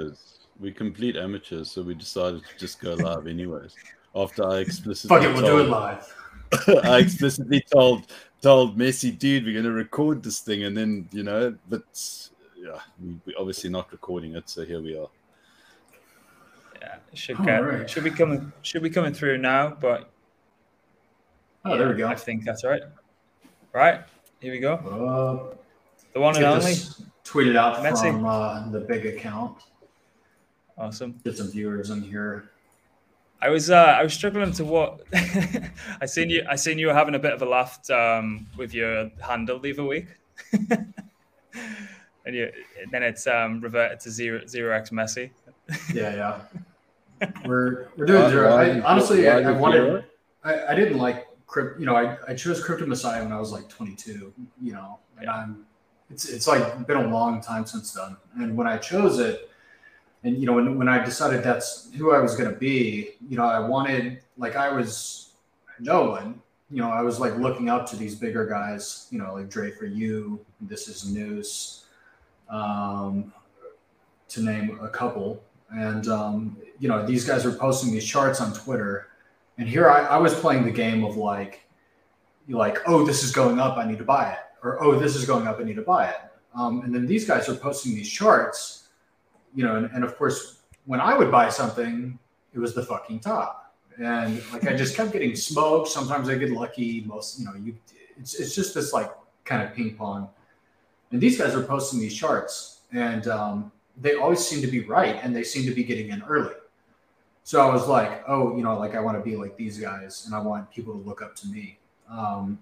amateurs. We complete amateurs, so we decided to just go live anyways. After I explicitly Fuck it, we'll do it live. I explicitly told told Messi, dude, we're gonna record this thing, and then you know, but yeah, we, we're obviously not recording it, so here we are. Yeah, it should All get right. should be coming should be coming through now, but Oh, there we go. I think that's right. Right, here we go. Uh, The one and only. tweeted out Messi. from uh, the big account. Awesome. Get some viewers in here. I was uh, I was struggling to what I seen you I seen you were having a bit of a laugh um, with your handle the other week, and you then it's um, reverted to zero zero x Messi. Yeah, yeah. We're we're doing Why- zero. I, honestly, I, I did wanted. zero? I, I didn't like crypt. You know, I, I chose Crypto Messiah when I was like 22. You know, and Yeah. I'm. It's it's like been a long time since then. And when I chose it, and you know, when when I decided that's who I was going to be, you know, I wanted like I was no one. You know, I was like looking up to these bigger guys. You know, like Dre for you. This is news. Um, to name a couple. And um, you know, these guys were posting these charts on Twitter, and here I, I was playing the game of like, you like, oh, this is going up, I need to buy it, or oh, this is going up, I need to buy it. Um, and then these guys are posting these charts, you know, and, and of course, when I would buy something, it was the fucking top, and like I just kept getting smoked. Sometimes I get lucky. Most, you know, you, it's it's just this like kind of ping pong. And these guys are posting these charts, and um, they always seem to be right and they seem to be getting in early. So I was like, oh, you know, like I want to be like these guys and I want people to look up to me. Um,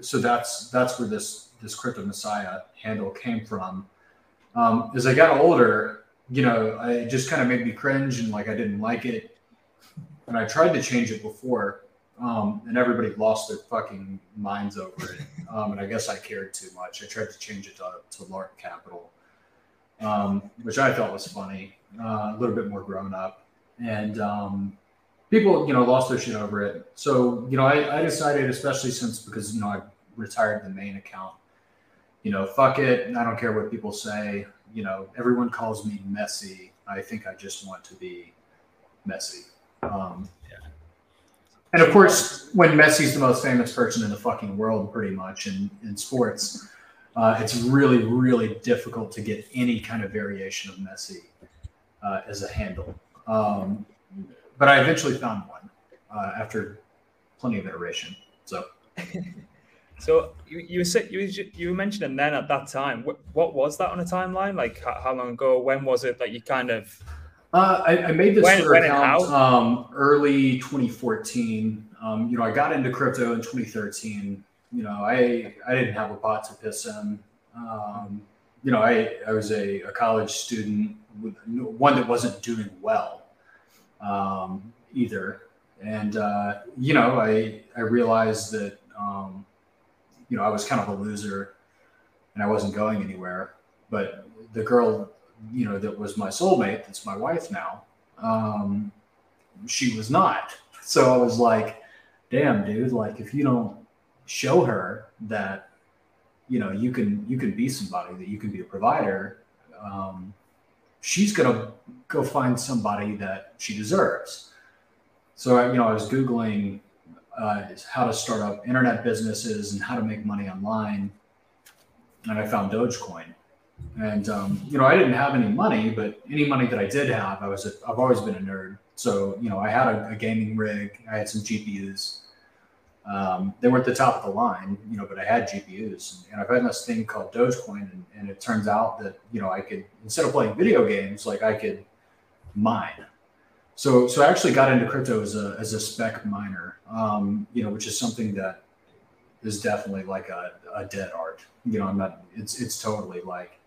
so that's that's where this this crypto messiah handle came from. Um, as I got older, you know, I it just kind of made me cringe and like I didn't like it. And I tried to change it before, um, and everybody lost their fucking minds over it. Um, and I guess I cared too much. I tried to change it to, to Lark Capital um, which I thought was funny, uh, a little bit more grown up, and um, people, you know, lost their shit over it. So, you know, I, I decided, especially since because you know I retired the main account, you know, fuck it, I don't care what people say. You know, everyone calls me messy. I think I just want to be messy. Um, and of course, when Messi's the most famous person in the fucking world, pretty much in, in sports, uh, it's really, really difficult to get any kind of variation of Messi uh, as a handle. Um, but I eventually found one uh, after plenty of iteration. So So you you said you you were mentioning then at that time. What, what was that on a timeline? Like how, how long ago? When was it that you kind of? uh, I, I made this When- when account um, early 2014. Um, you know, I got into crypto in 2013. You know, I I didn't have a pot to piss in. Um, you know, I, I was a, a college student, with, one that wasn't doing well um, either. And, uh, you know, I, I realized that, um, you know, I was kind of a loser and I wasn't going anywhere. But the girl, you know, that was my soulmate, that's my wife now, um, she was not. So I was like, damn, dude, like if you don't show her that you know you can you can be somebody that you can be a provider um, she's gonna go find somebody that she deserves so I, you know i was googling uh, how to start up internet businesses and how to make money online. And i found dogecoin. And um, you know i didn't have any money but any money that i did have i was a, i've always been a nerd. So you know i had a, a gaming rig. I had some gpus um, they weren't the top of the line, you know, but I had GPUs, and I've had this thing called Dogecoin, and, and it turns out that you know I could instead of playing video games, like I could mine. So, so I actually got into crypto as a as a spec miner, um, you know, which is something that is definitely like a, a dead art. You know, I'm not. It's it's totally like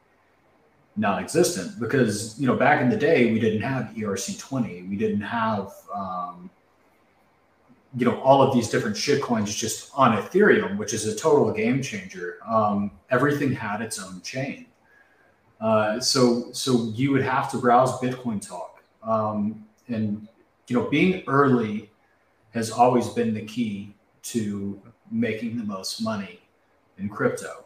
non-existent because you know back in the day we didn't have ERC20, we didn't have um, you know all of these different shit coins just on ethereum which is a total game changer um, everything had its own chain uh, so so you would have to browse bitcoin talk um, and you know being early has always been the key to making the most money in crypto.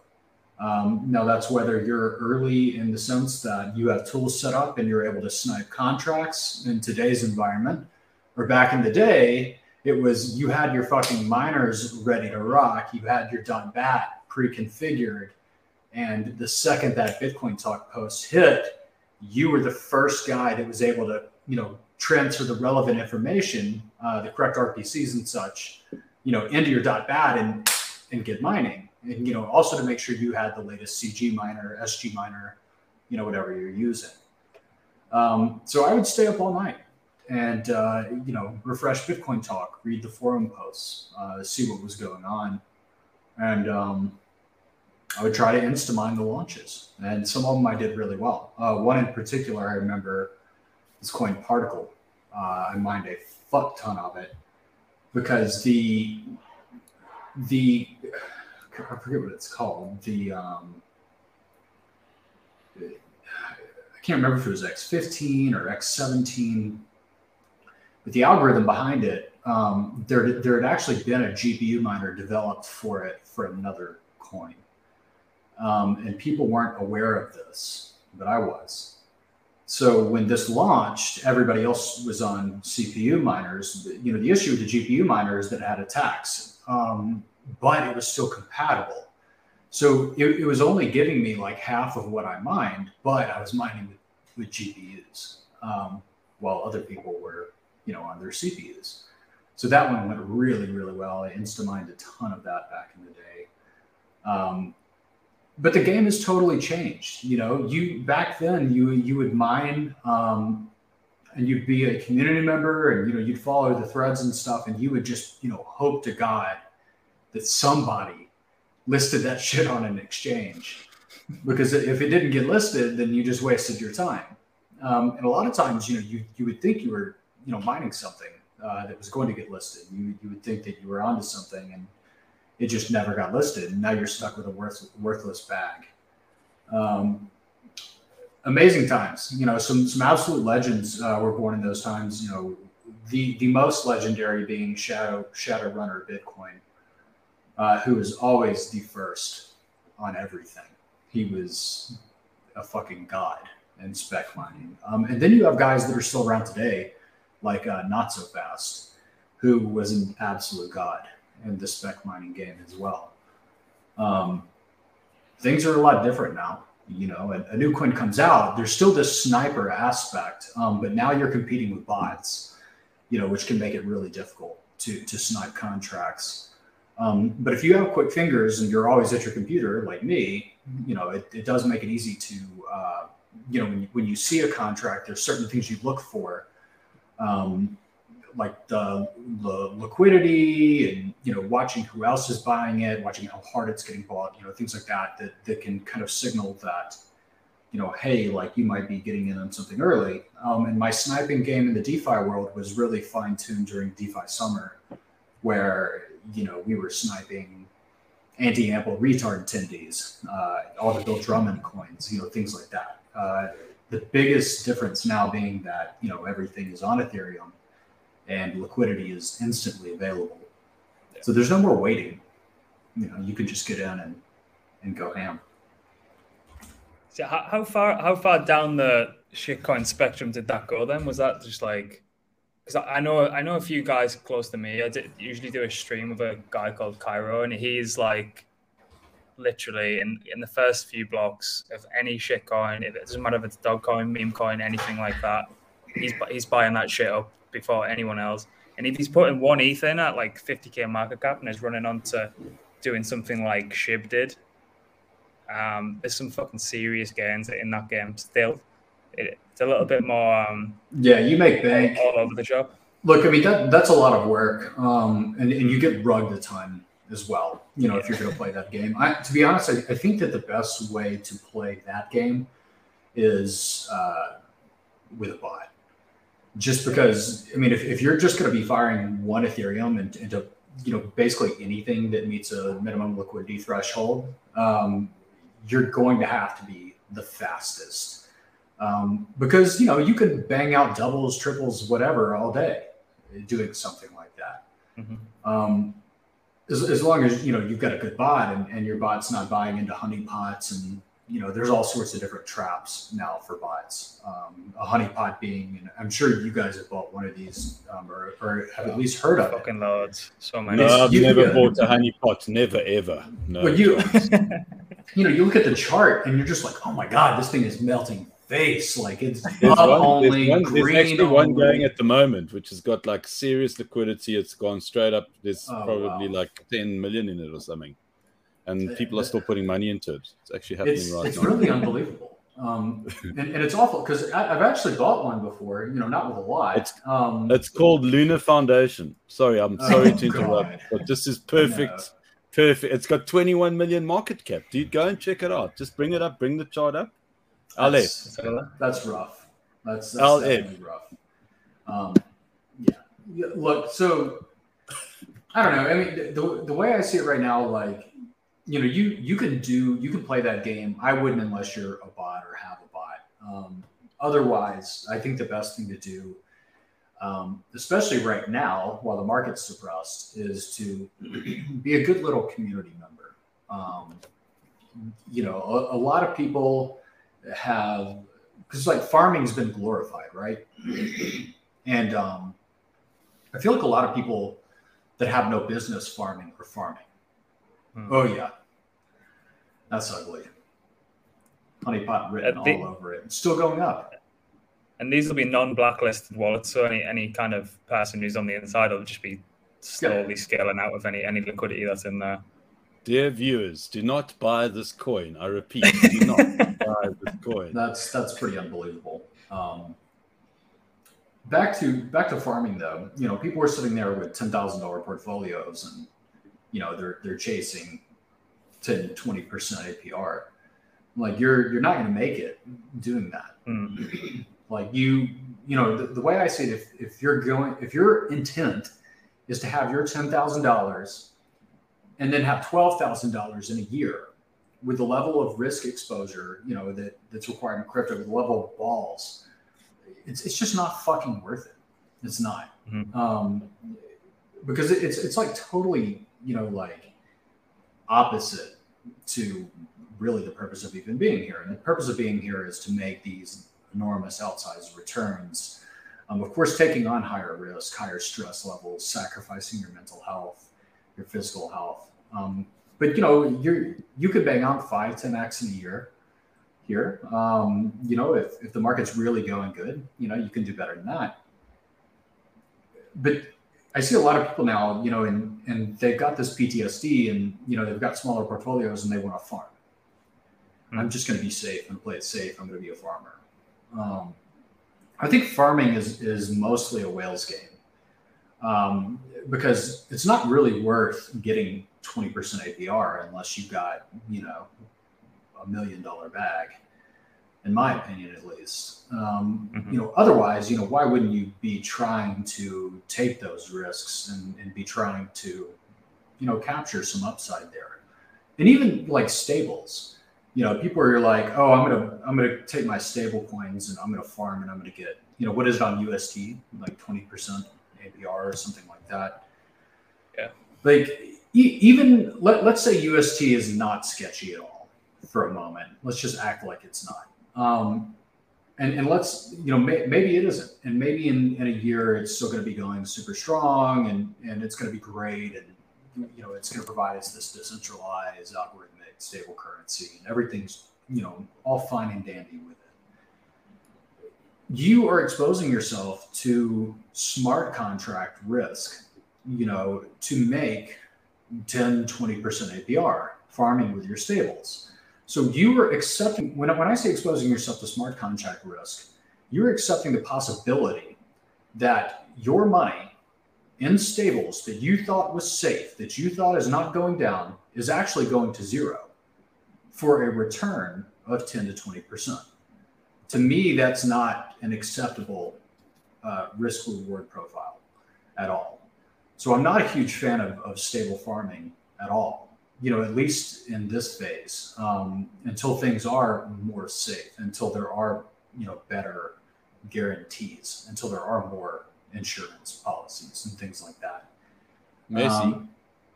Um, now, that's whether you're early in the sense that you have tools set up and you're able to snipe contracts in today's environment, or back in the day, it was you had your fucking miners ready to rock, you had your done bat pre configured, and the second that Bitcoin Talk post hit, you were the first guy that was able to, you know, transfer the relevant information, uh, the correct RPCs and such, you know, into your bat and and get mining and you know also to make sure you had the latest CGMiner, SG miner, you know whatever you're using. Um, so I would stay up all night and uh, you know refresh Bitcoin talk, read the forum posts, uh, see what was going on, and um, I would try to insta-mine the launches. And some of them I did really well. Uh, one in particular I remember is coin particle. Uh, I mined a fuck ton of it because the the I forget what it's called. The um, I can't remember if it was X15 or X17, but the algorithm behind it, um, there there had actually been a GPU miner developed for it for another coin, um, and people weren't aware of this, but I was. So when this launched, everybody else was on CPU miners. You know, the issue with the GPU miners that had attacks. Um, but it was still compatible. So it, it, was only giving me like half of what I mined, but I was mining with, with GPUs um, while other people were, you know, on their CPUs. So that one went really, really well. I insta mined a ton of that back in the day. Um, but the game has totally changed. You know, you back then you you would mine um, and you'd be a community member and you know you'd follow the threads and stuff and you would just you know hope to God that somebody listed that shit on an exchange. Because if it didn't get listed then you just wasted your time. Um, and a lot of times you know you, you would think you were you know mining something uh, that was going to get listed. You, you would think that you were onto something and it just never got listed and now you're stuck with a worth, worthless bag um, amazing times you know some some absolute legends uh, were born in those times you know the the most legendary being shadow shadow runner bitcoin uh, who was always the first on everything. He was a fucking god in spec mining. Um, and then you have guys that are still around today, like uh, Not So Fast, who was an absolute god in the spec mining game as well. Um, things are a lot different now. You know, a, a, new coin comes out, there's still this sniper aspect, um, but now you're competing with bots, you know, which can make it really difficult to to snipe contracts. Um, but if you have quick fingers and you're always at your computer, like me, you know, it, it does make it easy to, uh, you know, when you, when you see a contract, there's certain things you look for, um, like the, the liquidity and, you know, watching who else is buying it, watching how hard it's getting bought, you know, things like that, that, that can kind of signal that, you know, hey, like you might be getting in on something early. Um, and my sniping game in the DeFi world was really fine tuned during DeFi summer, where you know, we were sniping anti-ample retard attendees, uh, all the Bill Drummond coins, you know, things like that. Uh, the biggest difference now being that you know everything is on Ethereum and liquidity is instantly available. So there's no more waiting. You know, you can just get in and and go ham. So how, how far how far down the shitcoin spectrum did that go then? Was that just like because I know I know a few guys close to me. I did, usually do a stream with a guy called Cairo, and he's like literally in, in the first few blocks of any shitcoin. if it doesn't matter if it's dog coin, meme coin, anything like that, he's he's buying that shit up before anyone else. And if he's putting one ETH in at like 50k market cap and is running on to doing something like Shib did, um, there's some fucking serious gains in that game still it, it's a little bit more. Um, yeah, you make bank all, over the shop. Look, I mean that that's a lot of work, um, and and you get rugged a ton as well. You know, yeah. if you're going to play that game. I, to be honest, I, I, think that the best way to play that game is uh, with a bot. Just because, I mean, if, if you're just going to be firing one Ethereum into, into, you know, basically anything that meets a minimum liquidity threshold, um, you're going to have to be the fastest um, because you know you could bang out doubles, triples, whatever all day doing something like that. Mm-hmm. Um, as, as long as you know you've got a good bot and, and your bot's not buying into honeypots and you know there's all sorts of different traps now for bots um, a honeypot being and i'm sure you guys have bought one of these um, or, or have at least heard of it Fucking loads. So many. No, I've you- never yeah. bought a honeypot. Never ever. No. but you you know you look at the chart and you're just like oh my god this thing is melting face like it's There's one, only there's, one, there's green actually one going at the moment, which has got like serious liquidity. It's gone straight up. There's Oh, probably wow. like 10 million in it or something. And Uh, people are still putting money into it. It's actually happening it's, right it's now. It's really unbelievable um, and, and it's awful because i've actually bought one before you know not with a lot It's- um, It's called Lunar Foundation. Sorry, I'm Oh, sorry to interrupt, God. but this is perfect. Perfect. It's got 21 million market cap. Dude, go and check it out. Just bring it up. Bring the chart up. That's, that's rough. That's, that's definitely rough. Um, yeah. yeah. Look, so I don't know. I mean, the, the way I see it right now, like, you know, you you can do you can play that game. I wouldn't unless you're a bot or have a bot. Um, otherwise, I think the best thing to do, um, especially right now while the market's suppressed, is to be a good little community member. Um, you know, a, a lot of people have because like farming's been glorified, right? and um, I feel like a lot of people that have no business farming are farming. Hmm. Oh yeah, that's ugly. Honeypot written Uh, the- all over it. It's still going up. And these will be non-blacklisted wallets, so any any kind of person who's on the inside will just be slowly scaling out of any any liquidity that's in there. Dear viewers, do not buy this coin. I repeat, do not buy this coin. That's that's pretty unbelievable. Um, back to back to farming though. You know, people were sitting there with ten thousand dollar portfolios, and you know they're they're chasing 10 20 percent APR. Like you're you're not going to make it doing that. Hmm. Like you you know the, the way I see it, if if you're going if your intent is to have your ten thousand dollars and then have twelve thousand dollars in a year with the level of risk exposure, you know, that that's required in crypto, with the level of balls, it's it's just not fucking worth it. It's not. Mhm. Um, because it- it's it's like totally, you know, like opposite to really the purpose of even being here. And the purpose of being here is to make these enormous outsized returns. Um, of course, taking on higher risk, higher stress levels, sacrificing your mental health, your physical health. Um, but you know, you you could bang out five, 10 x in a year here. Um, you know, if, if the market's really going good, you know, you can do better than that. But I see a lot of people now, you know, and and they've got this PTSD and you know they've got smaller portfolios and they want to farm. Hmm. I'm just going to be safe. To play it safe. I'm going to be a farmer. Um, I think farming is is mostly a whales game um, because it's not really worth getting 20% APR unless you've got you know a million dollar bag, in my opinion at least. Um, Mhm. You know, otherwise, you know, why wouldn't you be trying to take those risks and, and be trying to, you know, capture some upside there, and even like stables you know, people are like, oh, I'm gonna I'm gonna take my stable coins and I'm gonna farm and I'm gonna get, you know, what is it on UST, like 20% APR or something like that. Yeah. Like e- even let, let's say UST is not sketchy at all for a moment. Let's just act like it's not. Um, and, and let's, you know, may, maybe it isn't. And maybe in, in a year it's still going to be going super strong and, and it's going to be great. And, you know, it's going to provide us this decentralized algorithmic stable currency and everything's, you know, all fine and dandy with it. You are exposing yourself to smart contract risk, you know, to make 10, 20% APR farming with your stables. So you are accepting, when, when I say exposing yourself to smart contract risk, you're accepting the possibility that your money in stables that you thought was safe, that you thought is not going down, is actually going to zero for a return of 10 to 20%. To me, that's not an acceptable uh, risk reward profile at all. So I'm not a huge fan of, of stable farming at all, you know, at least in this phase, um, until things are more safe, until there are, you know, better guarantees, until there are more insurance policies and things like that. Messi, Um,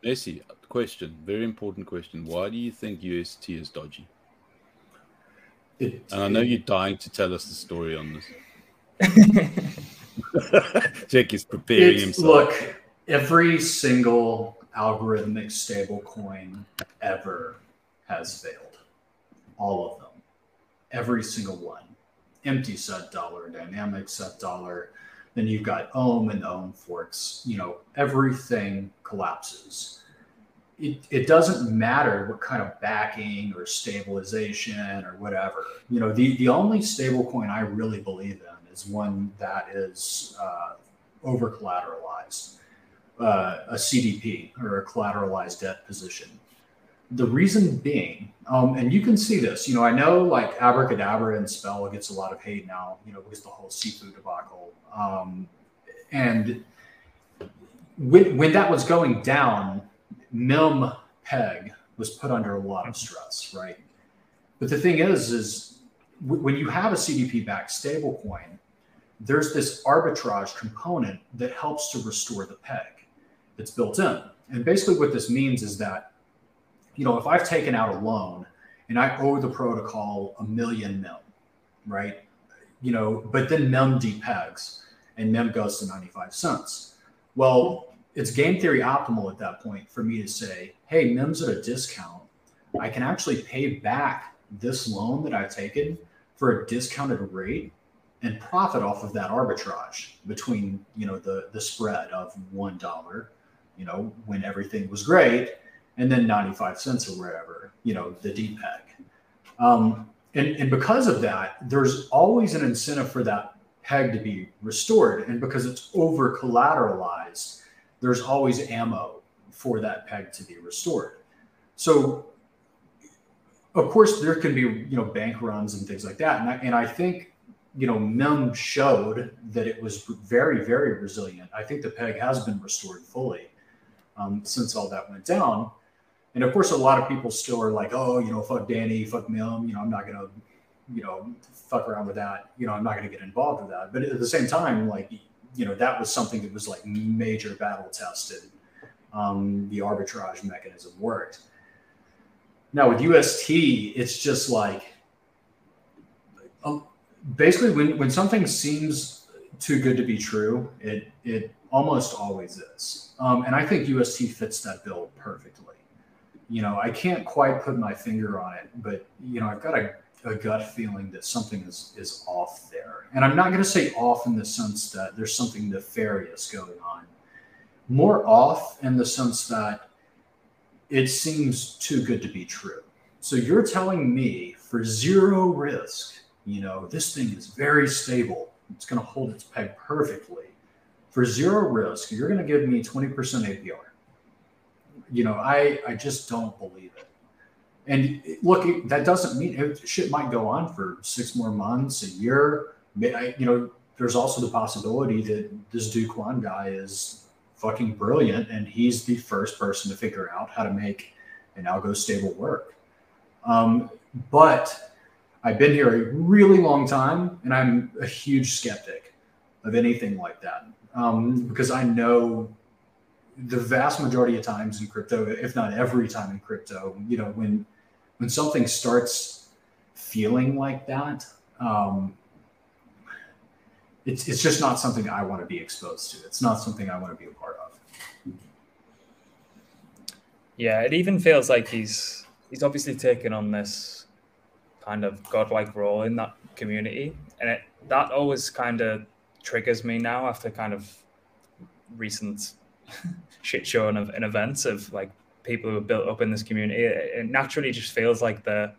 Messi, question, very important question. Why do you think UST is dodgy? It, and I know you're dying to tell us the story on this. Jake is preparing himself. Look, every single algorithmic stable coin ever has failed. All of them. Every single one. Empty set dollar, dynamic set dollar. Then you've got Ohm and Ohm forks. You know, everything collapses. It, it doesn't matter what kind of backing or stabilization or whatever. You know, the, the only stable coin I really believe in is one that is uh, over collateralized uh, a CDP or a collateralized debt position. The reason being, um, and you can see this, you know, I know like Abracadabra and Spell gets a lot of hate now, you know, because the whole Sifu debacle. Um, and when, when that was going down, MIM peg was put under a lot of stress, right? But the thing is, is w- when you have a CDP backed stablecoin, there's this arbitrage component that helps to restore the peg that's built in. And basically, what this means is that, you know, if I've taken out a loan and I owe the protocol a million mil, right? You know, but then MIM depegs and MIM goes to 95 cents. Well, it's game theory optimal at that point for me to say, hey, MIM's at a discount. I can actually pay back this loan that I've taken for a discounted rate and profit off of that arbitrage between you know the the spread of one dollar you know, when everything was great, and then 95 cents or wherever, you know, the DPEG. Um, and, and because of that, there's always an incentive for that peg to be restored. And because it's over collateralized, there's always ammo for that peg to be restored. So, of course, there can be you know bank runs and things like that, and I, and I think you know MIM showed that it was very very resilient. I think the peg has been restored fully, um, since all that went down. And of course, a lot of people still are like, oh, you know, fuck Danny, fuck MIM, you know, I'm not going to, you know, fuck around with that. You know, I'm not going to get involved with that. But at the same time, like, you know, that was something that was like major battle tested. Um, the arbitrage mechanism worked. Now with UST, it's just like, um, basically when, when something seems too good to be true, it, it almost always is. Um, and I think UST fits that bill perfectly. You know, I can't quite put my finger on it, but you know, I've got a, a gut feeling that something is is off there. And I'm not going to say off in the sense that there's something nefarious going on. More off in the sense that it seems too good to be true. So you're telling me for zero risk, you know, this thing is very stable. It's going to hold its peg perfectly for zero risk, you're going to give me 20% APR. You know, I, I just don't believe it. And look, that doesn't mean it, shit might go on for six more months, a year. I, You know, there's also the possibility that this Kwon guy is fucking brilliant and he's the first person to figure out how to make an algo stable work. Um, but I've been here a really long time and I'm a huge skeptic of anything like that um, because I know the vast majority of times in crypto, if not every time in crypto, you know, when when something starts feeling like that, um, it's it's just not something I want to be exposed to. It's not something I want to be a part of. Yeah, it even feels like he's he's obviously taken on this kind of godlike role in that community, and it that always kind of triggers me now after kind of recent shit show and, and events of like people who are built up in this community. It, it naturally just feels like they're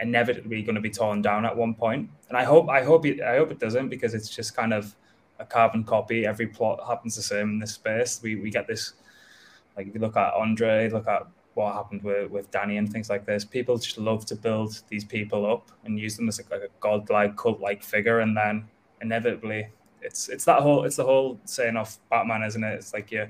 inevitably going to be torn down at one point. And I hope, I hope, it, I hope it doesn't because it's just kind of a carbon copy. Every plot happens the same in this space. We we get this, like if you look at Andre, look at what happened with, with Danny and things like this. People just love to build these people up and use them as a, like a godlike, cult-like figure, and then inevitably it's it's that whole it's the whole saying of Batman, isn't it? It's like you,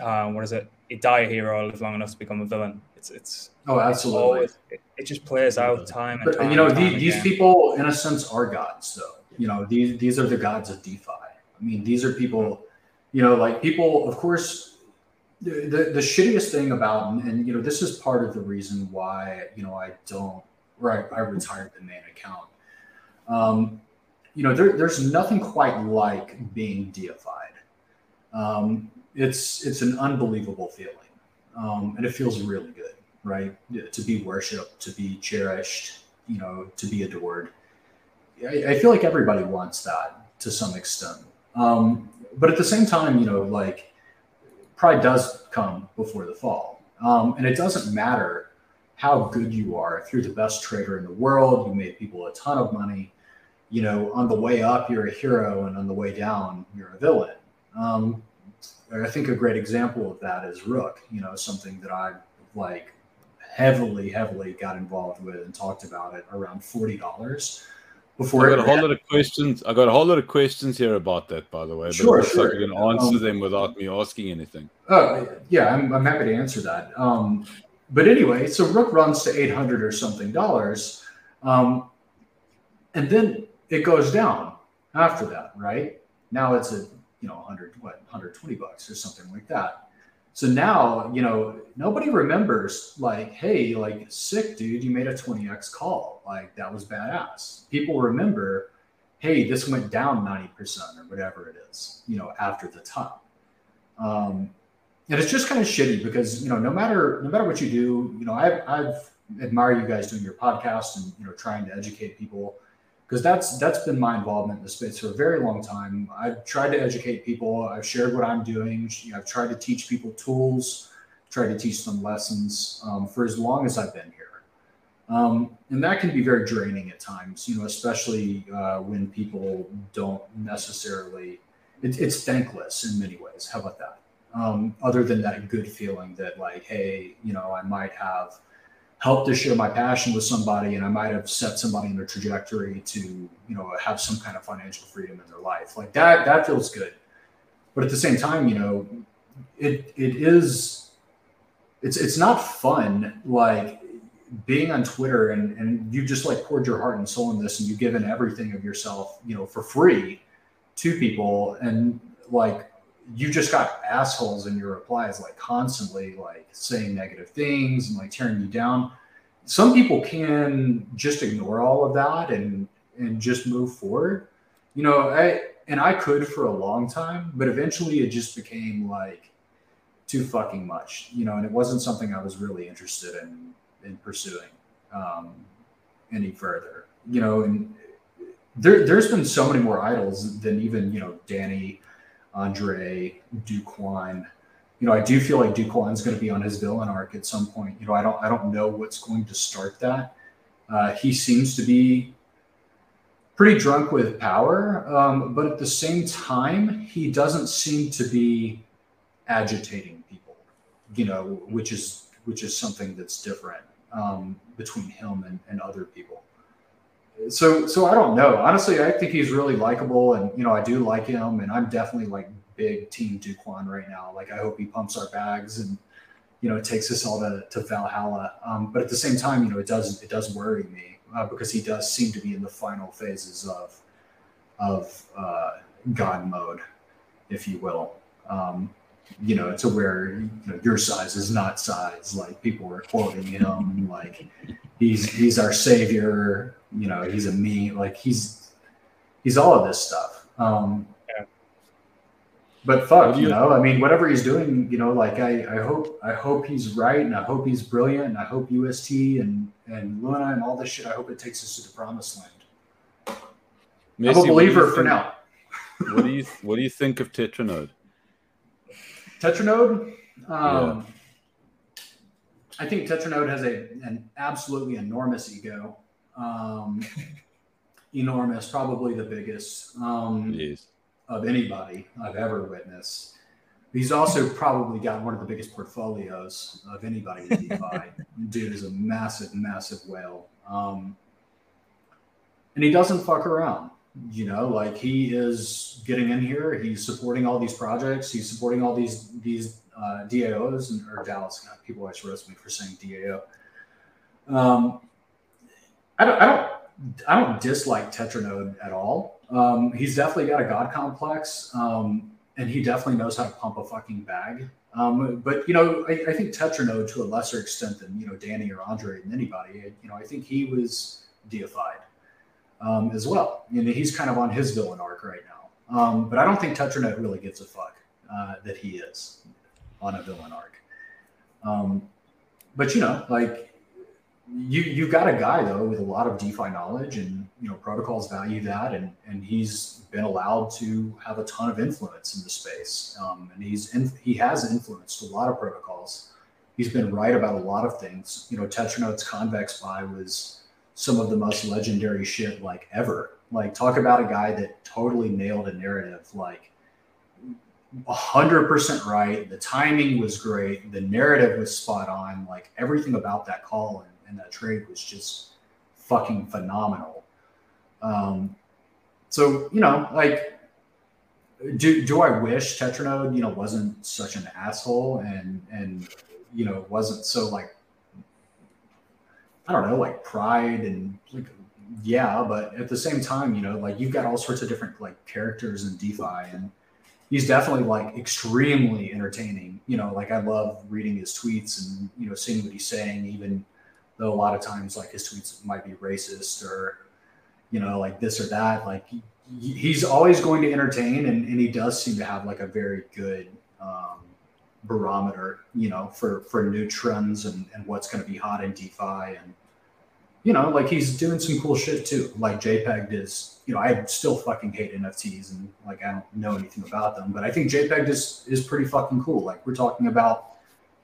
uh, what is it? You die a hero, live long enough to become a villain. It's it's oh absolutely. Always, it, it, just plays out time and but, time. You know, time these, these people, in a sense, are gods. Though you know, these these are the gods of DeFi. I mean, these are people. You know, like people. Of course, the, the shittiest thing about and, and, you know this is part of the reason why you know I don't right I, I retired the main account. Um, you know there, there's nothing quite like being deified. Um, it's it's an unbelievable feeling, um, and it feels really good, right? To be worshipped, to be cherished, you know, to be adored. I, I feel like everybody wants that to some extent, um, but at the same time, you know, like pride does come before the fall. Um, and it doesn't matter how good you are. If you're the best trader in the world, you made people a ton of money. You know, on the way up, you're a hero, and on the way down, you're a villain. Um, I think a great example of that is Rook. You know, something that I like heavily, heavily got involved with and talked about it around forty dollars before I got a whole lot of questions. I got a whole lot of questions here about that, by the way. But sure, sure. you can answer um, them without me asking anything. Oh, yeah, I'm, I'm happy to answer that. Um, but anyway, so Rook runs to 800 or something dollars. Um, and then it goes down after that, right? Now it's a, you know, 100, what, 120 bucks or something like that. So now, you know, nobody remembers like, hey, like sick dude, you made a 20x call. Like that was badass. People remember, hey, this went down 90% or whatever it is, you know, after the top. Um, and it's just kind of shitty because, you know, no matter no matter what you do, you know, I've I've admire you guys doing your podcast and you know trying to educate people because that's that's been my involvement in the space for a very long time. I've tried to educate people. I've shared what I'm doing. I've tried to teach people tools, tried to teach them lessons um, for as long as I've been here, um, and that can be very draining at times. You know, especially uh, when people don't necessarily. It, it's thankless in many ways. How about that? Um, other than that good feeling that like, hey, you know, I might have helped to share my passion with somebody and I might have set somebody in their trajectory to, you know, have some kind of financial freedom in their life. Like that, that feels good. But at the same time, you know, it it is it's it's not fun like being on Twitter and and you just like poured your heart and soul in this and you've given everything of yourself, you know, for free to people and like you just got assholes in your replies, like constantly like saying negative things and like tearing you down. Some people can just ignore all of that and and just move forward. You know, I and I could for a long time, but eventually it just became like too fucking much, you know, and it wasn't something I was really interested in in pursuing um, any further. You know, and there there's been so many more idols than even you know Danny Andre, Do Kwon. You know, I do feel like Do Kwon's going to be on his villain arc at some point. You know, I don't I don't know what's going to start that. Uh, he seems to be pretty drunk with power, um, but at the same time, he doesn't seem to be agitating people. You know, which is which is something that's different um, between him and, and other people so so I don't know. Honestly, I think he's really likable, and you know I do like him, and I'm definitely like big team Do Kwon right now. Like I hope he pumps our bags and you know it takes us all to, to Valhalla. Um, but at the same time, you know it does it does worry me uh, because he does seem to be in the final phases of of uh, God mode, if you will. Um, you know, to where you know, your size is not size. Like people were quoting him, like he's he's our savior. You know, he's a me. Like he's he's all of this stuff. Um, yeah. But fuck, you, you know, I mean, whatever he's doing, you know, like I, I hope I hope he's right, and I hope he's brilliant, and I hope UST and and Lou and Luna and all this shit. I hope it takes us to the promised land. I'm a believer for now. what do you What do you think of Tetranode? Tetranode. Um, yeah. I think Tetranode has a an absolutely enormous ego. Um, enormous, probably the biggest um, yes. of anybody I've ever witnessed. He's also probably got one of the biggest portfolios of anybody in DeFi. Dude is a massive, massive whale. Um, and he doesn't fuck around you know like he is getting in here he's supporting all these projects he's supporting all these these uh, daos and or dallas people always roast me for saying dao um, I, don't, I don't i don't dislike tetranode at all um, he's definitely got a god complex um, and he definitely knows how to pump a fucking bag. Um, but you know, I, I, think Tetranode to a lesser extent than you know Danny or Andre and anybody. You know, I think he was deified um, as well. You know, he's kind of on his villain arc right now. Um, but I don't think Tetranode really gives a fuck uh, that he is on a villain arc. Um, but you know, like you you've got a guy though with a lot of DeFi knowledge, and you know protocols value that, and and he's been allowed to have a ton of influence in the space, um, and he's in, he has influenced a lot of protocols. He's been right about a lot of things. You know, Tetranode's convex buy was some of the most legendary shit like ever. Like talk about a guy that totally nailed a narrative. Like 100% right. The timing was great. The narrative was spot on. Like everything about that call and, and that trade was just fucking phenomenal. Um, so, you know, like, do, do I wish Tetranode, you know, wasn't such an asshole and, and, you know, wasn't so like, I don't know, like pride and like, yeah, but at the same time, you know, like you've got all sorts of different like characters in DeFi and, he's definitely like extremely entertaining. You know, like I love reading his tweets and you know seeing what he's saying, even though a lot of times like his tweets might be racist or you know like this or that. Like he, he's always going to entertain, and, and he does seem to have like a very good um, barometer, you know, for for new trends and and what's going to be hot in DeFi and you know, like he's doing some cool shit too. Like JPEG is, you know, I still fucking hate NFTs and like I don't know anything about them, but I think JPEG is is pretty fucking cool. Like we're talking about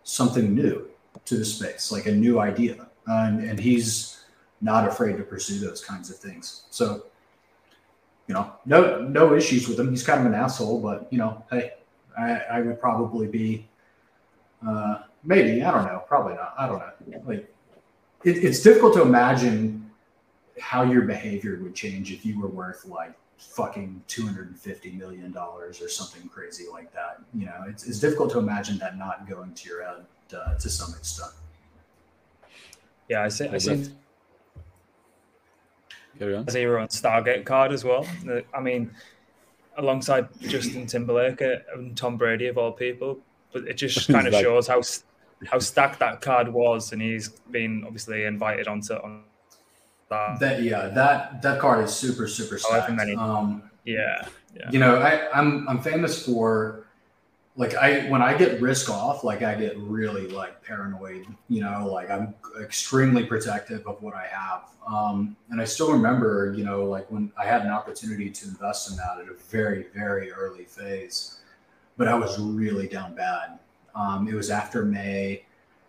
something new to the space, like a new idea, and and he's not afraid to pursue those kinds of things. So, you know, no no issues with him. He's kind of an asshole, but you know, hey, I, I would probably be, uh, maybe I don't know, probably not. I don't know, like it, it's difficult to imagine how your behavior would change if you were worth like fucking 250 million dollars or something crazy like that you know it's, it's difficult to imagine that not going to your head uh, to some extent yeah i see i see zero on stargate card as well i mean alongside justin timberlake and tom brady of all people but it just kind of like, shows how how stacked that card was, and he's been obviously invited onto on that. that yeah, that that card is super super stacked. Many, um, yeah, yeah. You know, I, I'm I'm famous for like I when I get risk off, like I get really like paranoid. You know, like I'm extremely protective of what I have. Um, and I still remember, you know, like when I had an opportunity to invest in that at a very very early phase, but I was really down bad. Um, it was after May.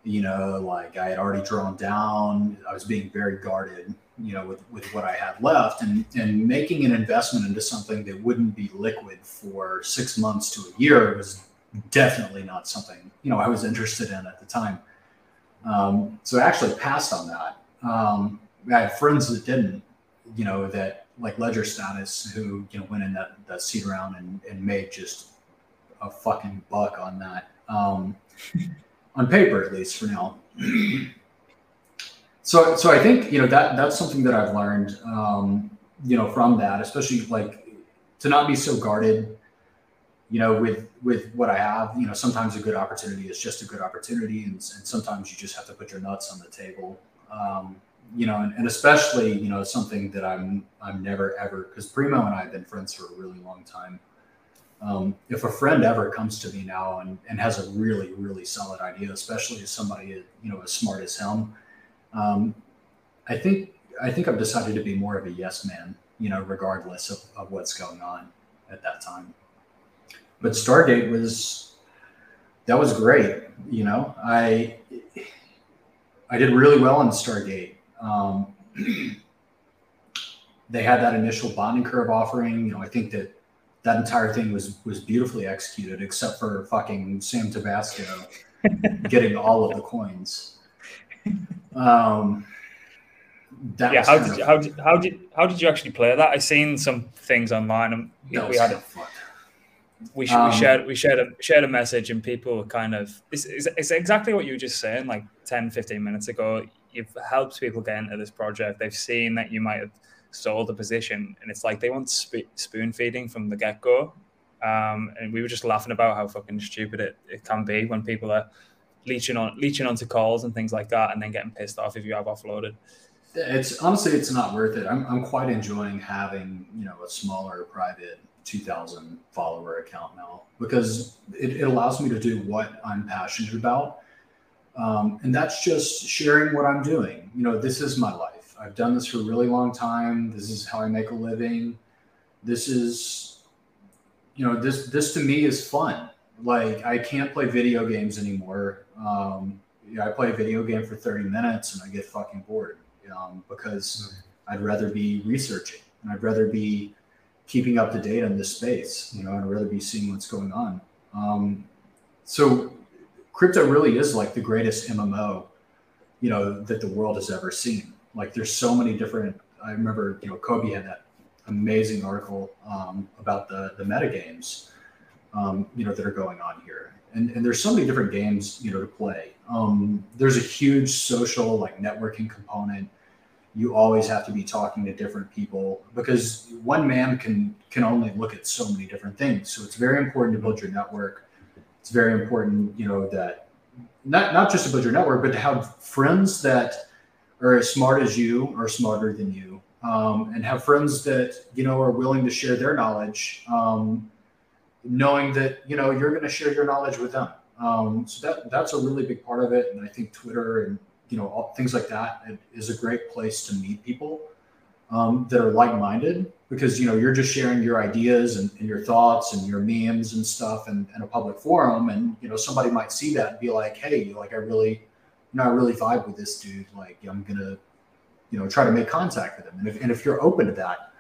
You know, like I had already drawn down. I was being very guarded. You know, with with what I had left, and and making an investment into something that wouldn't be liquid for six months to a year was definitely not something you know I was interested in at the time. Um, so I actually passed on that. Um, I had friends that didn't, you know, that like Ledger Status who you know went in that that seed round and, and made just a fucking buck on that um, on paper at least for now. so, so I think you know that that's something that I've learned, um, you know, from that, especially like to not be so guarded. You know, with with what I have, you know, sometimes a good opportunity is just a good opportunity, and, and sometimes you just have to put your nuts on the table. Um, you know, and, and, especially, you know, something that I'm I'm never ever because Primo and I have been friends for a really long time. Um, if a friend ever comes to me now and, and has a really, really solid idea, especially as somebody you know as smart as him, um, I think I think I've decided to be more of a yes man, you know, regardless of, of what's going on at that time. But Stargate was that was great. You know, I I did really well in Stargate. Um, they had that initial bonding curve offering. You know, I think that that entire thing was was beautifully executed, except for fucking Sam Tabasco getting all of the coins. Um, yeah, how did, you, how did how did how did you actually play that? I seen some things online, and we had it. We, um, we shared we shared a shared a message, and people were kind of it's, it's, it's exactly what you were just saying, like 10, 15 minutes ago. You've helped people get into this project. They've seen that you might have sold a position, and it's like they want sp- spoon feeding from the get go. Um, and we were just laughing about how fucking stupid it, it can be when people are leeching on leeching onto calls and things like that, and then getting pissed off if you have offloaded. It's honestly, it's not worth it. I'm, I'm quite enjoying having you know a smaller private 2,000 follower account now because it, it allows me to do what I'm passionate about, um, and that's just sharing what I'm doing. You know, this is my life. I've done this for a really long time. This is how I make a living. This is, you know, this this to me is fun. Like I can't play video games anymore. Um, I play a video game for 30 minutes and I get fucking bored um, because mm-hmm. I'd rather be researching and I'd rather be keeping up to date on this space. You know, I'd rather be seeing what's going on. Um, so crypto really is like the greatest MMO, you know, that the world has ever seen. Like there's so many different. I remember, you know, Cobie had that amazing article um, about the the meta games, um, you know, that are going on here. And, and there's so many different games, you know, to play. Um, there's a huge social like networking component you always have to be talking to different people because one man can can only look at so many different things. So it's very important to build your network. It's very important you know that not not just to build your network but to have friends that are as smart as you or smarter than you um, and have friends that you know are willing to share their knowledge um, knowing that you know you're going to share your knowledge with them. Um, so that that's a really big part of it. And i think twitter and you know, all, things like that is a great place to meet people um, that are like-minded because you know you're just sharing your ideas and, and your thoughts and your memes and stuff in, a public forum, and you know somebody might see that and be like, hey, like I really, you know, I really vibe with this dude. Like I'm gonna, you know, try to make contact with him. And if and if you're open to that,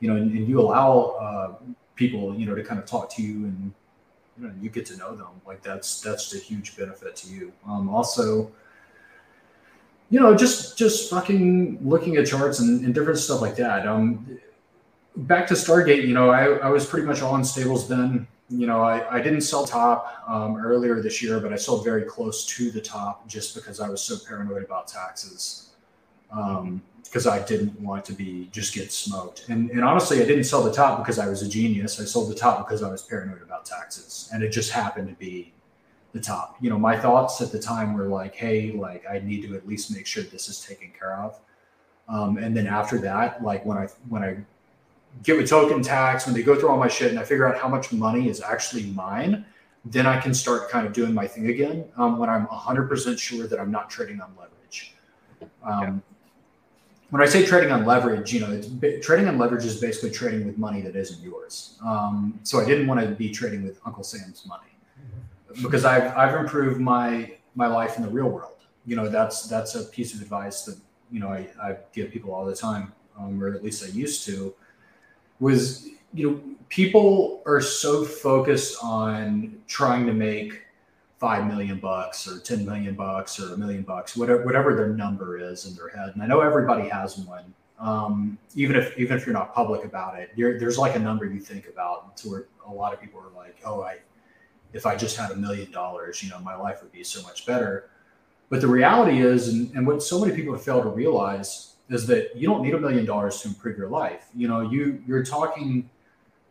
you know, and, and you allow uh, people, you know, to kind of talk to you and you know you get to know them, like that's that's a huge benefit to you. Um, also you know, just just fucking looking at charts and, and different stuff like that. Um, back to Stargate, you know, I, I was pretty much all in stables then. You know, I, I didn't sell top um, earlier this year, but I sold very close to the top just because I was so paranoid about taxes. Um, because I didn't want to be just get smoked. And, and honestly, I didn't sell the top because I was a genius. I sold the top because I was paranoid about taxes. And it just happened to be the top. You know, my thoughts at the time were like, hey, like I need to at least make sure this is taken care of. Um, and then after that, like when I when I get with token tax, when they go through all my shit and I figure out how much money is actually mine, then I can start kind of doing my thing again. Um, when I'm 100% sure that I'm not trading on leverage. Um, yeah. When I say trading on leverage, you know, it's, trading on leverage is basically trading with money that isn't yours. Um, so I didn't want to be trading with Uncle Sam's money because I've I've improved my my life in the real world. You know, that's that's a piece of advice that you know I, I give people all the time, um, or at least I used to. Was you know people are so focused on trying to make five million bucks or ten million bucks or a million bucks, whatever whatever their number is in their head. And I know everybody has one. Um, even if even if you're not public about it, there's like a number you think about to where a lot of people are like, oh, I if I just had a million dollars, you know, my life would be so much better. But the reality is, and, and what so many people fail to realize is that you don't need a million dollars to improve your life. You know, you you're talking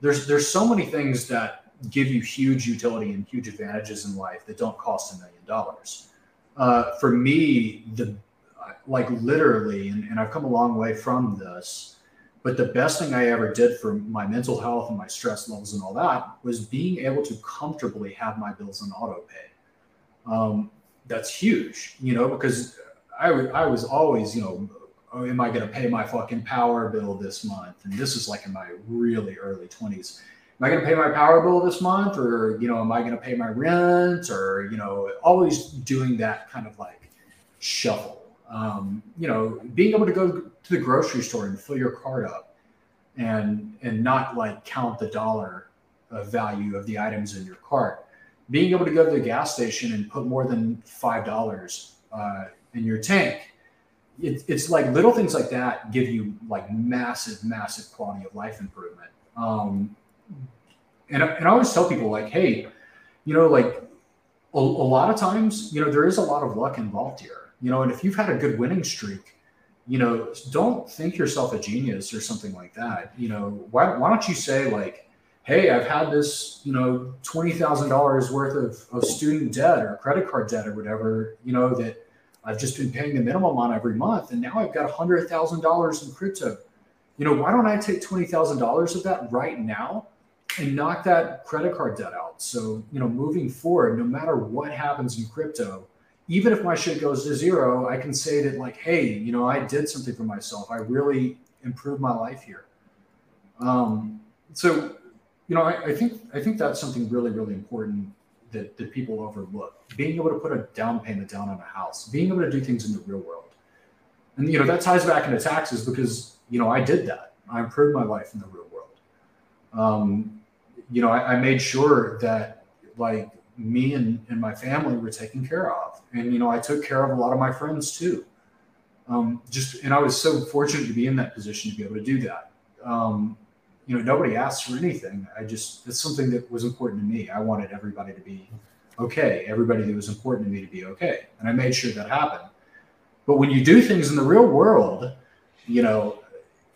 there's there's so many things that give you huge utility and huge advantages in life that don't cost a million dollars. Uh, for me, the like literally, and, and I've come a long way from this but the best thing I ever did for my mental health and my stress levels and all that was being able to comfortably have my bills on auto pay. Um, that's huge, you know, because I, w- I was always, you know, oh, am I going to pay my fucking power bill this month? And this is like in my really early 20s. Am I going to pay my power bill this month? Or, you know, am I going to pay my rent? Or, you know, always doing that kind of like shuffle um, you know, being able to go to the grocery store and fill your cart up and and not like count the dollar of value of the items in your cart. Being able to go to the gas station and put more than five dollars uh, in your tank. It, it's like little things like that give you like massive, massive quality of life improvement. Um, and, and I always tell people like, hey, you know, like a, a lot of times, you know, there is a lot of luck involved here you know, and if you've had a good winning streak, you know, don't think yourself a genius or something like that. You know, why, why don't you say like, hey, I've had this, you know, twenty thousand dollars worth of, of student debt or credit card debt or whatever, you know, that I've just been paying the minimum on every month, and now I've got hundred thousand dollars in crypto. You know, why don't I take twenty thousand dollars of that right now and knock that credit card debt out? So, you know, moving forward, no matter what happens in crypto, even if my shit goes to zero, I can say that like, hey, you know, I did something for myself. I really improved my life here. Um, so you know, I, I, think I think that's something really, really important that, that people overlook. Being able to put a down payment down on a house, being able to do things in the real world. And you know, that ties back into taxes because, you know, I did that. I improved my life in the real world. Um, you know, I, I made sure that like me and, and my family were taken care of. And, you know, I took care of a lot of my friends too. Um, just, and I was so fortunate to be in that position to be able to do that. Um, you know, nobody asked for anything. I just, it's something that was important to me. I wanted everybody to be okay, everybody that was important to me to be okay. And I made sure that happened. But when you do things in the real world, you know,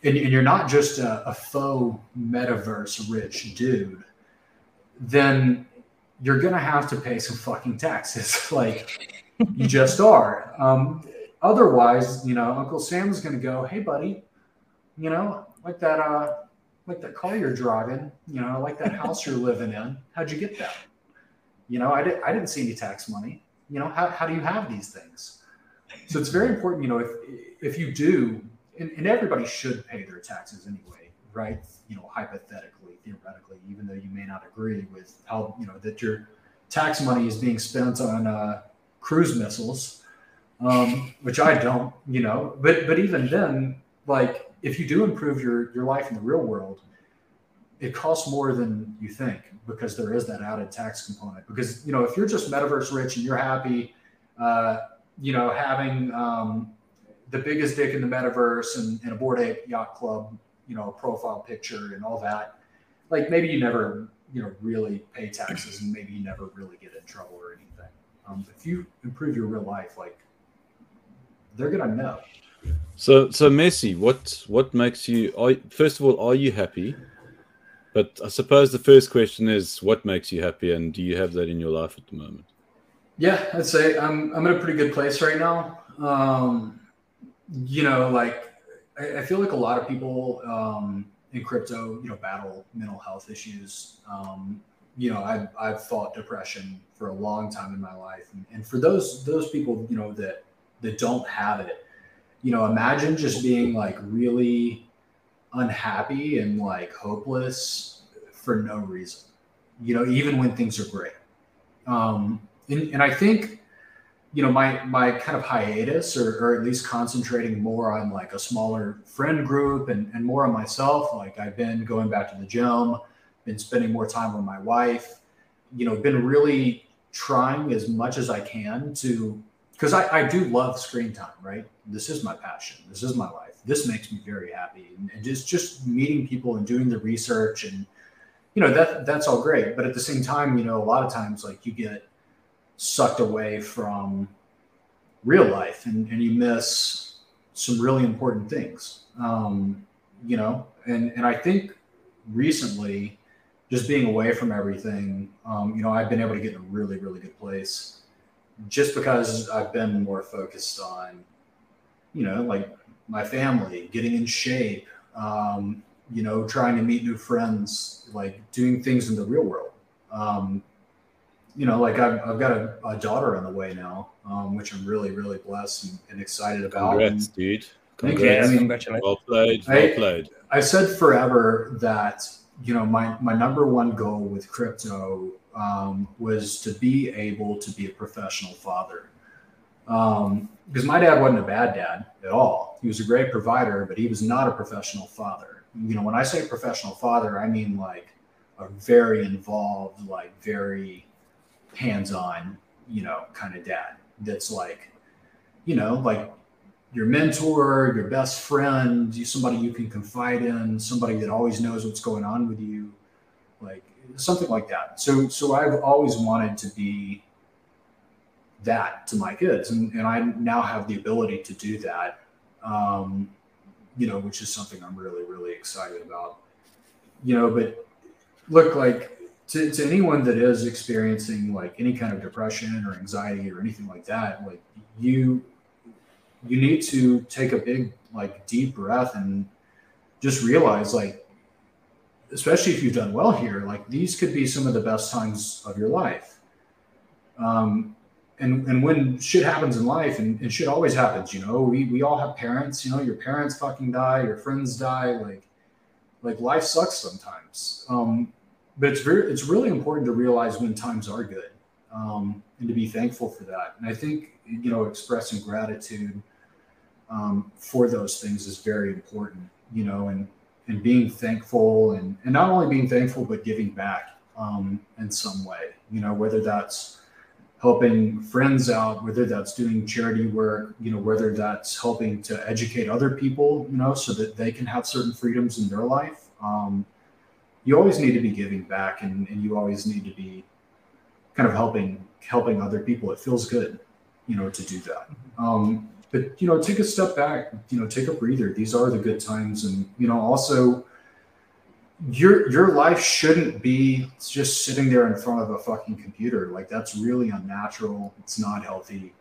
and, and you're not just a, a faux metaverse rich dude, then you're to have to pay some fucking taxes. like you just are. Um, otherwise, you know, Uncle Sam's to go, Hey buddy, you know, like that, uh, like that car you're driving, you know, like that house you're living in. How'd you get that? You know, I, I didn't see any tax money. You know, how, how do you have these things? So it's very important, you know, if, if you do, and, and everybody should pay their taxes anyway, right? You know, hypothetically, theoretically, even though you may not agree with how, you know, that your tax money is being spent on uh, cruise missiles, um, which I don't, you know, but, but even then, like, if you do improve your your life in the real world, it costs more than you think because there is that added tax component. Because you know, if you're just metaverse rich and you're happy, uh, you know, having um, the biggest dick in the metaverse and, and a Bored Ape Yacht Club, you know, profile picture and all that, like maybe you never, you know, really pay taxes and maybe you never really get in trouble or anything. Um, if you improve your real life, like they're gonna know. So, so Messi, what what makes you? Are, first of all, are you happy? But I suppose the first question is, what makes you happy, and do you have that in your life at the moment? Yeah, I'd say I'm I'm in a pretty good place right now. Um, you know, like I, I, feel like a lot of people um, in crypto, you know, battle mental health issues. Um, you know, I've I've fought depression for a long time in my life, and, and for those those people, you know, that that don't have it you know, imagine just being like really unhappy and like hopeless for no reason, you know, even when things are great. Um, and, and I think, you know, my, my kind of hiatus or, or at least concentrating more on like a smaller friend group and, and more on myself, like I've been going back to the gym, been spending more time with my wife, you know, been really trying as much as I can to because I, I do love screen time, right? This is my passion. This is my life. This makes me very happy. And, and just just meeting people and doing the research and you know that that's all great. But at the same time, you know, a lot of times like you get sucked away from real life and, and you miss some really important things. Um, you know, and and I think recently just being away from everything, um, you know, I've been able to get in a really, really good place just because I've been more focused on, you know, like my family, getting in shape, um, you know, trying to meet new friends, like doing things in the real world. Um, you know, like I've, I've got a, a, daughter on the way now, um, which I'm really, really blessed and, and excited about. Congrats, and, dude. Congrats. I mean, well played. Well I, played. I said forever that, you know, my, my number one goal with crypto um, was to be able to be a professional father. Um, because my dad wasn't a bad dad at all. He was a great provider, but he was not a professional father. You know, when I say professional father, I mean like a very involved, like very hands on, you know, kind of dad that's like, you know, like your mentor, your best friend, somebody you can confide in, somebody that always knows what's going on with you. Like something like that. So so I've always wanted to be that to my kids, and and I now have the ability to do that. Um, you know, which is something I'm really really excited about. You know, but look like to, to anyone that is experiencing like any kind of depression or anxiety or anything like that, like you you need to take a big like deep breath and just realize like especially if you've done well here like these could be some of the best times of your life. Um, and and when shit happens in life and, and shit always happens you know we, we all have parents you know your parents fucking die your friends die like like life sucks sometimes. Um, but it's very it's really important to realize when times are good um, and to be thankful for that and i think you know expressing gratitude um, for those things is very important you know and and being thankful and and not only being thankful but giving back um, in some way you know whether that's helping friends out, whether that's doing charity work, you know, whether that's helping to educate other people, you know, so that they can have certain freedoms in their life. Um, you always need to be giving back and, and you always need to be kind of helping helping other people. It feels good, you know, to do that. Um, but you know, take a step back, you know, take a breather. These are the good times. And, you know, also your your life shouldn't be just sitting there in front of a fucking computer. Like that's really unnatural. It's not healthy.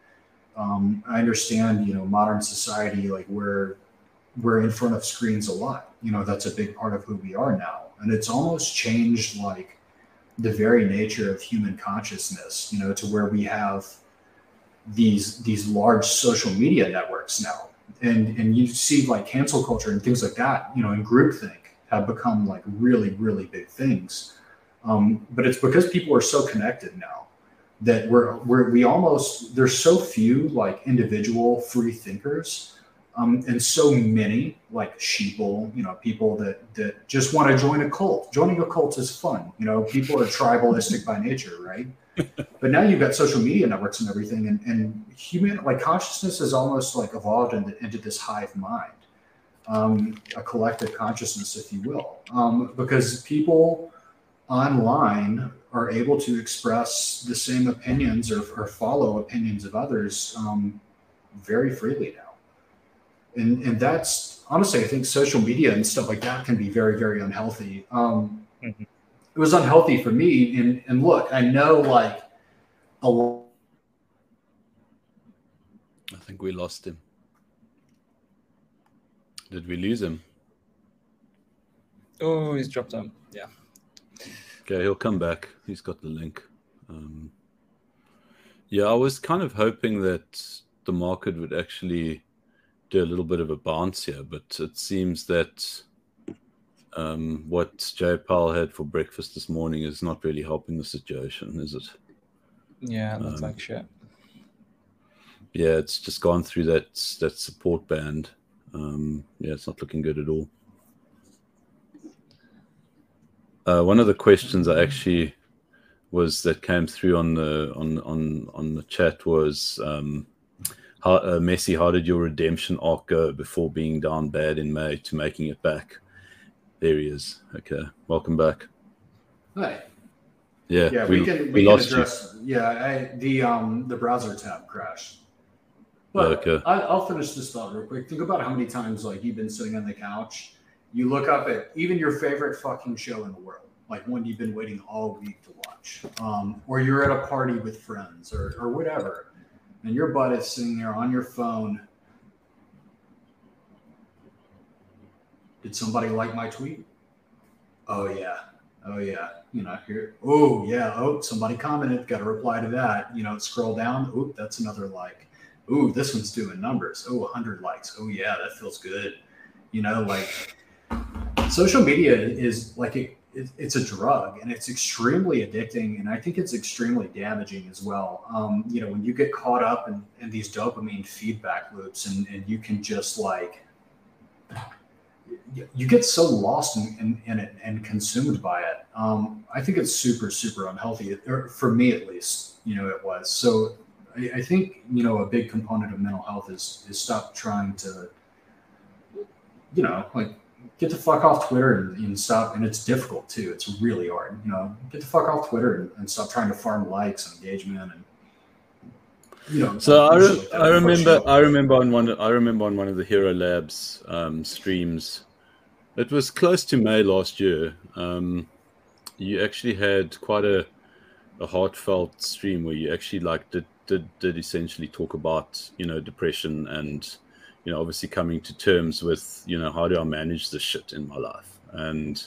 Um, I understand, you know, modern society, like we're we're in front of screens a lot. You know, that's a big part of who we are now, and it's almost changed like the very nature of human consciousness. You know, to where we have these these large social media networks now, and and you see like cancel culture and things like that. You know, and groupthink have become like really, really big things. Um, but it's because people are so connected now that we're, we're we almost there's so few like individual free thinkers um, and so many like sheeple you know people that that just want to join a cult. Joining a cult is fun you know people are tribalistic by nature right? But now you've got social media networks and everything and, and human like consciousness has almost like evolved into, into this hive mind um, a collective consciousness, if you will, um, because people online are able to express the same opinions or, or follow opinions of others um, very freely now. And, and that's honestly, I think social media and stuff like that can be very, very unhealthy. Um, mm-hmm. It was unhealthy for me. And, and look, I know like a lot. I think we lost him. Did we lose him? Oh, he's dropped out. Yeah. Okay, he'll come back. He's got the link. Um, yeah, I was kind of hoping that the market would actually do a little bit of a bounce here, but it seems that um, what Jay Powell had for breakfast this morning is not really helping the situation, is it? Yeah, it looks um, like shit. Yeah, it's just gone through that that support band. Um, yeah, it's not looking good at all. Uh, one of the questions I actually was that came through on the on on on the chat was um, how, uh, Messi. How did your redemption arc go before being down bad in May to making it back? There he is. Okay, welcome back. Hi. Yeah, yeah, we, we can we, we can address. You. Yeah, I, the um the browser tab crashed. But okay. I, I'll finish this thought real quick. Think about how many times like you've been sitting on the couch, you look up at even your favorite fucking show in the world, like one you've been waiting all week to watch, um, or you're at a party with friends or or whatever, and your butt is sitting there on your phone. Did somebody like my tweet? Oh yeah, oh yeah. You know, here. Oh yeah. Oh, somebody commented. Got to reply to that. You know, scroll down. Oh, that's another like ooh, this one's doing numbers. Oh, 100 likes. Oh, yeah, that feels good. You know, like social media is like it, it, it's a drug and it's extremely addicting. And I think it's extremely damaging as well. Um, you know, when you get caught up in, in these dopamine feedback loops and, and you can just like, you get so lost in, in, in, it and consumed by it. Um, I think it's super, super unhealthy, or for me at least, you know, it was. So I, I think you know a big component of mental health is is stop trying to, you know, like get the fuck off Twitter and, and, stop. And it's difficult too. It's really hard. You know, get the fuck off Twitter and, and stop trying to farm likes and engagement and. You know, so I, re- like I remember I remember on one I remember on one of the Hero Labs um, streams, it was close to May last year. Um, you actually had quite a a heartfelt stream where you actually like did did did essentially talk about you know depression and you know obviously coming to terms with you know how do I manage this shit in my life and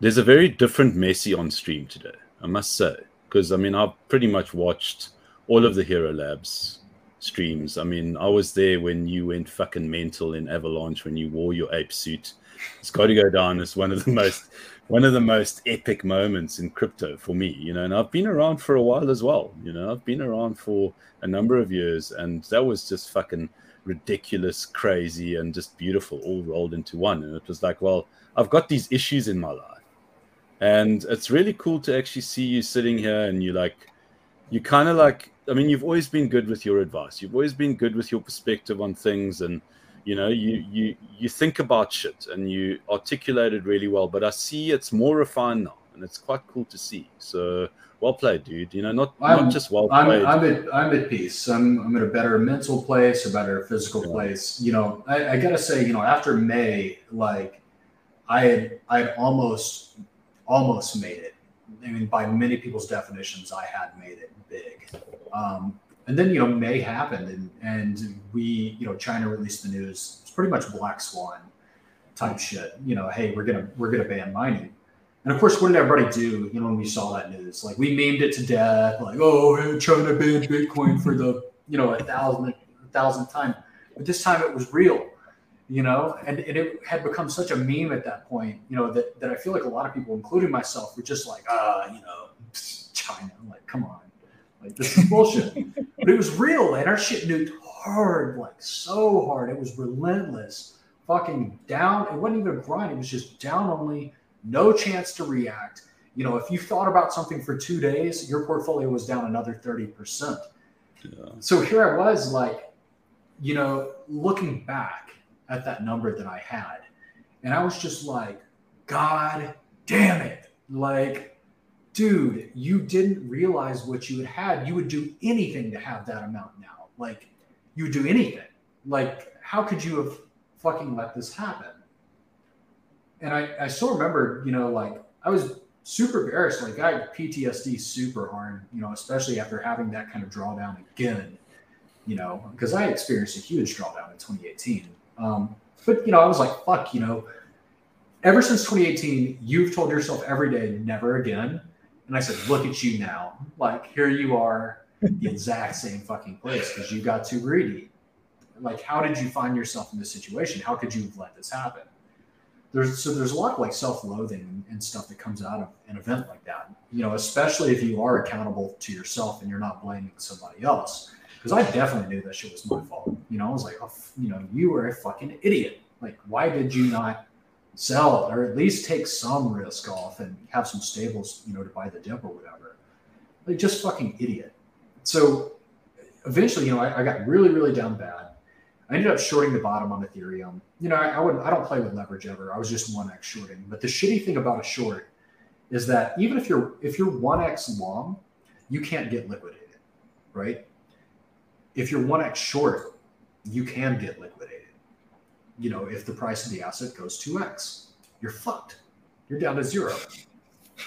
there's a very different Messi on stream today I must say because I mean I've pretty much watched all of the Hero Labs streams. I mean, I was there when you went fucking mental in Avalanche when you wore your ape suit. It's got to go down as one of the most one of the most epic moments in crypto for me, you know. And I've been around for a while as well, you know. I've been around for a number of years, and that was just fucking ridiculous, crazy, and just beautiful, all rolled into one. And it was like, well, I've got these issues in my life, and it's really cool to actually see you sitting here and you like, you kind of like I mean, you've always been good with your advice. You've always been good with your perspective on things, and you know, you you you think about shit and you articulate it really well. But I see it's more refined now, and it's quite cool to see. So well played, dude. You know, not I'm, not just well played. I'm, I'm at I'm at peace. I'm I'm in a better mental place, a better physical yeah. place. You know, I, I gotta say, you know, after May, like I had I had almost almost made it. I mean, by many people's definitions, I had made it big. Um, and then you know May happened, and and we you know China released the news. It's pretty much black swan type shit. You know, hey, we're gonna we're gonna ban mining. And of course, what did everybody do? You know, when we saw that news, like we memed it to death, like, oh, China banned Bitcoin for the you know a thousand a thousand time. But this time it was real, you know, and, and it had become such a meme at that point, you know, that, that I feel like a lot of people, including myself, were just like, ah, you know, China, like, come on, like this is bullshit. but it was real, and our shit nuked hard, like so hard. It was relentless, fucking down. It wasn't even a grind. It was just down only, no chance to react. You know, if you thought about something for two days, your portfolio was down another thirty percent. Yeah. So here I was, like, you know, looking back at that number that I had, and I was just like, God damn it! Like dude, you didn't realize what you had had. You would do anything to have that amount now. Like, you would do anything. Like, how could you have fucking let this happen? And I, I still remember, you know, like, I was super embarrassed. Like, I had PTSD super hard, you know, especially after having that kind of drawdown again, you know, because I experienced a huge drawdown in 2018. Um, but, you know, I was like, fuck, you know, ever since 2018, you've told yourself every day, never again. And I said, look at you now. Like, here you are, the exact same fucking place because you got too greedy. Like, how did you find yourself in this situation? How could you have let this happen? There's so there's a lot of like self-loathing and, and stuff that comes out of an event like that. You know, especially if you are accountable to yourself and you're not blaming somebody else. Because I definitely knew that shit was my fault. You know, I was like, oh, you know, you were a fucking idiot. Like, why did you not sell or at least take some risk off and have some stables, you know, to buy the dip or whatever. Like just fucking idiot. So eventually, you know, I, I, got really, really down bad. I ended up shorting the bottom on Ethereum. You know, I, I wouldn't, I don't play with leverage ever. I was just one X shorting. But the shitty thing about a short is that even if you're if you're one X long, you can't get liquidated, right? If you're one X short, you can get liquidated you know, if the price of the asset goes 2x, you're fucked. You're down to zero.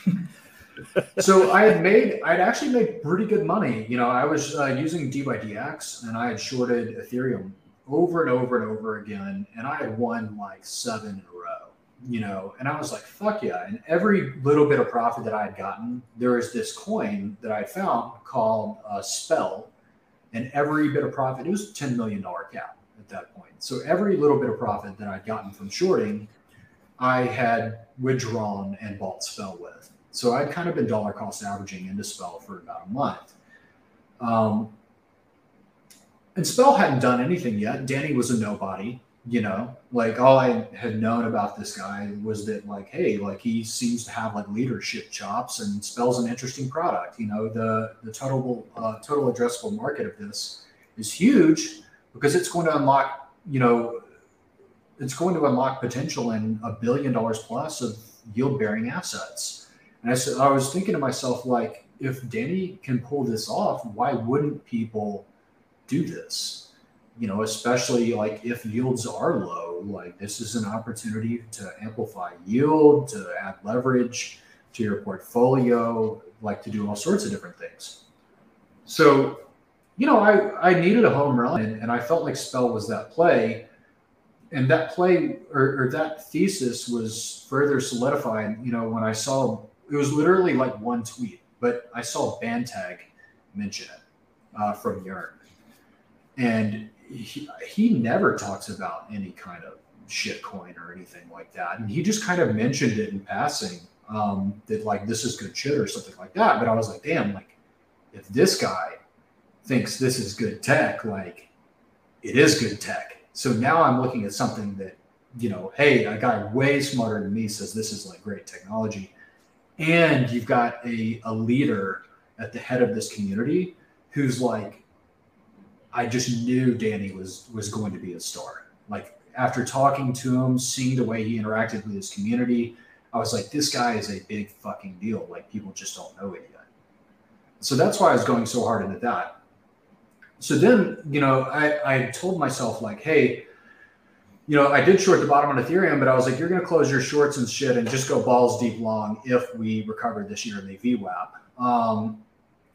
so I had made, I'd actually made pretty good money. You know, I was uh, using DYDX and I had shorted Ethereum over and over and over again. And I had won like seven in a row, you know, and I was like, fuck yeah. And every little bit of profit that I had gotten, there is this coin that I found called uh, Spell. And every bit of profit, it was a $10 million cap at that point. So every little bit of profit that I'd gotten from shorting, I had withdrawn and bought Spell with. So I'd kind of been dollar cost averaging into Spell for about a month. Um, and Spell hadn't done anything yet. Danny was a nobody, you know, like all I had known about this guy was that like, hey, like he seems to have like leadership chops and Spell's an interesting product. You know, the the total uh, total addressable market of this is huge because it's going to unlock, you know, it's going to unlock potential in a billion dollars plus of yield bearing assets. And I said, I was thinking to myself, like, if Danny can pull this off, why wouldn't people do this? You know, especially like if yields are low, like this is an opportunity to amplify yield, to add leverage, to your portfolio, like to do all sorts of different things. So, you know, I, I needed a home run and, and I felt like Spell was that play. And that play or, or that thesis was further solidified, you know, when I saw it was literally like one tweet, but I saw Banteg mention it uh, from Yearn. And he, he never talks about any kind of shitcoin or anything like that. And he just kind of mentioned it in passing um, that like this is good shit or something like that. But I was like, damn, like if this guy thinks this is good tech, like it is good tech. So now I'm looking at something that, you know, hey, a guy way smarter than me says this is like great technology. And you've got a, a leader at the head of this community who's like, I just knew Danny was was going to be a star. Like after talking to him, seeing the way he interacted with his community, I was like, this guy is a big fucking deal. Like people just don't know it yet. So that's why I was going so hard into that. So then, you know, I, I told myself like, hey, you know, I did short the bottom on Ethereum, but I was like, you're going to close your shorts and shit and just go balls deep long if we recover this year in the VWAP. Um,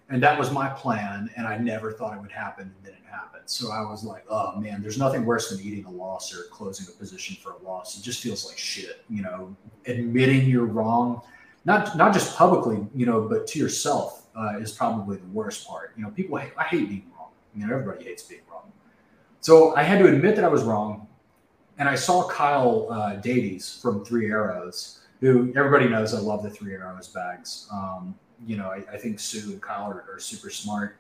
and that was my plan. And I never thought it would happen. And then it happened. So I was like, oh man, there's nothing worse than eating a loss or closing a position for a loss. It just feels like shit, you know, admitting you're wrong, not, not just publicly, you know, but to yourself uh, is probably the worst part. You know, people hate, I hate being wrong. You know, everybody hates being wrong. So I had to admit that I was wrong. And I saw Kyle uh, Davies from Three Arrows, who everybody knows I love the Three Arrows bags. Um, you know, I, I, think Su and Kyle are, are, super smart.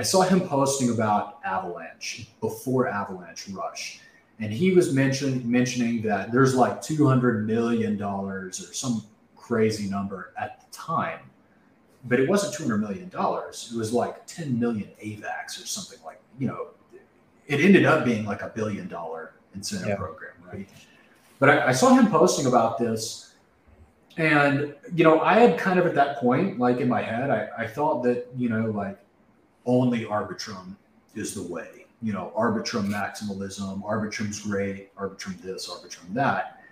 I saw him posting about Avalanche before Avalanche Rush, and he was mentioning mentioning that there's like two hundred million dollars or some crazy number at the time, but it wasn't two hundred million dollars. It was like ten million AVAX or something like you know. It ended up being like a billion dollar incentive yeah. program, right? But I, I saw him posting about this and, you know, I had kind of at that point, like in my head, I, I thought that, you know, like only Arbitrum is the way. You know, Arbitrum maximalism, Arbitrum's great, Arbitrum this, Arbitrum that.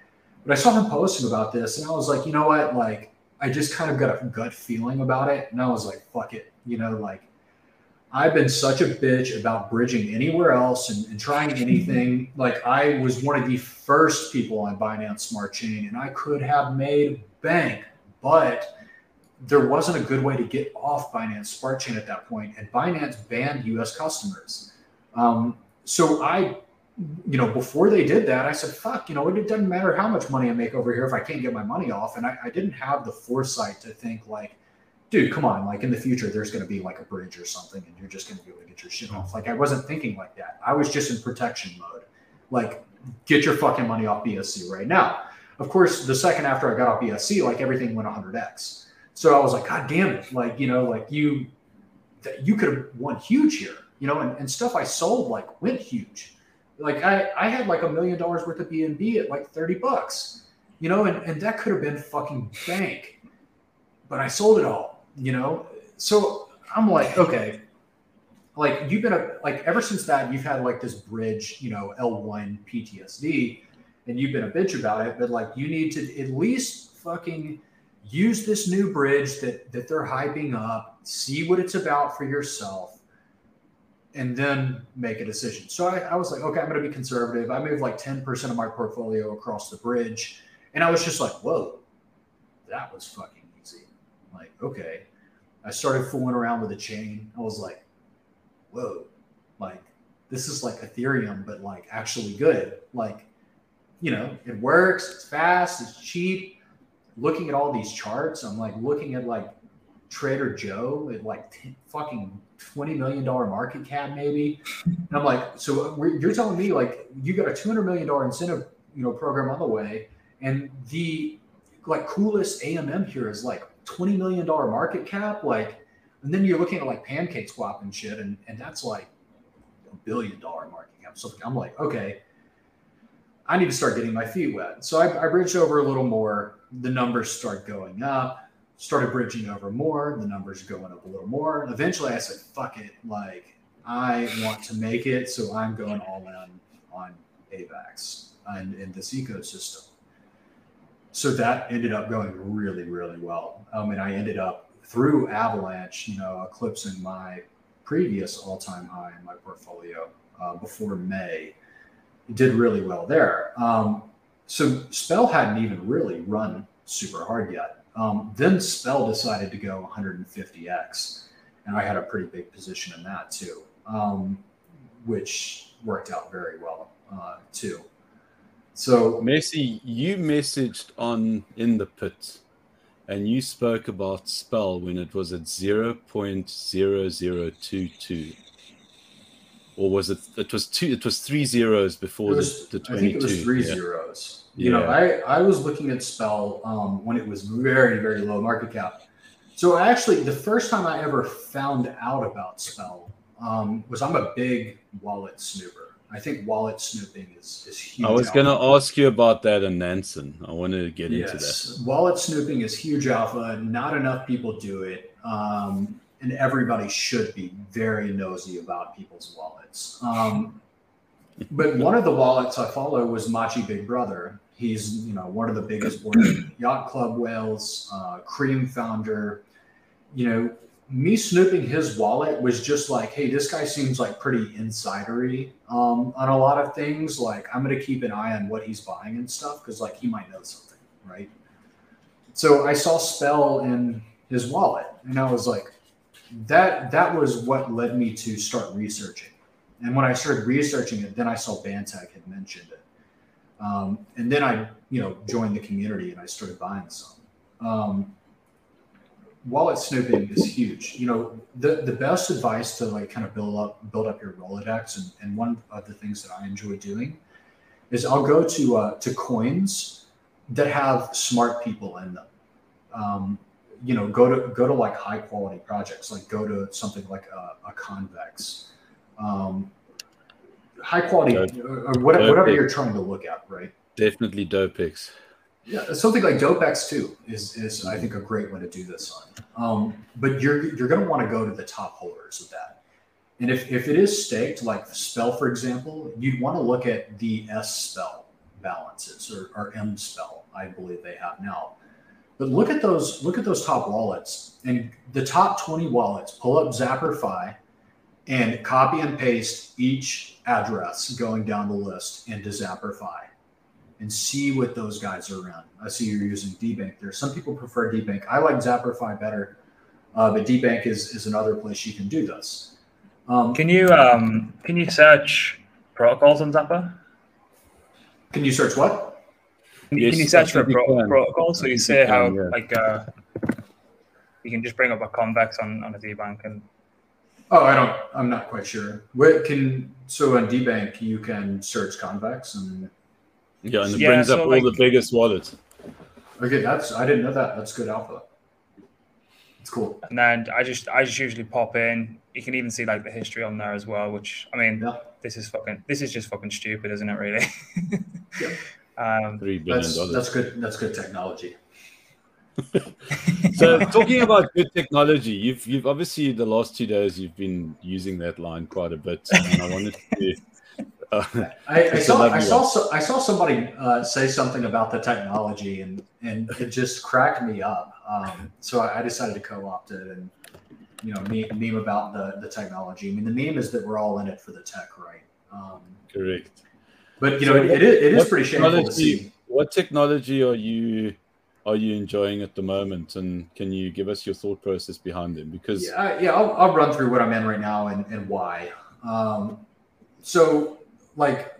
But I saw him posting about this and I was like, you know what? Like, I just kind of got a gut feeling about it. And I was like, fuck it. You know, like, I've been such a bitch about bridging anywhere else and, and, trying anything. Like I was one of the first people on Binance Smart Chain, and I could have made bank, but there wasn't a good way to get off Binance Smart Chain at that point, and Binance banned U.S. customers. Um, so I, you know, before they did that, I said, "Fuck," you know, it doesn't matter how much money I make over here if I can't get my money off. And I, I didn't have the foresight to think like, dude, come on, like in the future, there's going to be like a bridge or something, and you're just going to be able to get your shit off. Like I wasn't thinking like that. I was just in protection mode. Like, get your fucking money off BSC right now. Of course, the second after I got off BSC, like everything went 100x. So I was like, God damn it! Like you know, like you, you could have won huge here, you know, and, and stuff I sold like went huge. Like I, I had like a million dollars worth of BNB at like 30 bucks, you know, and, and that could have been fucking bank, but I sold it all, you know. So I'm like, okay, like you've been a, like ever since that you've had like this bridge, you know, L1 PTSD and you've been a bitch about it, but like you need to at least fucking use this new bridge that that they're hyping up, see what it's about for yourself, and then make a decision. So I, I was like, okay, I'm gonna be conservative. I moved like 10% of my portfolio across the bridge. And I was just like, whoa, that was fucking easy. Like, okay. I started fooling around with the chain. I was like, whoa, like this is like Ethereum, but like actually good. Like you know, it works, it's fast, it's cheap. Looking at all these charts, I'm like looking at like Trader Joe at like 10, fucking $20 million market cap, maybe. And I'm like, so you're telling me like you got a $200 million incentive, you know, program on the way. And the like coolest AMM here is like $20 million market cap. Like, and then you're looking at like pancake swap and shit. And, and that's like a billion dollar market cap. So I'm like, okay, I need to start getting my feet wet. So I, I bridged over a little more. The numbers start going up. Started bridging over more. The numbers going up a little more. And eventually, I said, "Fuck it! Like I want to make it, so I'm going all in on AVAX and in this ecosystem." so that ended up going really, really well. Um, and I ended up through Avalanche, you know, eclipsing my previous all-time high in my portfolio uh, before May did really well there. Um, so Spell hadn't even really run super hard yet. Um, then Spell decided to go 150x, and I had a pretty big position in that too, um, which worked out very well uh, too. So Messi, you messaged on in the pit, and you spoke about Spell when it was at 0.0022 or was it? It was two. It was three zeros before was, the, the twenty two. I think it was three yeah. zeros. You yeah. know, I I was looking at spell um, when it was very very low market cap. So actually, the first time I ever found out about spell um, was I'm a big wallet snooper. I think wallet snooping is, is huge. I was going to ask you about that in Nansen. I wanted to get yes. into that. Wallet snooping is huge alpha. Not enough people do it. Um, and everybody should be very nosy about people's wallets. Um, but one of the wallets I follow was Machi Big Brother. He's you know one of the biggest yacht club whales, uh, Cream founder. You know, me snooping his wallet was just like, hey, this guy seems like pretty insidery um, on a lot of things. Like, I'm going to keep an eye on what he's buying and stuff because, like, he might know something, right? So I saw Spell in his wallet, and I was like, that that was what led me to start researching. And when I started researching it, then I saw Banteg had mentioned it, um, and then I, you know, joined the community and I started buying some. Um, wallet snooping is huge. You know, the, the best advice to like kind of build up build up your Rolodex, and, and one of the things that I enjoy doing is I'll go to uh, to coins that have smart people in them. Um, you know, go to go to like high quality projects, like go to something like a, a Convex, um, high quality, or whatever, whatever you're trying to look at, right? Definitely Dopex. Yeah, something like Dopex too is is I think a great way to do this on. Um, but you're you're going to want to go to the top holders of that. And if, if it is staked, like spell, for example, you'd want to look at the S spell balances or, or M spell, I believe they have now. But look at those, look at those top wallets and the top 20 wallets, pull up Zapperfi and copy and paste each address going down the list into Zapperfi and see what those guys are around. I see you're using DeBank there. Some people prefer DeBank. I like Zapperfi better, uh, but DeBank is, is another place you can do this. Um, can you um, can you search protocols on Zapper? Can you search what? Can, yes, can you search for pro- protocol? So you say how yeah. like uh, you can just bring up a convex on on a DeBank and. Oh, I don't. I'm not quite sure. What can so on DeBank you can search convex and yeah, and it yeah, brings so up like, all the biggest wallets. Okay, that's I didn't know that. That's good alpha. It's cool. And then I just I just usually pop in. You can even see like the history on there as well, which I mean, yeah. this is fucking this is just fucking stupid, isn't it? Really. yep. Um, Three billion that's, dollars. That's good. That's good technology. so talking about good technology, you've you've obviously the last two days you've been using that line quite a bit, and I wanted to uh, I, I, saw, I saw, so, I saw somebody uh, say something about the technology, and and it just cracked me up. Um, so I, I, decided to co-opt it and you know meme, meme about the the technology. I mean, the meme is that we're all in it for the tech, right? Um, Correct. But you know, so it, it is, it is pretty shameful to see. What technology are you are you enjoying at the moment, and can you give us your thought process behind them? Because yeah, yeah, I'll, I'll run through what I'm in right now and and why. Um, so like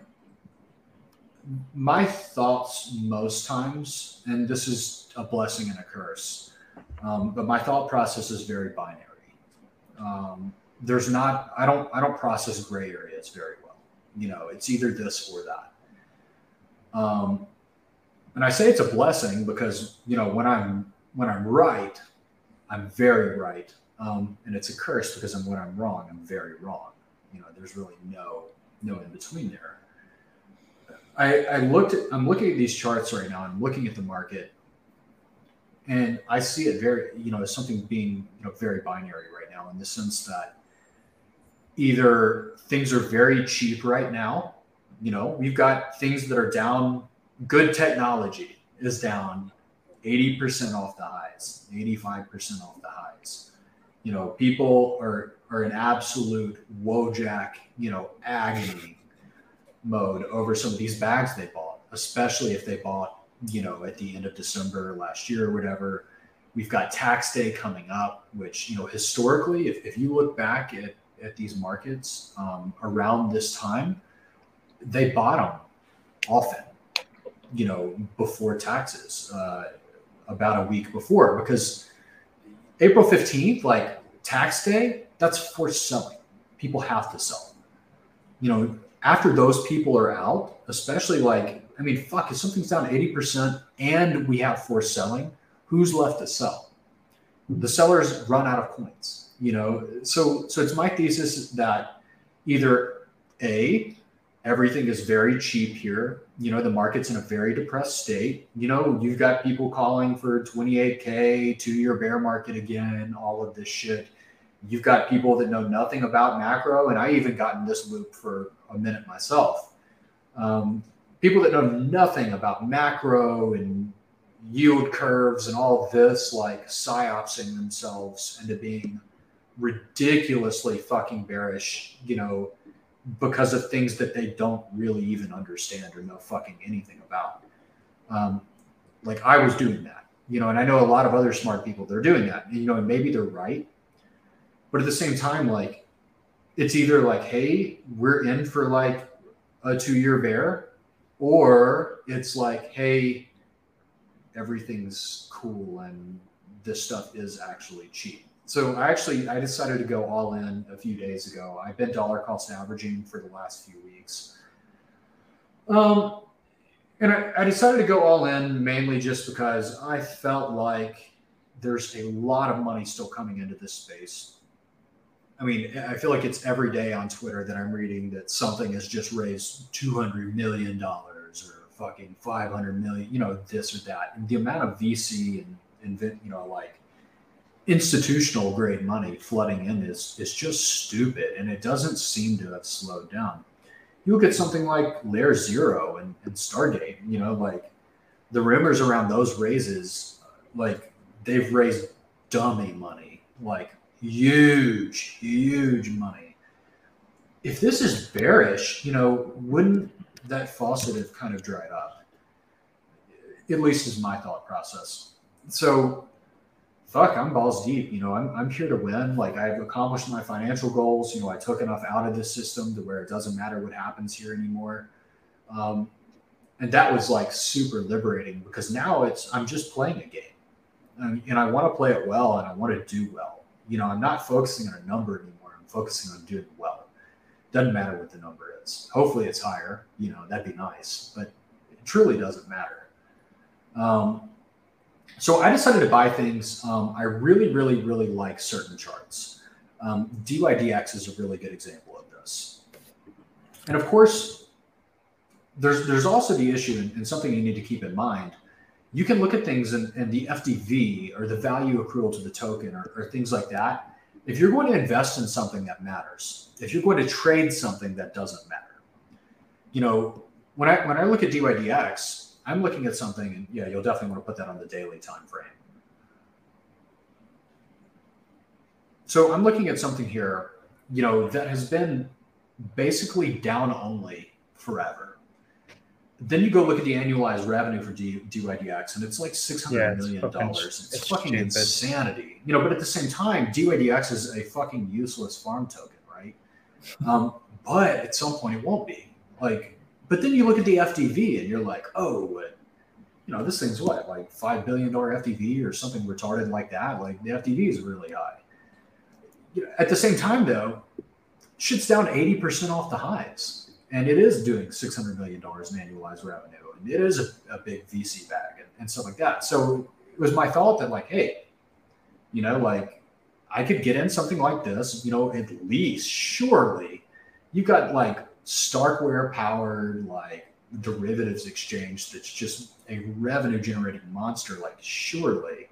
my thoughts most times, and this is a blessing and a curse, um, but my thought process is very binary. Um, there's not, I don't, I don't process gray areas very. You know, it's either this or that. Um, and I say it's a blessing because you know when I'm when I'm right, I'm very right, um, and it's a curse because I'm when I'm wrong, I'm very wrong. You know, there's really no no in between there. I, I looked at, I'm looking at these charts right now. I'm looking at the market and I see it very, you know, as something being, you know, very binary right now in the sense that either things are very cheap right now, you know, we've got things that are down good technology is down 80% off the highs, 85% off the highs. You know, people are are in absolute wojak, you know, agony mode over some of these bags they bought, especially if they bought, you know, at the end of December last year or whatever. We've got tax day coming up, which, you know, historically, if, if you look back at, at these markets um, around this time, they bottom often, you know, before taxes, uh, about a week before, because April 15th, like tax day, that's for selling. People have to sell. You know, after those people are out, especially like, I mean, fuck, if something's down 80% and we have forced selling, who's left to sell? The sellers run out of coins, you know. So so it's my thesis that either A, everything is very cheap here. You know, the market's in a very depressed state. You know, you've got people calling for 28K, two year bear market again, all of this shit. You've got people that know nothing about macro, and I even got in this loop for a minute myself. Um, people that know nothing about macro and yield curves and all this, like psyopsing themselves into being ridiculously fucking bearish, you know, because of things that they don't really even understand or know fucking anything about. Um, like I was doing that, you know, and I know a lot of other smart people they're doing that, you know, and maybe they're right, but at the same time, like it's either like, hey, we're in for like a two year bear, or it's like, hey, everything's cool and this stuff is actually cheap. So I actually I decided to go all in a few days ago. I've been dollar cost averaging for the last few weeks. Um, and I, I decided to go all in mainly just because I felt like there's a lot of money still coming into this space. I mean, I feel like it's every day on Twitter that I'm reading that something has just raised $200 million or fucking 500 million, you know, this or that. And the amount of VC and, and you know, like institutional grade money flooding in is, is just stupid. And it doesn't seem to have slowed down. You look at something like Layer Zero and, and Stargate, you know, like the rumors around those raises, like they've raised dummy money, like huge, huge money. If this is bearish, you know, wouldn't that faucet have kind of dried up? At least is my thought process. So, fuck, I'm balls deep. You know, I'm, I'm here to win. Like, I've accomplished my financial goals. You know, I took enough out of this system to where it doesn't matter what happens here anymore. Um, and that was like super liberating because now it's, I'm just playing a game. And, and I want to play it well and I want to do well you know, I'm not focusing on a number anymore. I'm focusing on doing well. Doesn't matter what the number is. Hopefully it's higher. You know, that'd be nice, but it truly doesn't matter. Um, so I decided to buy things. Um, I really, really, really like certain charts. Um, DYDX is a really good example of this. And of course, there's there's also the issue and, something you need to keep in mind you can look at things and, and the FDV or the value accrual to the token or, or things like that. If you're going to invest in something that matters, if you're going to trade something that doesn't matter, you know, when I when I look at DYDX, I'm looking at something, and yeah, you'll definitely want to put that on the daily time frame. So I'm looking at something here, you know, that has been basically down only forever then you go look at the annualized revenue for D- DYDX, and it's like six hundred yeah, million dollars. It's, it's, fucking stupid. insanity, you know. But at the same time, DYDX is a fucking useless farm token, right? Um, but at some point, it won't be. Like, but then you look at the FDV, and you're like, oh, you know, this thing's what, like five billion dollar FDV or something retarded like that. Like the FDV is really high. At the same time, though, shit's down eighty percent off the highs and it is doing $600 million in annualized revenue and it is a, a big vc bag and, and, stuff like that so it was my thought that like hey you know like i could get in something like this you know at least surely you got like starkware powered like derivatives exchange that's just a revenue generating monster like surely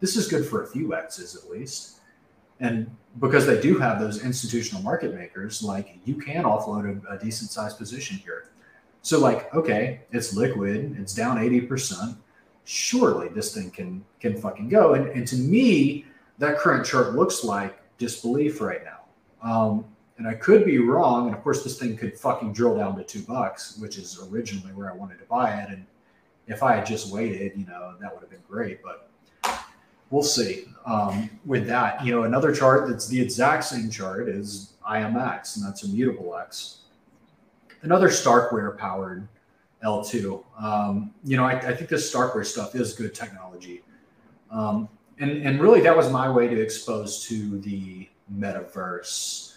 this is good for a few x's at least and because they do have those institutional market makers, like you can offload a, a decent sized position here. So, like, okay, it's liquid, it's down 80%. surely this thing can can fucking go. And, and to me, that current chart looks like disbelief right now. Um, and I could be wrong. And of course, this thing could fucking drill down to two bucks, which is originally where I wanted to buy it. And if I had just waited, you know, that would have been great. But we'll see. Um, with that, you know, another chart that's the exact same chart is IMX, and that's Immutable X. Another Starkware powered L2. Um, you know, I, I, think this Starkware stuff is good technology. Um, and, and really, that was my way to expose to the metaverse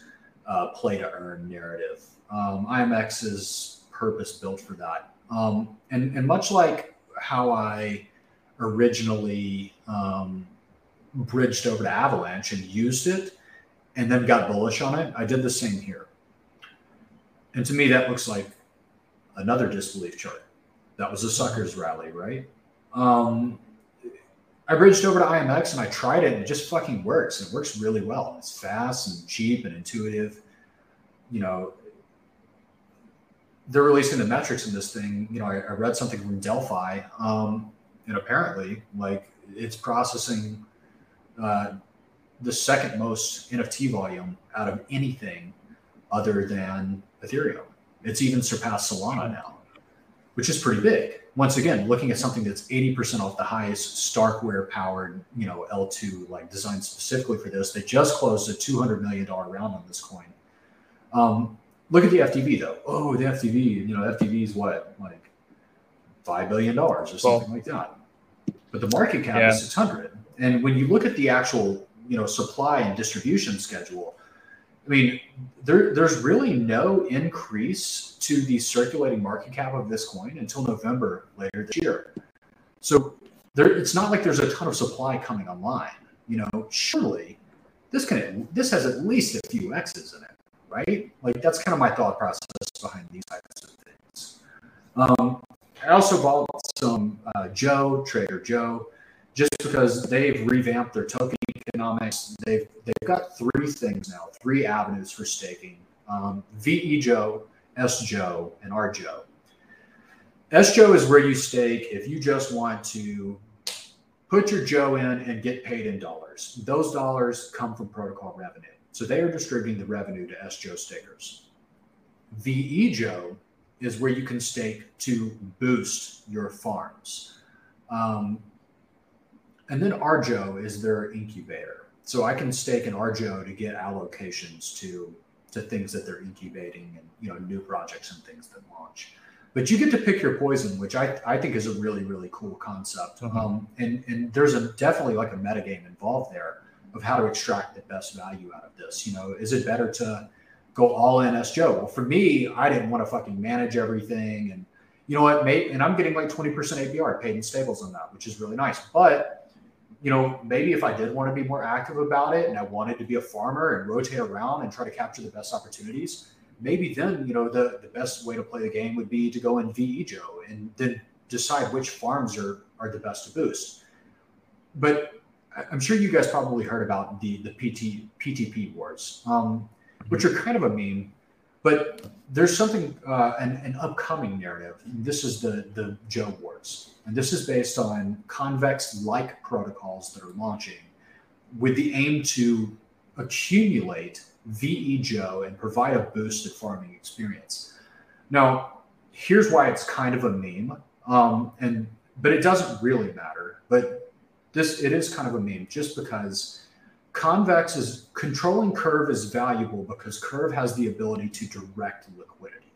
uh, play to earn narrative. Um, IMX is purpose built for that. Um, and, and much like how I originally um, bridged over to Avalanche and used it and then got bullish on it, I did the same here. And to me, that looks like another disbelief chart. That was a suckers rally, right? Um, I bridged over to IMX and I tried it and it just fucking works. And It works really well. It's fast and cheap and intuitive. You know, they're releasing the metrics in this thing. You know, I, I read something from Delphi, um, and apparently, like, it's processing uh, the second most NFT volume out of anything other than Ethereum. It's even surpassed Solana now, which is pretty big. Once again, looking at something that's 80% off the highest Starkware powered, you know, L2, like designed specifically for this. They just closed a $200 million round on this coin. Um, look at the FDV though. Oh, the FDV, you know, FDV is what, like $5 billion or something well, like that. But the market cap yeah. is 600. And when you look at the actual, you know, supply and distribution schedule, I mean, there, there's really no increase to the circulating market cap of this coin until November later this year. So there, it's not like there's a ton of supply coming online. You know, surely this can this has at least a few X's in it, right? Like that's kind of my thought process behind these types of things. Um, I also bought some uh, Joe Trader Joe just because they've revamped their token economics. They've they've got three things now, three avenues for staking: um, VE Joe, S Joe, and R Joe. S Joe is where you stake if you just want to put your Joe in and get paid in dollars. Those dollars come from protocol revenue, so they are distributing the revenue to S Joe stakers. VE Joe is where you can stake to boost your farms. Um, and then R Joe is their incubator. So I can stake an R Joe to get allocations to to things that they're incubating and you know new projects and things that launch. But you get to pick your poison, which I, I think is a really really cool concept. Mm-hmm. Um, and and there's a definitely like a metagame involved there of how to extract the best value out of this. You know, is it better to go all in S Joe? Well, for me, I didn't want to fucking manage everything and you know what, mate, and I'm getting like 20% APR paid in stables on that, which is really nice. But you know, maybe if I did want to be more active about it and I wanted to be a farmer and rotate around and try to capture the best opportunities, maybe then, you know, the, the best way to play the game would be to go in VE Joe and then decide which farms are, are the best to boost. But I'm sure you guys probably heard about the, the PT, PTP wars, um, which are kind of a meme, but there's something, uh, an, an upcoming narrative. This is the, the Joe wars and this is based on convex like protocols that are launching with the aim to accumulate VE Joe and provide a boosted farming experience. Now, here's why it's kind of a meme, um, and but it doesn't really matter. But this it is kind of a meme just because convex is controlling curve is valuable because curve has the ability to direct liquidity.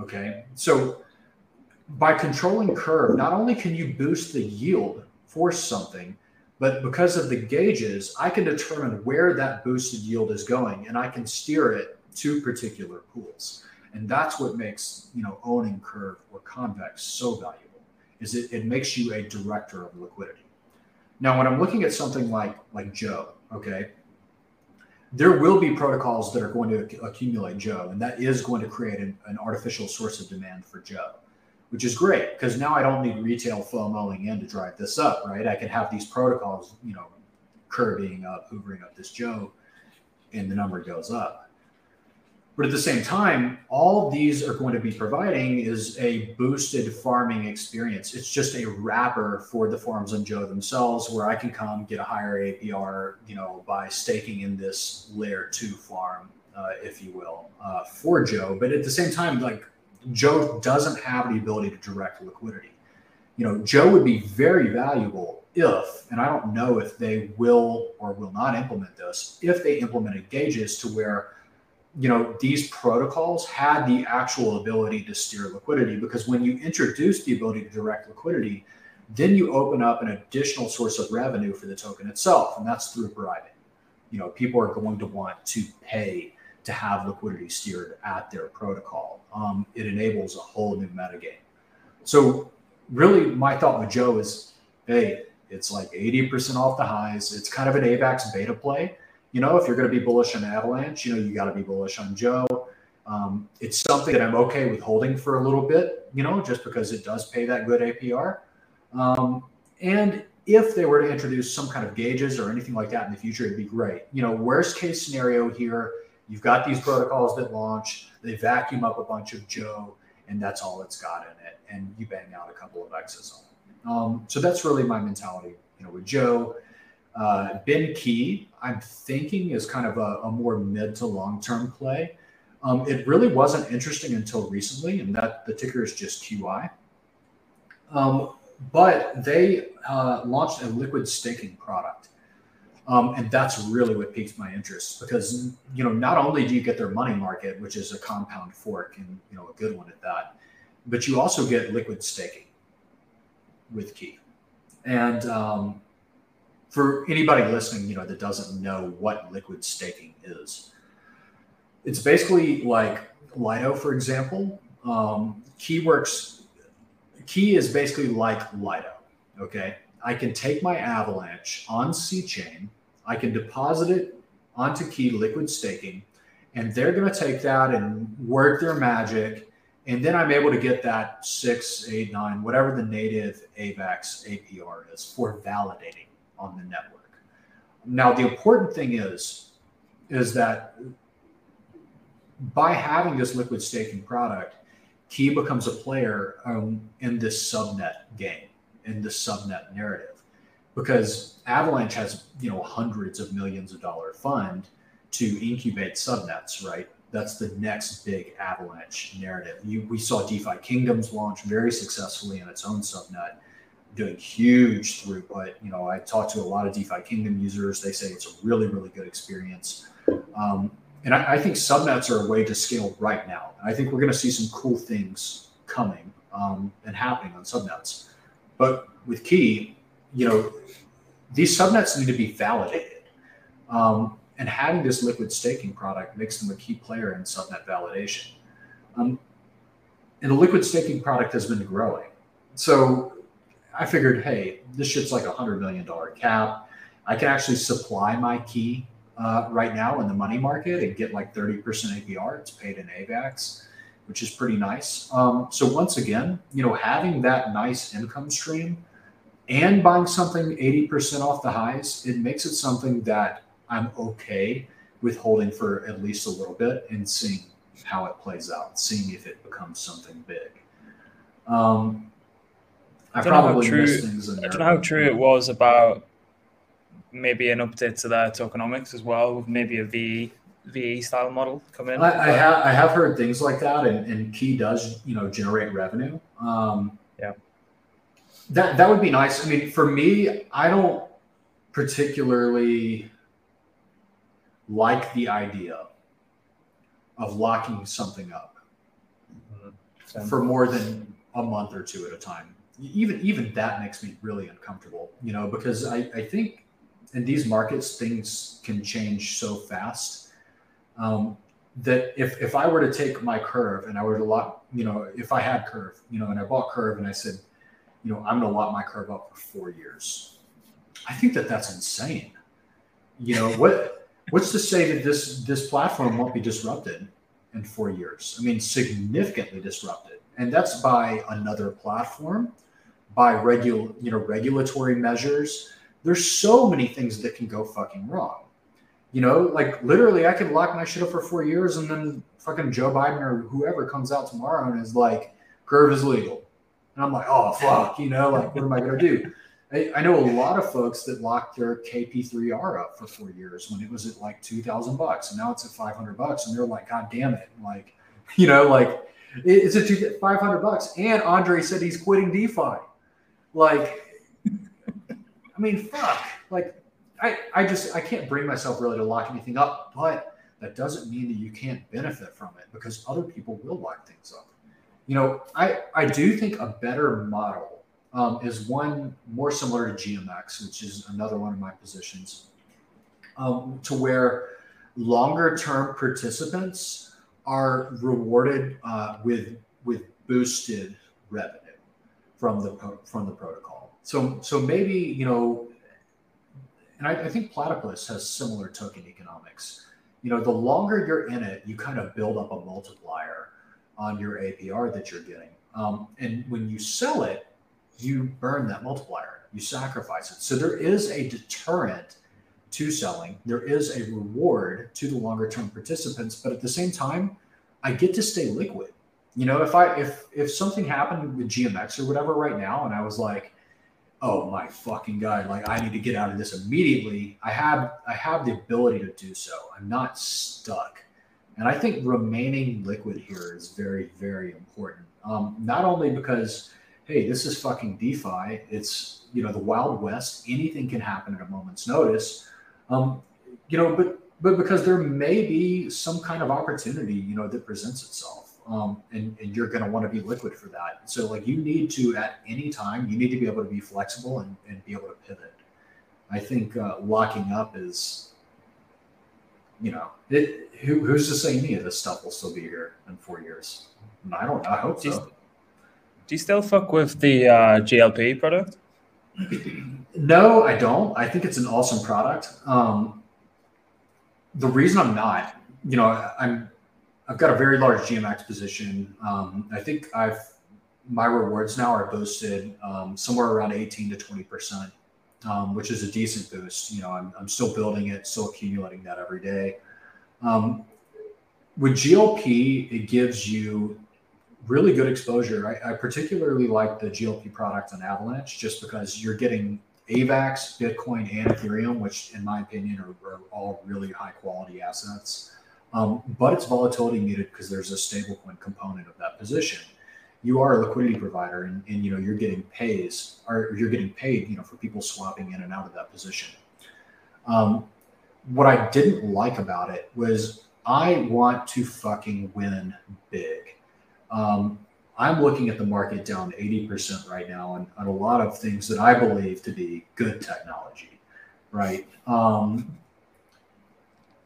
Okay, so by controlling curve, not only can you boost the yield for something, but because of the gauges, I can determine where that boosted yield is going and I can steer it to particular pools. And that's what makes, you know, owning curve or convex so valuable is it, it makes you a director of liquidity. Now, when I'm looking at something like like Joe, okay, there will be protocols that are going to accumulate Joe, and that is going to create an, an artificial source of demand for Joe which is great because now I don't need retail FOMOing in to drive this up, right? I can have these protocols, you know, curving up, hoovering up this Joe, and the number goes up. But at the same time, all these are going to be providing is a boosted farming experience. It's just a wrapper for the farms on Joe themselves, where I can come get a higher APR, you know, by staking in this layer two farm, uh, if you will, uh, for Joe. But at the same time, like Joe doesn't have the ability to direct liquidity. You know, Joe would be very valuable if, and I don't know if they will or will not implement this, if they implemented gauges to where you know these protocols had the actual ability to steer liquidity because when you introduce the ability to direct liquidity then you open up an additional source of revenue for the token itself and that's through bribing. You know people are going to want to pay to have liquidity steered at their protocol. Um, it enables a whole new metagame. So really my thought with joe is hey it's like 80% off the highs. It's kind of an avax beta play you know, if you're going to be bullish on Avalanche, you know, you got to be bullish on Joe. Um, it's something that I'm okay with holding for a little bit, you know, just because it does pay that good APR. Um, and if they were to introduce some kind of gauges or anything like that in the future, it'd be great. You know, worst case scenario here, you've got these protocols that launch, they vacuum up a bunch of Joe, and that's all it's got in it, and you bang out a couple of X's on it. Um, so that's really my mentality, you know, with Joe. Uh, BENQI, I'm thinking, is kind of a, a more mid to long term play. Um, it really wasn't interesting until recently, and that the ticker is just QI. Um, but they uh, launched a liquid staking product. Um, and that's really what piques my interest because you know not only do you get their money market, which is a compound fork and you know a good one at that, but you also get liquid staking with Key. And um, for anybody listening, you know, that doesn't know what liquid staking is, it's basically like Lido, for example. Um, Keyworks, Key is basically like Lido. Okay, I can take my Avalanche on C chain, I can deposit it onto Key liquid staking, and they're going to take that and work their magic. And then I'm able to get that six, eight, nine, whatever the native AVAX APR is for validating on the network. Now, the important thing is, is that by having this liquid staking product, Key becomes a player um, in this subnet game, in this subnet narrative, because Avalanche has you know hundreds of millions of dollar fund to incubate subnets, right? That's the next big Avalanche narrative. You, we saw DeFi Kingdoms launch very successfully in its own subnet doing huge throughput. You know, I talked to a lot of DeFi Kingdom users. They say it's a really, really good experience. Um, and I, I, think subnets are a way to scale right now. I think we're going to see some cool things coming um, and happening on subnets. But with Key, you know, these subnets need to be validated. Um, and having this liquid staking product makes them a key player in subnet validation. Um, and the liquid staking product has been growing. So I figured, hey, this shit's like a hundred million dollar cap. I can actually supply my key uh, right now in the money market and get like 30% APR. It's paid in AVAX, which is pretty nice. Um, so once again, you know, having that nice income stream and buying something 80% off the highs, it makes it something that I'm okay with holding for at least a little bit and seeing how it plays out, seeing if it becomes something big. Um, I, I probably true, missed things in there. I don't know how true it was about maybe an update to their tokenomics as well, with maybe a VE VE style model come in. I, I have I have heard things like that, and, and Key does you know generate revenue. Um, yeah, that that would be nice. I mean, for me, I don't particularly like the idea of locking something up mm-hmm. for more than a month or two at a time even even that makes me really uncomfortable you know because i i think in these markets things can change so fast um, that if if i were to take my curve and i were to lock you know if i had curve you know and i bought curve and i said you know i'm going to lock my curve up for four years i think that that's insane. You know what what's to say that this this platform won't be disrupted in four years? I mean significantly disrupted. And that's by another platform by regular, you know, regulatory measures. There's so many things that can go fucking wrong. You know, like literally, I could lock my shit up for four years, and then fucking Joe Biden or whoever comes out tomorrow and is like, "Curve is legal," and I'm like, "Oh fuck," you know, like what am I gonna do? I, I know a lot of folks that locked their KP3R up for four years when it was at like two thousand bucks, and now it's at five hundred bucks, and they're like, "God damn it!" Like, you know, like it's five hundred bucks, and Andre said he's quitting DeFi. Like, I mean, fuck. Like, I, I just I can't bring myself really to lock anything up, but that doesn't mean that you can't benefit from it because other people will lock things up. You know, I I do think a better model um, is one more similar to GMX, which is another one of my positions, um, to where longer term participants are rewarded uh, with with boosted revenue from the from the protocol. So so maybe you know and I, I think Platypus has similar token economics. You know, the longer you're in it, you kind of build up a multiplier on your APR that you're getting. Um, and when you sell it, you burn that multiplier, you sacrifice it. So there is a deterrent to selling. There is a reward to the longer term participants, but at the same time, I get to stay liquid. You know, if I if if something happened with GMX or whatever right now, and I was like, oh my fucking god like i need to get out of this immediately i have i have the ability to do so. I'm not stuck. And i think remaining liquid here is very very important. Um, not only because hey this is fucking defi it's you know the wild west anything can happen at a moment's notice. Um, you know but but because there may be some kind of opportunity you know that presents itself um, and, and you're going to want to be liquid for that. So like you need to at any time you need to be able to be flexible and, and be able to pivot. I think uh, locking up is, you know, it, who, who's to say any of this stuff will still be here in four years? I don't know. I hope do so. You, do you still fuck with the uh, GLP product? no, I don't. I think it's an awesome product. Um, the reason I'm not, you know, I'm I've got a very large GMX position. Um, I think I've my rewards now are boosted um, somewhere around 18 to 20 percent, um, which is a decent boost. You know, I'm, I'm still building it, still accumulating that every day. Um, with GLP, it gives you really good exposure. I, I, particularly like the GLP product on Avalanche just because you're getting AVAX, Bitcoin, and Ethereum, which, in my opinion, are, are all really high quality assets. Um, but it's volatility muted because there's a stablecoin component of that position. You are a liquidity provider, and, and you know you're getting pays, or you're getting paid, you know, for people swapping in and out of that position. Um, what I didn't like about it was I want to fucking win big. Um, I'm looking at the market down 80% right now on, on a lot of things that I believe to be good technology, right? Um,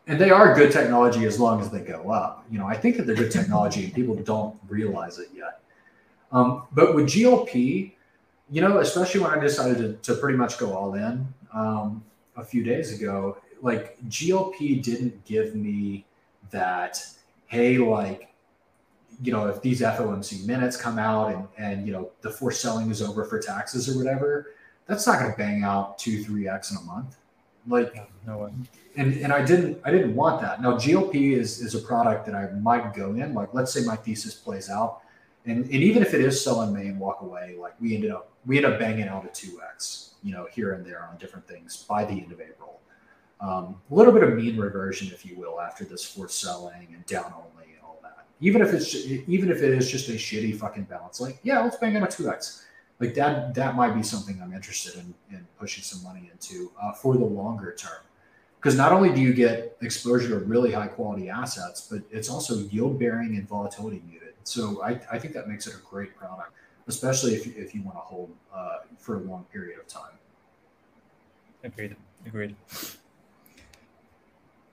and they are good technology as long as they go up. You know, I think that they're good technology and people don't realize it yet. Um, but with GLP, you know, especially when I decided to, to pretty much go all in um, a few days ago, like GLP didn't give me that, hey, like, you know, if these FOMC minutes come out and, and, you know, the forced selling is over for taxes or whatever, that's not going to bang out two, three X in a month. Like, no way and and I didn't I didn't want that. Now GLP is is a product that I might go in. Like let's say my thesis plays out, and and even if it is sell in May and walk away, like we ended up we ended up banging out a two x, you know, here and there on different things by the end of April. Um, a little bit of mean reversion, if you will, after this forced selling and down only and all that. Even if it's even if it is just a shitty fucking balance, like yeah, let's bang out a two x. Like that that might be something I'm interested in in pushing some money into uh, for the longer term because not only do you get exposure to really high quality assets, but it's also yield bearing and volatility muted. So I, I think that makes it a great product, especially if, if you want to hold uh, for a long period of time. Agreed. Agreed.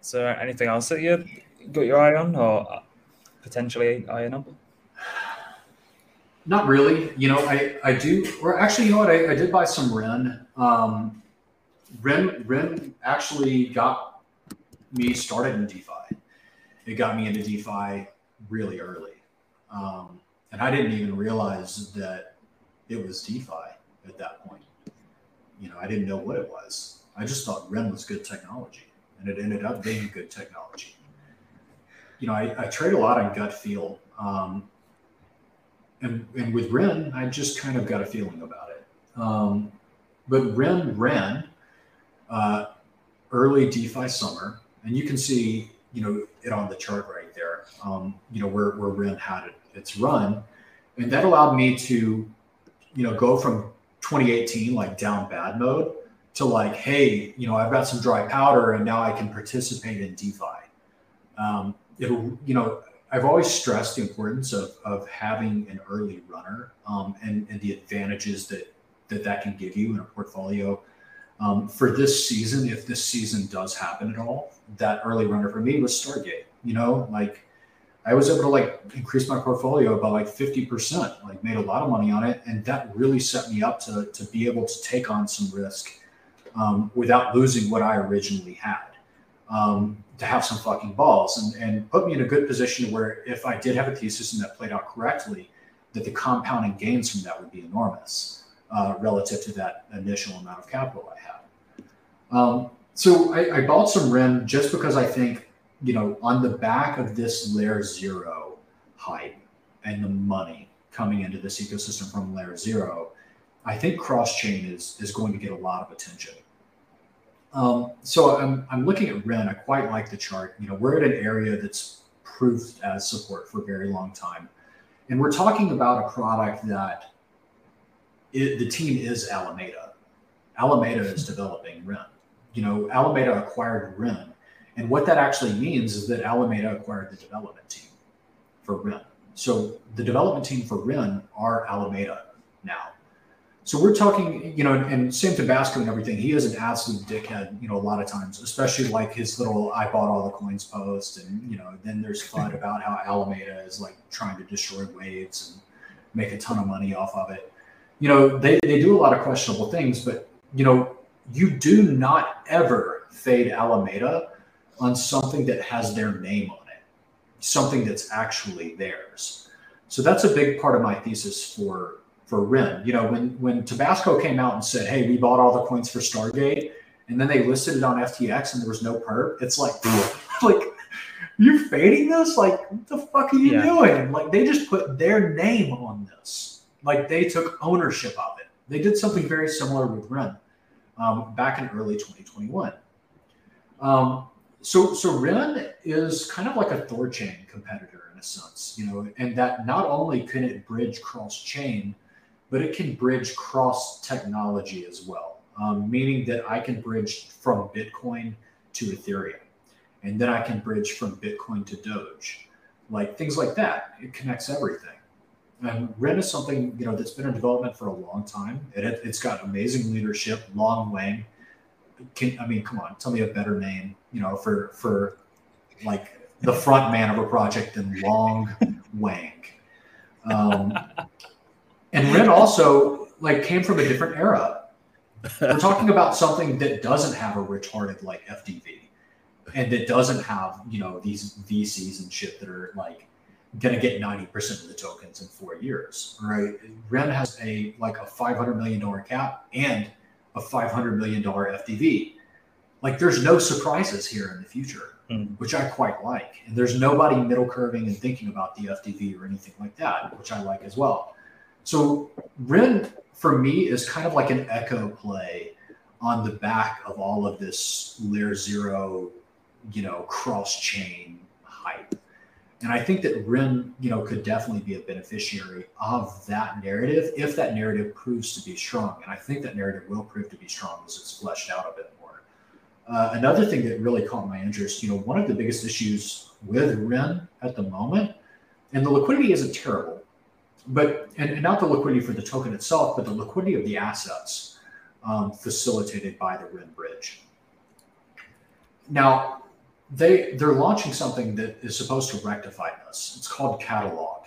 So anything else that you got your eye on or potentially eyeing up? Not really. You know, I, I do, or actually, you know what? I, I did buy some Ren. Um, Ren Ren actually got me started in DeFi. It got me into DeFi really early, um, and I didn't even realize that it was DeFi at that point. You know, I didn't know what it was. I just thought Ren was good technology. and it ended up being good technology. You know, I, I trade a lot on gut feel. Um, and, and with Ren, I just kind of got a feeling about it. Um, but Ren ran uh, early DeFi summer, and you can see, you know, it on the chart right there. Um, you know where where Ren had it, its run, and that allowed me to, you know, go from 2018 like down bad mode to like, hey, you know, I've got some dry powder, and now I can participate in DeFi. Um, it'll, you know, I've always stressed the importance of, of having an early runner um, and, and the advantages that, that that can give you in a portfolio. Um, for this season, if this season does happen at all, that early runner for me was Stargate. You know, like I was able to like increase my portfolio by like 50%, like made a lot of money on it. And that really set me up to, to be able to take on some risk um, without losing what I originally had um, to have some fucking balls and, and put me in a good position where if I did have a thesis and that played out correctly, that the compounding gains from that would be enormous uh, relative to that initial amount of capital I had. Um, so I, I bought some REN just because I think, you know, on the back of this layer zero hype and the money coming into this ecosystem from layer zero, I think cross chain is is going to get a lot of attention. Um, so I'm, I'm looking at Ren. I quite like the chart. You know, we're at an area that's proved as support for a very long time. And we're talking about a product that it, the team is Alameda. Alameda is developing Ren. You know, Alameda acquired Ren. And what that actually means is that Alameda acquired the development team for Ren. So the development team for Ren are Alameda now. So we're talking, you know, and Sam Trabucco and everything. He is an absolute dickhead, you know, a lot of times, especially like his little "I bought all the coins" post, and you know, then there's FUD about how Alameda is like trying to destroy waves and make a ton of money off of it. You know, they they do a lot of questionable things, but you know, you do not ever fade Alameda on something that has their name on it, something that's actually theirs. So that's a big part of my thesis for for Ren. You know, when when Trabucco came out and said, "Hey, we bought all the coins for Stargate," and then they listed it on FTX and there was no perp, it's like, like you fading this? Like, what the fuck are you yeah. doing? Like, they just put their name on this. Like, they took ownership of it. They did something very similar with Ren um, back in early 2021. Um, so, so Ren is kind of like a Thorchain competitor in a sense, you know, and that not only can it bridge cross chain, but it can bridge cross technology as well, um, meaning that I can bridge from Bitcoin to Ethereum, and then I can bridge from Bitcoin to Doge, like things like that. It connects everything. And Ren is something you know that's been in development for a long time. It, it's got amazing leadership. Loong Wang, can, I mean, come on, tell me a better name, you know, for for like the front man of a project than Loong Wang. Um, and Ren also like came from a different era. We're talking about something that doesn't have a retarded like FDV, and that doesn't have you know these VCs and shit that are like gonna get ninety percent of the tokens in four years. Right? Ren has a like a five hundred million dollar cap and a five hundred million dollar FDV. Like there's no surprises here in the future, mm. which I quite like. And there's nobody middle curving and thinking about the FDV or anything like that, which I like as well. So Ren for me is kind of like an echo play on the back of all of this layer zero, you know, cross chain hype. And I think that Ren, you know, could definitely be a beneficiary of that narrative if that narrative proves to be strong. And I think that narrative will prove to be strong as it's fleshed out a bit more. Uh, another thing that really caught my interest, you know, one of the biggest issues with Ren at the moment, and the liquidity isn't terrible, but and, and, not the liquidity for the token itself, but the liquidity of the assets um, facilitated by the Ren bridge. Now, they they're launching something that is supposed to rectify this. It's called Catalog.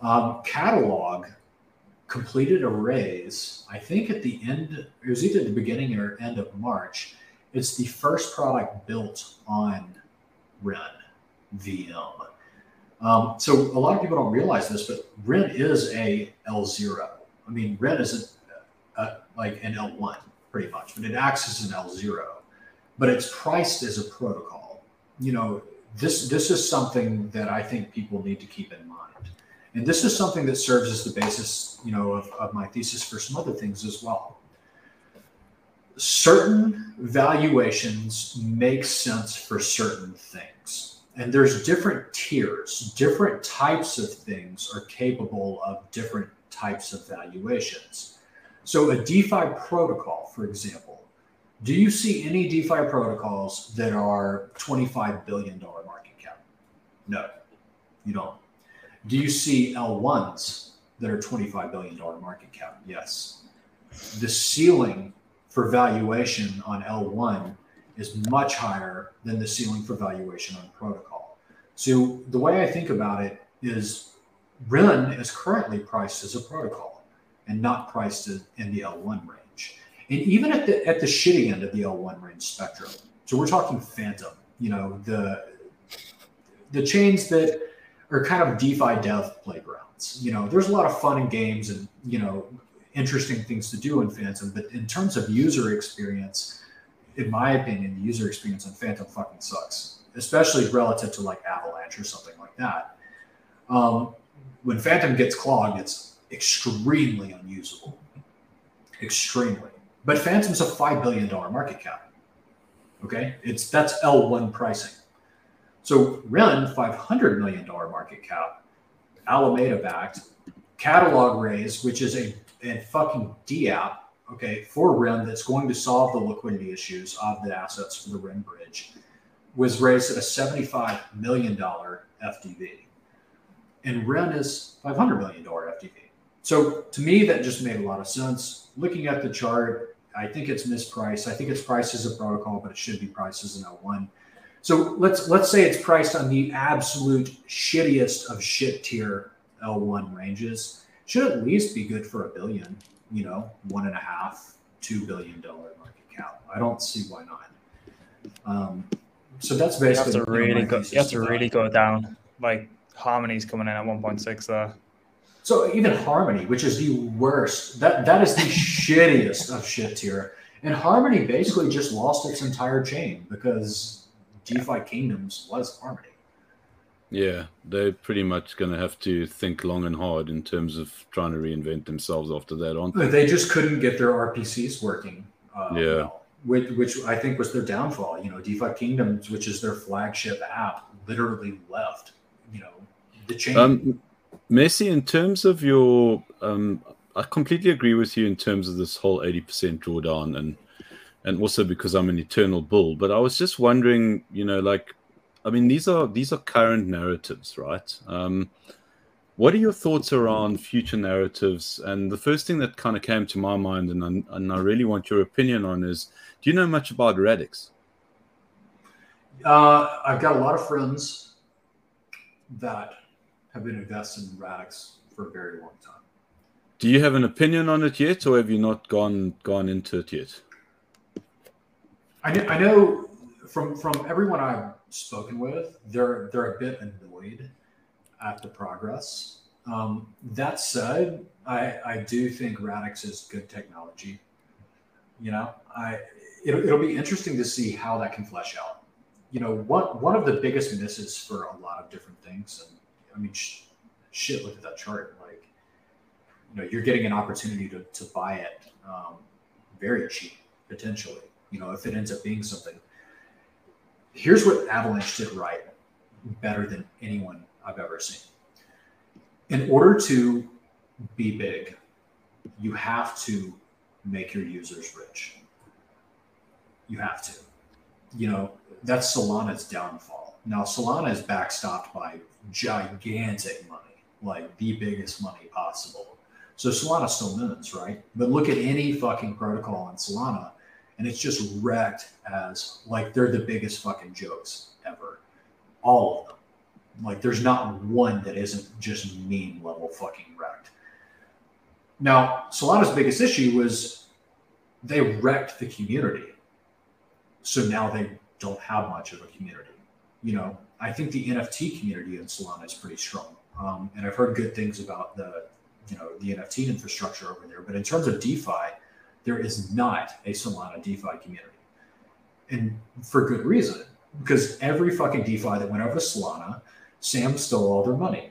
Um, Catalog completed a raise. I think at the end, it was either the beginning or end of March. It's the first product built on Ren VM. Um, so a lot of people don't realize this, but Ren is a L0. I mean, Ren is a, a, like an L1 pretty much, but it acts as an L0. but it's priced as a protocol. You know, this this is something that I think people need to keep in mind. And this is something that serves as the basis, you know, of, of my thesis for some other things as well. Certain valuations make sense for certain things. And there's different tiers, different types of things are capable of different types of valuations. So a DeFi protocol, for example, do you see any DeFi protocols that are $25 billion market cap? No, you don't. Do you see L1s that are $25 billion market cap? Yes. The ceiling for valuation on L1 is much higher than the ceiling for valuation on protocol. So the way I think about it is Ren is currently priced as a protocol and not priced in the L1 range. And even at the at the shitty end of the L1 range spectrum. So we're talking Fantom, you know, the the chains that are kind of DeFi dev playgrounds. You know, there's a lot of fun and games and, you know, interesting things to do in Fantom, But in terms of user experience, in my opinion, the user experience on Fantom fucking sucks, especially relative to like Avalanche or something like that. Um, when Fantom gets clogged, it's extremely unusable. Extremely. But Fantom's a $5 billion market cap. Okay. It's that's L1 pricing. So Ren, $500 million market cap, Alameda backed, catalog raise, which is a, a fucking DApp, okay, for Ren that's going to solve the liquidity issues of the assets for the Ren bridge, was raised at a $75 million FDV. And Ren is $500 million FDV. So to me, that just made a lot of sense. Looking at the chart, I think it's mispriced. I think it's priced as a protocol, but it should be priced as an L1. So let's let's say it's priced on the absolute shittiest of shit tier L1 ranges. Should at least be good for a billion, you know, one and a half, two billion dollar market cap. I don't see why not. Um, so that's basically you have to really go. You have to really go down. Like Harmony's coming in at one point six there. So even Harmony, which is the worst, that that is the shittiest of shit tier. And Harmony basically just lost its entire chain because DeFi Kingdoms was Harmony. Yeah, they're pretty much going to have to think long and hard in terms of trying to reinvent themselves after that, aren't they? They just couldn't get their RPCs working. Uh, yeah. Well, which, which I think was their downfall. You know, DeFi Kingdoms, which is their flagship app, literally left. You know, the chain. Um, Messi, in terms of your, um, I completely agree with you in terms of this whole eighty percent drawdown and and also because I'm an eternal bull. But I was just wondering, you know, like, I mean, these are these are current narratives, right? Um, what are your thoughts around future narratives? And the first thing that kind of came to my mind, and I, and I really want your opinion on, is do you know much about Radix? Uh, I've got a lot of friends that have been invested in Radix for a very long time. Do you have an opinion on it yet, or have you not gone gone into it yet? I know, I know from from everyone I've spoken with, they're they're a bit annoyed at the progress. Um, that said, I I do think Radix is good technology. You know, I it'll, it'll be interesting to see how that can flesh out. You know, one one of the biggest misses for a lot of different things, and I mean, sh- shit, look at that chart. Like, you know, you're getting an opportunity to to buy it um, very cheap potentially you know, if it ends up being something. Here's what Avalanche did right better than anyone I've ever seen. In order to be big, you have to make your users rich. You have to. You know, that's Solana's downfall. Now, Solana is backstopped by gigantic money, like the biggest money possible. So Solana still moons, right? But look at any fucking protocol on Solana and it's just wrecked as like they're the biggest fucking jokes ever. All of them. Like there's not one that isn't just meme level fucking wrecked. Now, Solana's biggest issue was they wrecked the community. So now they don't have much of a community. You know, I think the NFT community in Solana is pretty strong. Um, and I've heard good things about the, you know, the NFT infrastructure over there. But in terms of DeFi, there is not a Solana DeFi community. and for good reason because every fucking DeFi that went over to Solana, Sam stole all their money.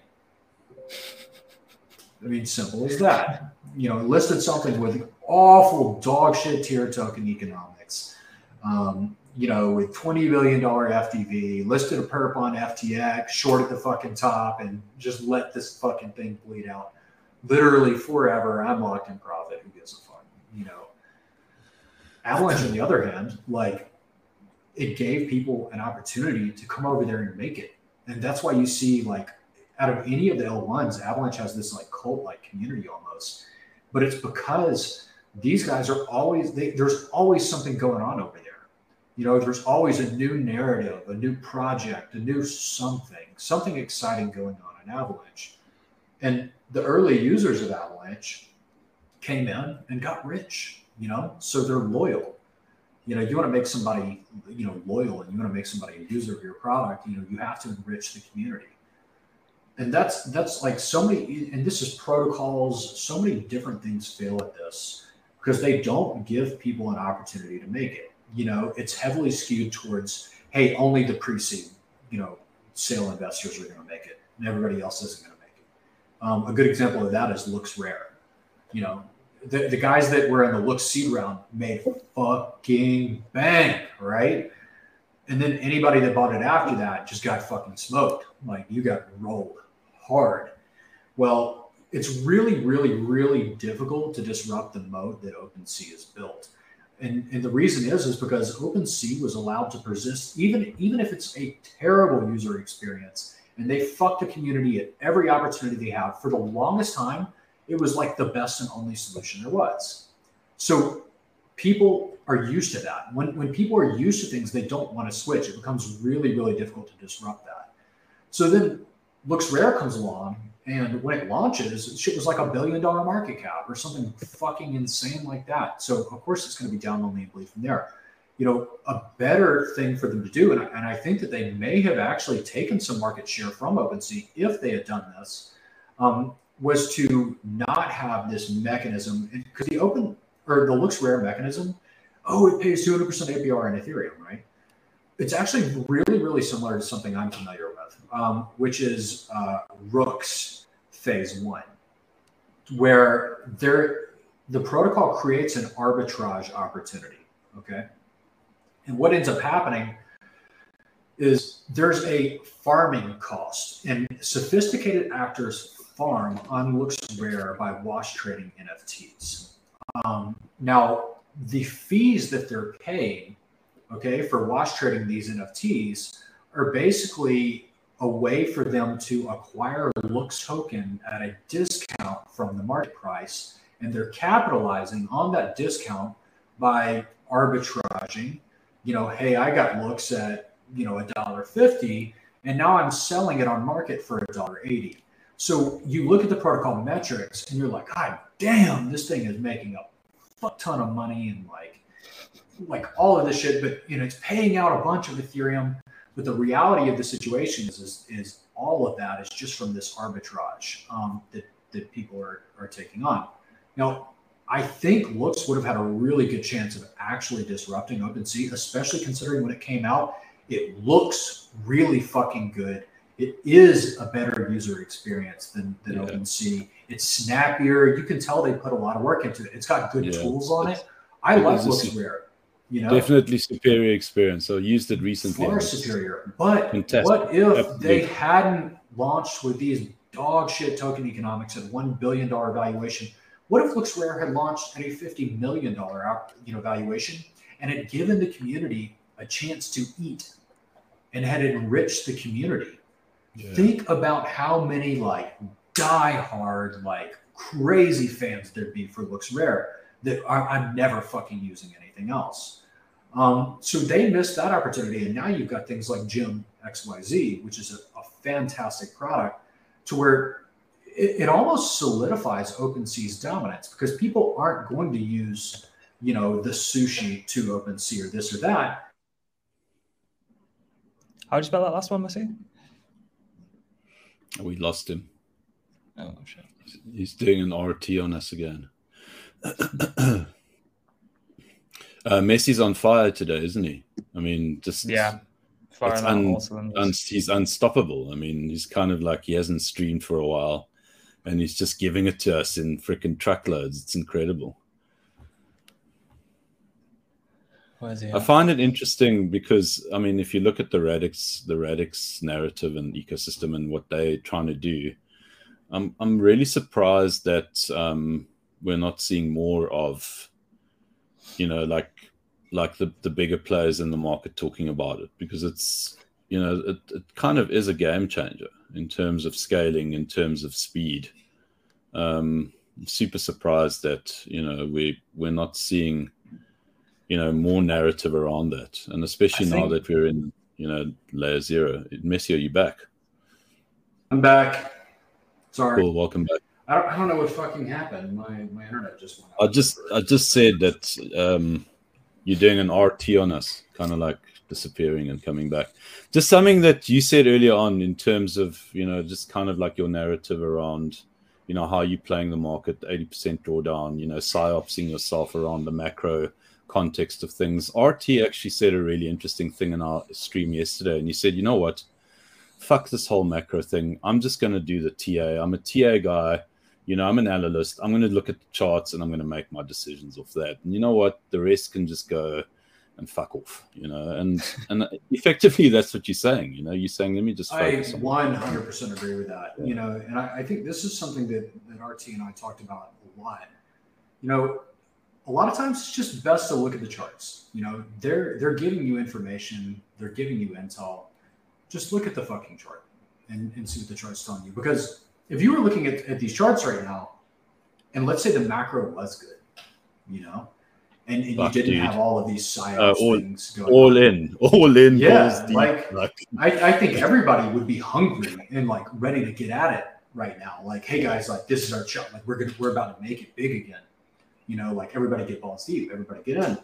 I mean, simple as that. You know, listed something with awful dog shit tier token economics. Um, you know, with $20 billion FDV, listed a perp on FTX, short at the fucking top, and just let this fucking thing bleed out literally forever. I'm locked in profit. Who gives a fuck? You know, Avalanche, on the other hand, like it gave people an opportunity to come over there and make it. And that's why you see like out of any of the L1s, Avalanche has this like cult like community almost. But it's because these guys are always they, there's always something going on over there. You know, there's always a new narrative, a new project, a new something, something exciting going on in Avalanche. And the early users of Avalanche came in and got rich, you know, so they're loyal. You know you want to make somebody you know loyal and you want to make somebody a user of your product you know you have to enrich the community. And that's that's like so many and this is protocols so many different things fail at this because they don't give people an opportunity to make it. You know it's heavily skewed towards hey only the pre-seed you know sale investors are going to make it and everybody else isn't going to make it. Um, a good example of that is LooksRare you know the, the guys that were in the look seed round made fucking bank, right? And then anybody that bought it after that just got fucking smoked. Like you got rolled hard. Well, it's really, really, really difficult to disrupt the moat that OpenSea has built. And, and the reason is is because OpenSea was allowed to persist even even if it's a terrible user experience and they fuck the community at every opportunity they have for the longest time it was like the best and only solution there was. So people are used to that. When, when people are used to things, they don't want to switch. It becomes really, really difficult to disrupt that. So then LooksRare comes along, and when it launches, shit was like a billion dollar market cap or something fucking insane like that. So of course it's going to be down only from there. You know, a better thing for them to do, and I, and I think that they may have actually taken some market share from OpenSea if they had done this, um, was to not have this mechanism because the open or the looks rare mechanism, oh, it pays 200% APR in Ethereum, right? It's actually really, really similar to something I'm familiar with, um, which is uh, Rooks Phase One, where there the protocol creates an arbitrage opportunity. Okay, and what ends up happening is there's a farming cost, and sophisticated actors farm on looks rare by wash trading NFTs. Um, now, the fees that they're paying, okay, for wash trading these NFTs are basically a way for them to acquire looks token at a discount from the market price. And they're capitalizing on that discount by arbitraging, you know, hey, I got looks at, you know, a dollar fifty, and now I'm selling it on market for a dollar eighty. So you look at the protocol metrics and you're like, God damn, this thing is making a fuck ton of money and like like all of this shit, but you know, it's paying out a bunch of Ethereum. But the reality of the situation is is, is all of that is just from this arbitrage um, that, that people are, are taking on. Now, I think Looks would have had a really good chance of actually disrupting OpenSea, especially considering when it came out, it looks really fucking good it is a better user experience than, than yeah. OpenSea. It's snappier. You can tell they put a lot of work into it. It's got good yeah. tools on it. I it like looks rare. You know, definitely superior experience. So I used it recently. Far superior. But what if they hadn't launched with these dog shit token economics at one billion dollar valuation? What if LooksRare had launched at a fifty million dollar you know valuation and had given the community a chance to eat and had enriched the community? Yeah. Think about how many like die-hard, like crazy fans there'd be for Looks Rare that are, I'm never fucking using anything else. Um, so they missed that opportunity, and now you've got things like Gem XYZ, which is a, a fantastic product, to where it, it, almost solidifies OpenSea's dominance because people aren't going to use, you know, the sushi to OpenSea or this or that. How would you spell that last one, Messi? We lost him. Oh shit! He's doing an RT on us again. uh, Messi's on fire today, isn't he? I mean, just yeah, it's un, un, he's unstoppable. I mean, he's kind of like he hasn't streamed for a while, and he's just giving it to us in freaking truckloads. It's incredible. I find it interesting because I mean, if you look at the Radix, the Radix narrative and ecosystem and what they're trying to do, I'm I'm really surprised that um, we're not seeing more of, you know, like like the the bigger players in the market talking about it because it's you know it, it kind of is a game changer in terms of scaling, in terms of speed. Um, super surprised that you know we we're not seeing you know more narrative around that, and especially now that we're in you know layer zero. Messi, are you back? I'm back. Sorry. Cool. Welcome back. I don't, I don't know what fucking happened. My my internet just went. Out. I just I just said that um, you're doing an RT on us, kind of like disappearing and coming back. Just something that you said earlier on in terms of you know just kind of like your narrative around you know how you playing the market, eighty percent drawdown, you know psyopsing yourself around the macro context of things. RT actually said a really interesting thing in our stream yesterday, and he said, you know what, fuck this whole macro thing. I'm just going to do the TA. I'm a TA guy. You know, I'm an analyst. I'm going to look at the charts and I'm going to make my decisions off that. And you know what, the rest can just go and fuck off. You know, and and effectively that's what you're saying. You know, you're saying let me just. I 100 percent agree with that. Yeah. You know, and I, I think this is something that that RT and I talked about a lot. You know, a lot of times it's just best to look at the charts. You know, they're they're giving you information, they're giving you intel. Just look at the fucking chart and, and see what the chart's telling you. Because if you were looking at, at these charts right now, and let's say the macro was good, you know, and, and Fuck, you didn't dude. have all of these side uh, all, things going all on. in, all in. Yeah, like, like I, I think everybody would be hungry and like ready to get at it right now. Like, hey guys, like this is our shot. Like we're gonna we're about to make it big again you know, like everybody get balls deep, everybody get in.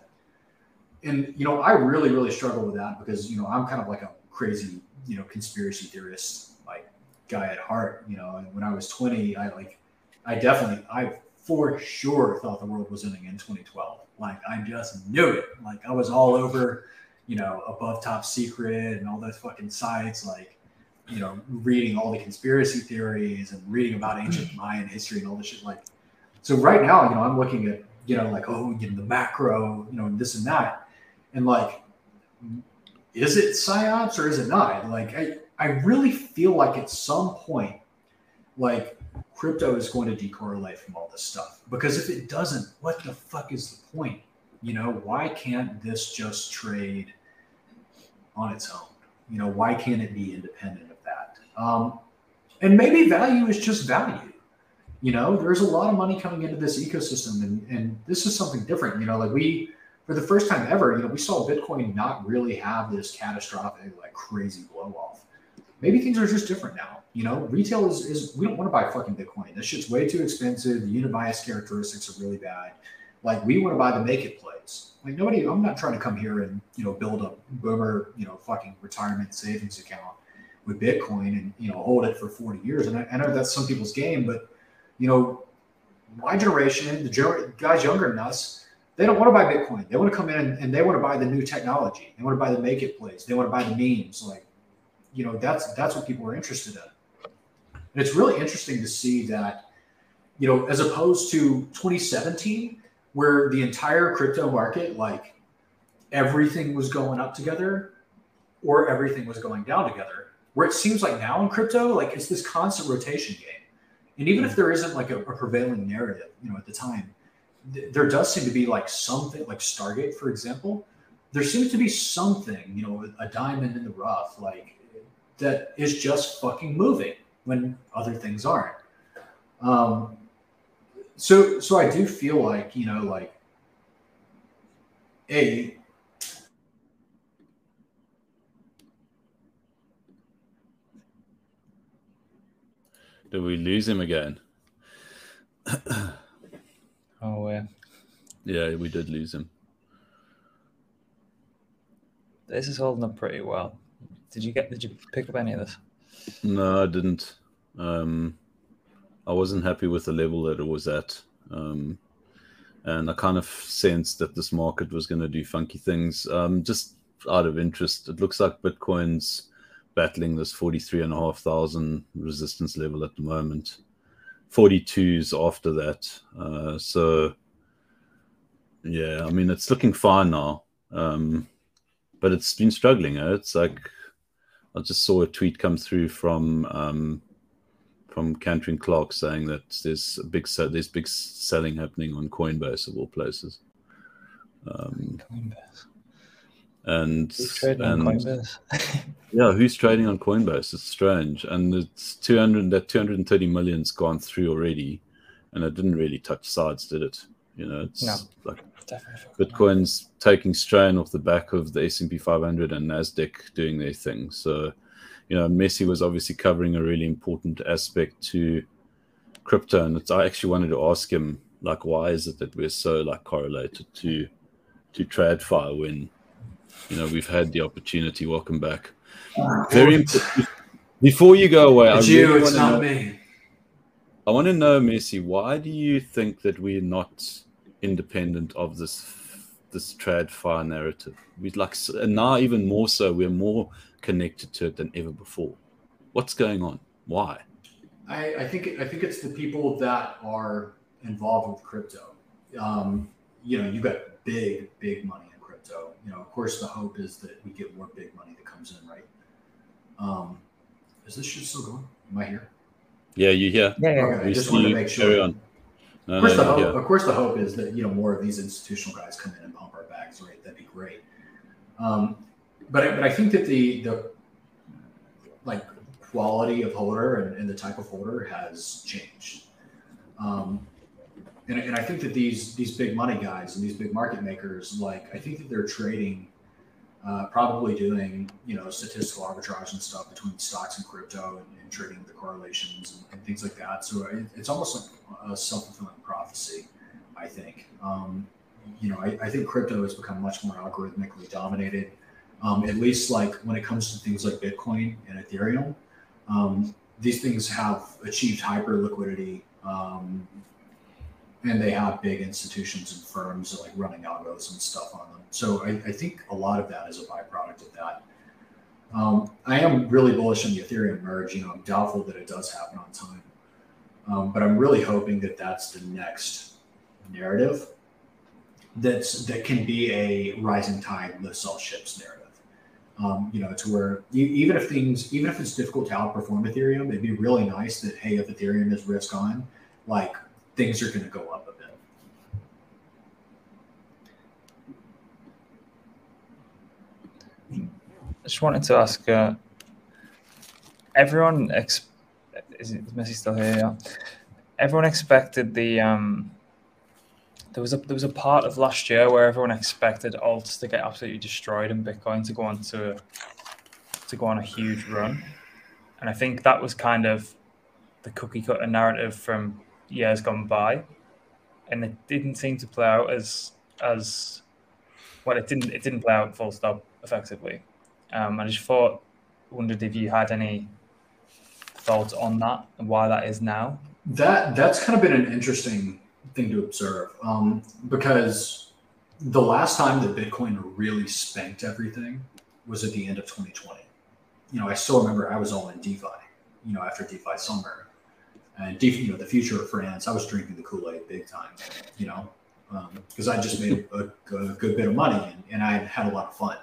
And, you know, I really, really struggle with that because, you know, I'm kind of like a crazy, you know, conspiracy theorist, like guy at heart, you know, and when I was 20, I like, I definitely, I for sure thought the world was ending in 2012. Like I just knew it. Like I was all over, you know, above top secret and all those fucking sites, like, you know, reading all the conspiracy theories and reading about ancient mm. Mayan history and all this shit. Like so right now, you know, I'm looking at, you know, like, oh, you know, the macro, you know, this and that. And like, is it psyops or is it not? Like, I, I really feel like at some point, like crypto is going to decorrelate from all this stuff. Because if it doesn't, what the fuck is the point? You know, why can't this just trade on its own? You know, why can't it be independent of that? Um, and maybe value is just value you know there's a lot of money coming into this ecosystem and, and this is something different you know like we for the first time ever you know we saw bitcoin not really have this catastrophic like crazy blow off. Maybe things are just different now you know? Retail is, is we don't want to buy fucking bitcoin. This shit's way too expensive. The unit bias characteristics are really bad. Like we want to buy the make it plays. Like nobody i'm not trying to come here and you know build a boomer you know fucking retirement savings account with bitcoin and you know hold it for 40 years. And I, I know that's some people's game but you know, my generation, the guys younger than us, they don't want to buy Bitcoin. They want to come in and, and they want to buy the new technology. They want to buy the make it plays. They want to buy the memes. Like, you know, that's that's what people are interested in. And it's really interesting to see that, you know, as opposed to 2017, where the entire crypto market, like everything was going up together or everything was going down together. Where it seems like now in crypto, like it's this constant rotation game and even if there isn't like a, a prevailing narrative, you know, at the time, th- there does seem to be like something like Stargate, for example. There seems to be something, you know, a diamond in the rough, like that is just fucking moving when other things aren't. Um, so, so I do feel like, you know, like, a Did we lose him again? oh, yeah. Yeah, we did lose him. This is holding up pretty well. Did you get? Did you pick up any of this? No, I didn't. Um, I wasn't happy with the level that it was at, um, and I kind of sensed that this market was going to do funky things. Um, just out of interest, it looks like Bitcoin's battling this 43,500 resistance level at the moment. 42s after that. Uh, so, yeah, I mean, it's looking fine now. Um, but it's been struggling. Eh? It's like I just saw a tweet come through from um, from Cantrin Clark saying that there's a big there's big selling happening on Coinbase of all places. Um, Coinbase. And, who's trading and, on Coinbase? yeah, who's trading on Coinbase? It's strange, and it's 200 that 230 million's gone through already, and it didn't really touch sides, did it? You know, it's no, like Bitcoin's taking strain off the back of the S&P 500 and Nasdaq doing their thing. So you know, Messi was obviously covering a really important aspect to crypto, and it's I actually wanted to ask him like, why is it that we're so like correlated to to TradFi when you know we've had the opportunity. Welcome back. Very important. Before you go away, it's I really you, it's not know, me. I want to know, Messi, why do you think that we're not independent of this this TradFi narrative? We'd like, and now even more so, we're more connected to it than ever before. What's going on? Why? I, I think I think it's the people that are involved with crypto. Um, you know, you got big, big money in crypto. You know, of course, the hope is that we get more big money that comes in, right? Um, is this shit still going? Am I here? Yeah, you hear? Yeah, yeah. Okay, I just wanted to make sure. Carry on. No, of, course no, the hope, yeah. of course, the hope is that you know more of these institutional guys come in and pump our bags, right? That'd be great. Um, but I, but I think that the the like quality of holder and, and the type of holder has changed. Um, and, and I think that these these big money guys and these big market makers, like I think that they're trading, uh, probably doing you know statistical arbitrage and stuff between stocks and crypto and, and trading the correlations and, and, things like that. So it, it's almost like a self fulfilling prophecy, I think. Um, you know, I, I think crypto has become much more algorithmically dominated um, at least like when it comes to things like Bitcoin and Ethereum, um, these things have achieved hyper liquidity, um, and they have big institutions and firms like running algos and stuff on them. So I, I think a lot of that is a byproduct of that. Um, I am really bullish on the Ethereum merge. You know, I'm doubtful that it does happen on time, um, but I'm really hoping that that's the next narrative that's that can be a rising tide lifts all ships narrative. Um, you know, to where you, even if things, even if it's difficult to outperform Ethereum, it'd be really nice that hey, if Ethereum is risk on, like things are going to go up a bit. I just wanted to ask uh, everyone. Ex- is, it, is Messi still here? Yeah. Everyone expected the um, there was a there was a part of last year where everyone expected alts to get absolutely destroyed and Bitcoin to go on to to go on a huge run, and I think that was kind of the cookie cutter narrative from years gone by, and it didn't seem to play out as as well. It didn't it didn't play out full stop effectively. Um, I just thought wondered if you had any thoughts on that and why that is now. That that's kind of been an interesting thing to observe um, because the last time that Bitcoin really spanked everything was at the end of 2020. You know, I still remember I was all in DeFi, you know, after DeFi summer. And you know, the future of France, I was drinking the Kool Aid big time, you know, because um, I just made a, a, good bit of money and, and I had a lot of fun.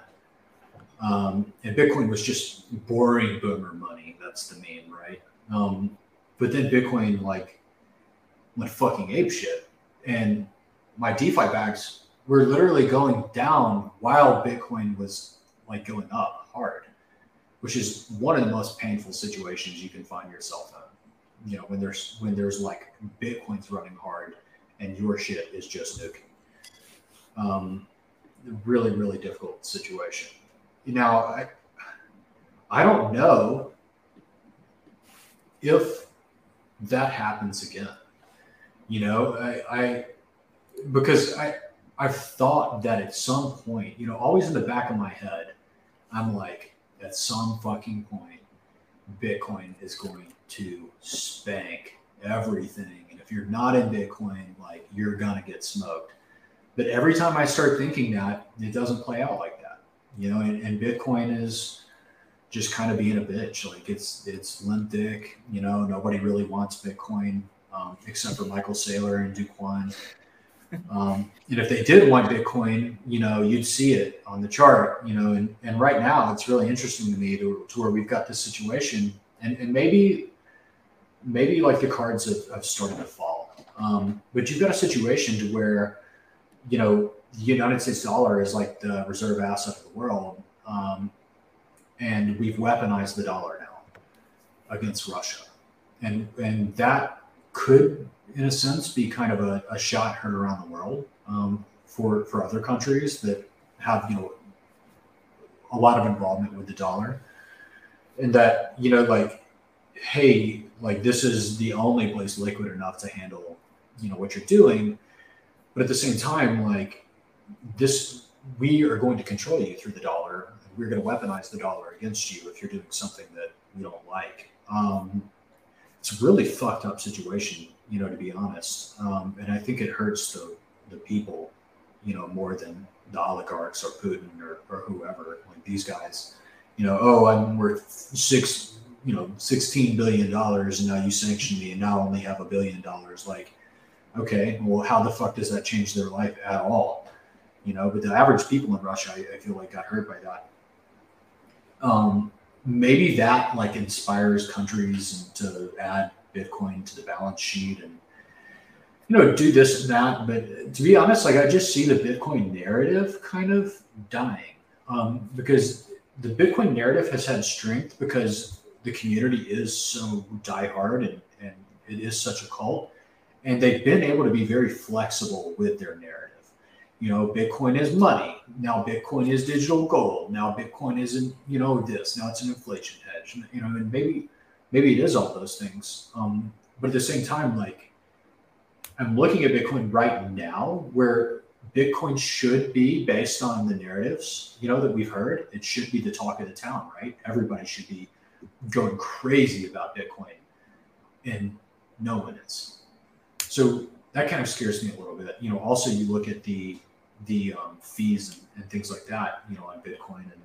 Um, and Bitcoin was just boring boomer money. That's the meme, right? Um, but then Bitcoin like went fucking ape shit. And my DeFi bags were literally going down while Bitcoin was like going up hard, which is one of the most painful situations you can find yourself in. You know, when there's when there's like Bitcoin's running hard and your shit is just nuking. Um, really, really difficult situation. Now, I, I don't know if that happens again. You know, I, I because I I've thought that at some point, you know, always in the back of my head, I'm like, at some fucking point, Bitcoin is going to spank everything. And if you're not in Bitcoin, like you're gonna get smoked. But every time I start thinking that, it doesn't play out like that. you know, and, and Bitcoin is just kind of being a bitch. Like it's it's limp dick. You know, nobody really wants Bitcoin um, except for Michael Saylor and Kwon. Um, and if they did want Bitcoin, you know, you'd see it on the chart. You know, and, and right now it's really interesting to me to, to where we've got this situation, and, and maybe maybe like the cards have, have started to fall. Um, but you've got a situation to where, you know, the United States dollar is like the reserve asset of the world. Um, and we've weaponized the dollar now against Russia, and and that could, in a sense, be kind of a, a shot heard around the world um, for for other countries that have you know a lot of involvement with the dollar, and that you know like, hey, like this is the only place liquid enough to handle you know what you're doing, but at the same time, like this we are going to control you through the dollar we're going to weaponize the dollar against you if you're doing something that we don't like. Um, it's a really fucked up situation, you know, to be honest. Um, and I think it hurts the, the people, you know, more than the oligarchs or Putin or, or whoever. Like these guys, you know, oh, I'm worth six, you know, $16 billion and now you sanction me and now only have a billion dollars. Like, okay, well, how the fuck does that change their life at all? You know, but the average people in Russia, I, I feel like got hurt by that um, maybe that like inspires countries to add Bitcoin to the balance sheet and you know do this and that. But to be honest, like I just see the Bitcoin narrative kind of dying um, because the Bitcoin narrative has had strength because the community is so diehard and, and it is such a cult, and they've been able to be very flexible with their narrative you know, Bitcoin is money. Now Bitcoin is digital gold. Now Bitcoin isn't, you know, this. Now it's an inflation hedge. You know, and maybe maybe it is all those things. Um, but at the same time, like I'm looking at Bitcoin right now, where Bitcoin should be based on the narratives, you know, that we've heard. It should be the talk of the town, right? Everybody should be going crazy about Bitcoin, and no one is. So that kind of scares me a little bit. You know, also you look at the the um, fees and, and, things like that, you know, on Bitcoin and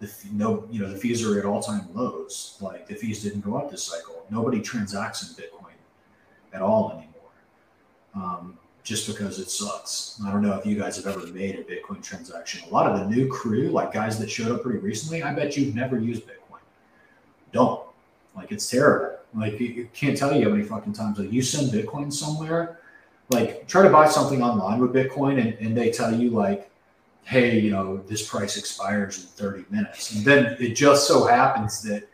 the no, you know, the fees are at all time lows. Like the fees didn't go up this cycle. Nobody transacts in Bitcoin at all anymore. Um, just because it sucks. I don't know if you guys have ever made a Bitcoin transaction. A lot of the new crew, like guys that showed up pretty recently, I bet you've never used Bitcoin. Don't. Like it's terrible. Like you can't tell you how many fucking times like you send Bitcoin somewhere like try to buy something online with Bitcoin and, and they tell you like, hey, you know, this price expires in 30 minutes. And then it just so happens that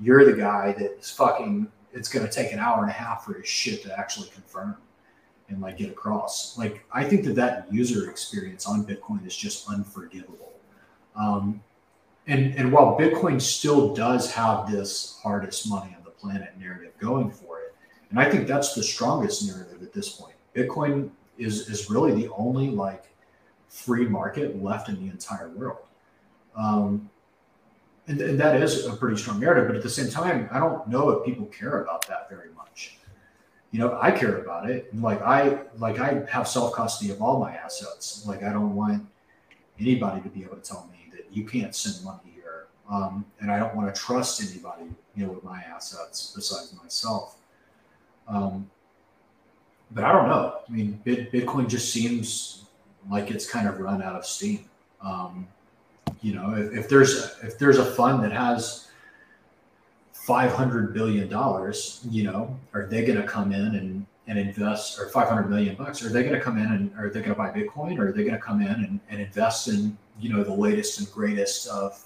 you're the guy that's fucking it's gonna take an hour and a half for his shit to actually confirm and like get across. Like I think that that user experience on Bitcoin is just unforgivable. Um, and and while Bitcoin still does have this hardest money on the planet narrative going for it, and I think that's the strongest narrative at this point. Bitcoin is is really the only like free market left in the entire world. Um, and, and, that is a pretty strong narrative, but at the same time, I don't know if people care about that very much. You know, I care about it. Like I like I have self custody of all my assets. Like I don't want anybody to be able to tell me you can't send money here, um, and I don't want to trust anybody, you know, with my assets besides myself. Um, but I don't know. I mean, Bitcoin just seems like it's kind of run out of steam. Um, you know, if, if there's a, if there's a fund that has five hundred billion dollars, you know, are they going to come in and and invest or 500 million bucks are they going to come in and are they going to buy bitcoin or are they going to come in and, and invest in you know the latest and greatest of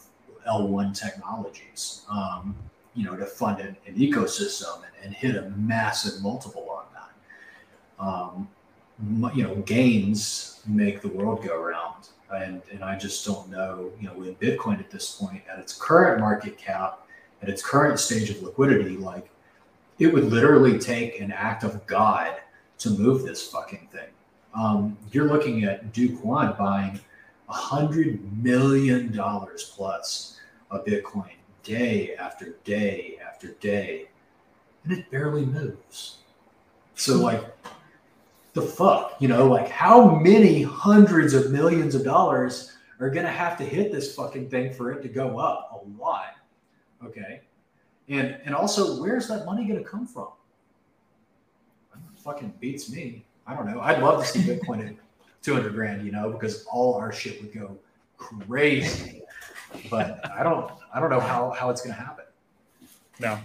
l1 technologies um, you know to fund an, an ecosystem and, and, hit a massive multiple on that. um, you know, gains make the world go around. And, and I just don't know, you know, with Bitcoin at this point, at its current market cap, at its current stage of liquidity, like it would literally take an act of God to move this fucking thing. Um, you're looking at Do Kwon buying a hundred million dollars plus of Bitcoin day after day after day, and it barely moves. So like the fuck? You know, like how many hundreds of millions of dollars are going to have to hit this fucking thing for it to go up a lot. Okay. And and also, where's that money going to come from? Fucking beats me. I don't know. I'd love to see Bitcoin at 200 grand, you know, because all our shit would go crazy. But I don't, I don't know how how it's going to happen. No,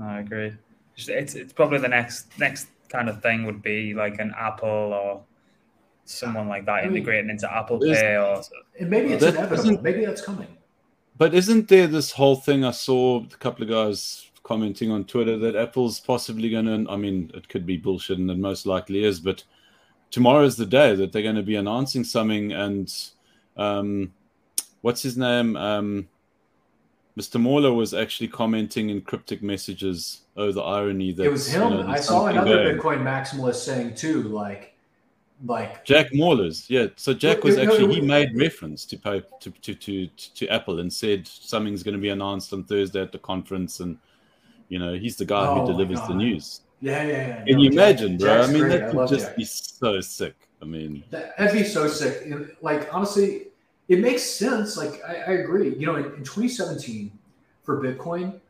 I agree. It's it's probably the next next kind of thing would be like an Apple or someone like that I mean, integrating into Apple Pay or. And maybe it's inevitable. Maybe that's coming. But isn't there this whole thing I saw a couple of guys commenting on Twitter that Apple's possibly going to? I mean, it could be bullshit, and it most likely is. But tomorrow is the day that they're going to be announcing something, and um, what's his name? Um, Mr. Mallers was actually commenting in cryptic messages. Oh, the irony that it was him. You know, I saw another. Bitcoin maximalist saying too, like, like Jack Mallers. Yeah. So Jack was actually he made reference to pay to, to to to Apple and said something's going to be announced on Thursday at the conference, and you know he's the guy oh who delivers the news. Yeah, yeah, yeah. Can no, you Jack, imagine, bro? Jack's I mean, great. that would just Jack. be so sick. I mean, that'd be so sick. Like honestly, it makes sense. Like I, I agree. You know, in, in, 2017 for Bitcoin,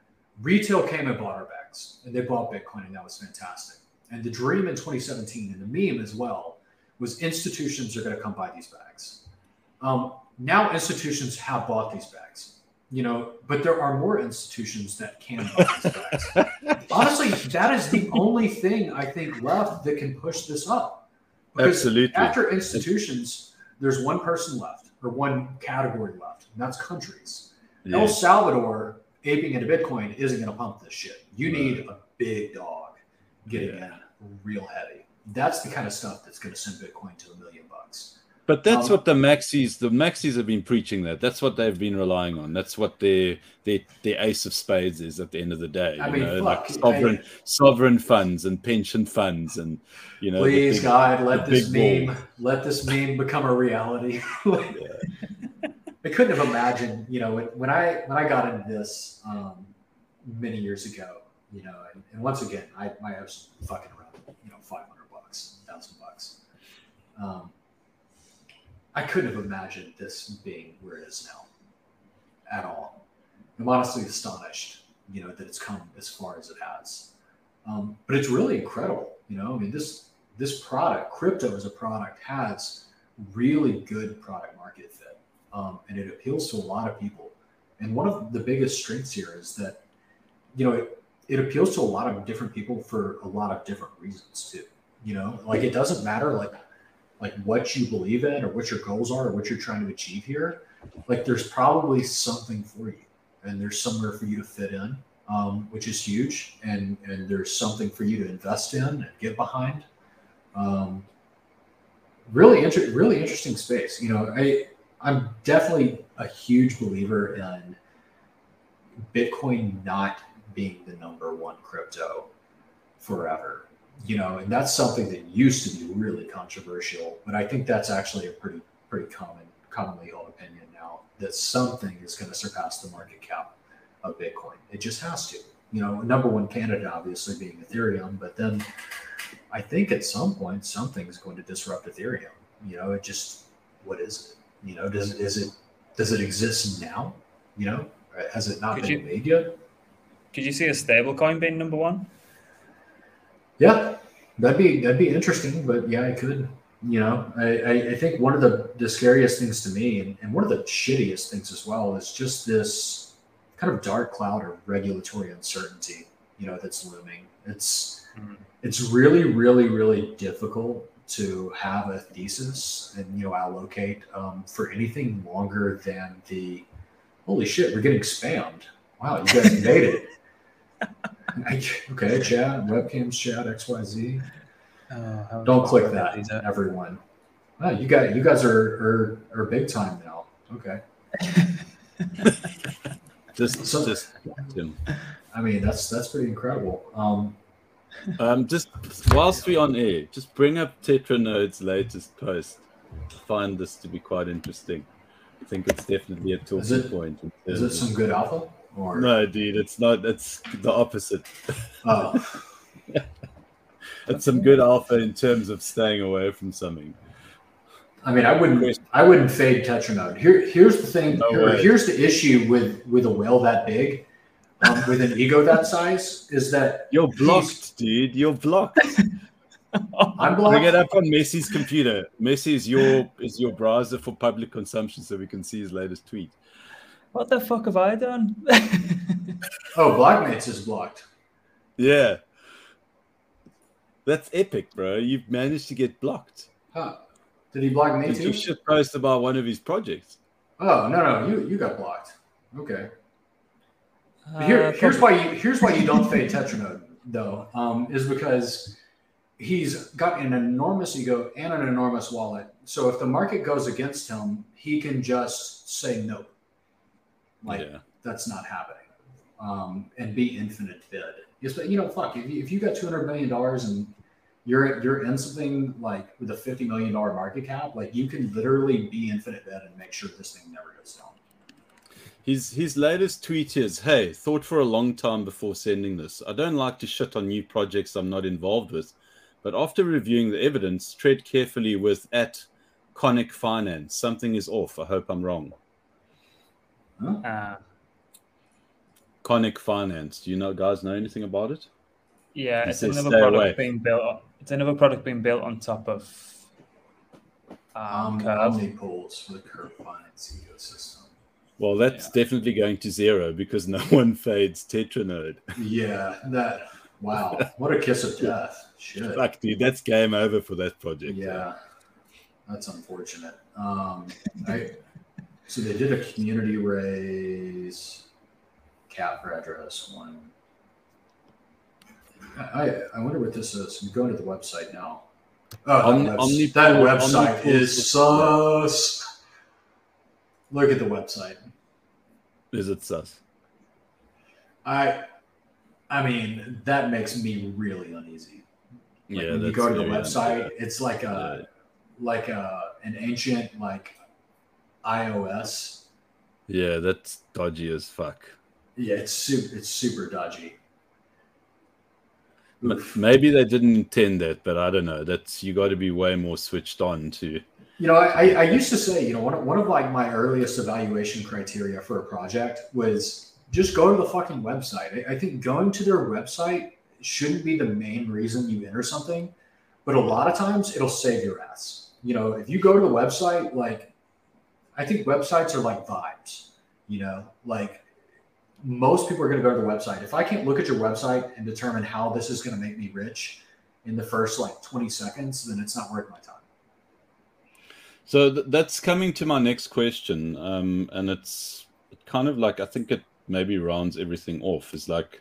retail came and bought our bags, and they bought Bitcoin, and that was fantastic. And the dream in 2017, and the meme as well, was institutions are going to come buy these bags. Um, now institutions have bought these bags, you know, but there are more institutions that can buy these bags. Honestly, that is the only thing I think left that can push this up. Because Absolutely. After institutions, there's one person left or one category left, and that's countries. Yeah. El Salvador aping into Bitcoin isn't going to pump this shit. You need a big dog getting yeah. in real heavy. That's the kind of stuff that's going to send Bitcoin to a million bucks. But that's um, what the maxis, the maxis have been preaching. That that's what they've been relying on. That's what their their their ace of spades is at the end of the day. I mean, know, fuck, like sovereign sovereign funds and pension funds, and you know. Please, big, God, let this meme ball. let this meme become a reality. I couldn't have imagined, you know, when, when I when I got into this um, many years ago, you know, and, and once again, I my I was fucking around, you know, five hundred bucks, thousand bucks. Um, I couldn't have imagined this being where it is now at all. I'm honestly astonished, you know, that it's come as far as it has. Um, but it's really incredible, you know. I mean, this this product, crypto as a product, has really good product market fit, um, and it appeals to a lot of people. And one of the biggest strengths here is that, you know, it, it appeals to a lot of different people for a lot of different reasons too. You know, like it doesn't matter like like what you believe in or what your goals are or what you're trying to achieve here, like there's probably something for you and there's somewhere for you to fit in, um, which is huge. And, and there's something for you to invest in and get behind. Um, really, inter- really interesting space. You know, I, I'm definitely a huge believer in Bitcoin not being the number one crypto forever you know, and that's something that used to be really controversial, but I think that's actually a pretty pretty common commonly held opinion now that something is going to surpass the market cap of Bitcoin. It just has to. You know, number one candidate obviously being Ethereum, but then I think at some point something is going to disrupt Ethereum. You know, it just what is it? You know, does is it does it exist now? You know, has it not could been you, made yet? Could you see a stablecoin being number one? Yeah, that'd be that'd be interesting, but yeah, I could. You know, I, I, I think one of the, the scariest things to me, and, and one of the shittiest things as well, is just this kind of dark cloud of regulatory uncertainty. You know, that's looming. It's mm-hmm. it's really, really, really difficult to have a thesis and you know allocate um, for anything longer than the holy shit, we're getting spammed. Wow, you guys made it. okay, chat, webcams, chat, XYZ. Oh, Don't click that, everyone. Oh, you got you guys are, are are big time now. Okay. just so, just I mean that's that's pretty incredible. Um, um just whilst we're on air, just bring up Tetranode's latest post. I find this to be quite interesting. I think it's definitely a talking is it, point. Is it some good alpha? Or... No, dude, it's not. It's the opposite. Oh. it's some good alpha in terms of staying away from something. I mean, I wouldn't. I wouldn't fade Tetranode. Here, here's the thing. No here- here's the issue with with a whale that big, um, with an ego that size, is that You're blocked, dude. You're blocked. I'm Bring it blocked. up on Messi's computer. Messi is your is your browser for public consumption, so we can see his latest tweet. What the fuck have I done? Oh, blocmates is blocked. Yeah, that's epic, bro. You've managed to get blocked. Huh. Did he block me Did you should post about one of his projects? Oh no, no, you you got blocked. Okay. Here, Uh, here's why you here's why you don't fade Tetranode though, um, is because he's got an enormous ego and an enormous wallet. So if the market goes against him, he can just say no. Like yeah. that's not happening, um, and be infinite bid. Yes, but you know, fuck. If you, if you got two hundred million dollars and you're you're in something like with a fifty million dollar market cap, like you can literally be infinite bid and make sure this thing never goes down. His his latest tweet is, "Hey, thought for a long time before sending this. I don't like to shit on new projects I'm not involved with, but after reviewing the evidence, tread carefully with at Conic Finance. Something is off. I hope I'm wrong. Uh, Conic Finance. Do you know guys know anything about it? yeah, He it's another product away. being built. On, it's another product being built on top of um, Um, Curve. for the Curve Finance ecosystem. Well, that's definitely going to zero because no one fades Tetranode. Yeah, that. Wow, what a kiss of death. Shit. Fuck, dude, that's game over for that project. Yeah, that's unfortunate. Um, I, so they did a community raise, cap for address one. I, I wonder what this is. I'm going to the website now. Oh, that, Omni- webs- Omnipool- that website Omnipool is is- sus. Look at the website. Is it sus? I, I mean, that makes me really uneasy. Like yeah, when you go to the website, it's like a like a an ancient like iOS. Yeah, that's dodgy as fuck. Yeah, it's super it's super dodgy. Oof. Maybe they didn't intend that, but I don't know. That's you got to be way more switched on to. You know, I, I- used to say, you know, one of, one of like my earliest evaluation criteria for a project was just go to the fucking website. I, I think going to their website shouldn't be the main reason you enter something, but a lot of times it'll save your ass. You know, if you go to the website, like I think websites are like vibes. You know, like most people are going to go to the website. If I can't look at your website and determine how this is going to make me rich in the first like 20 seconds, then it's not worth my time. So th- that's coming to my next question, um, and it's kind of like I think it maybe rounds everything off. Is like,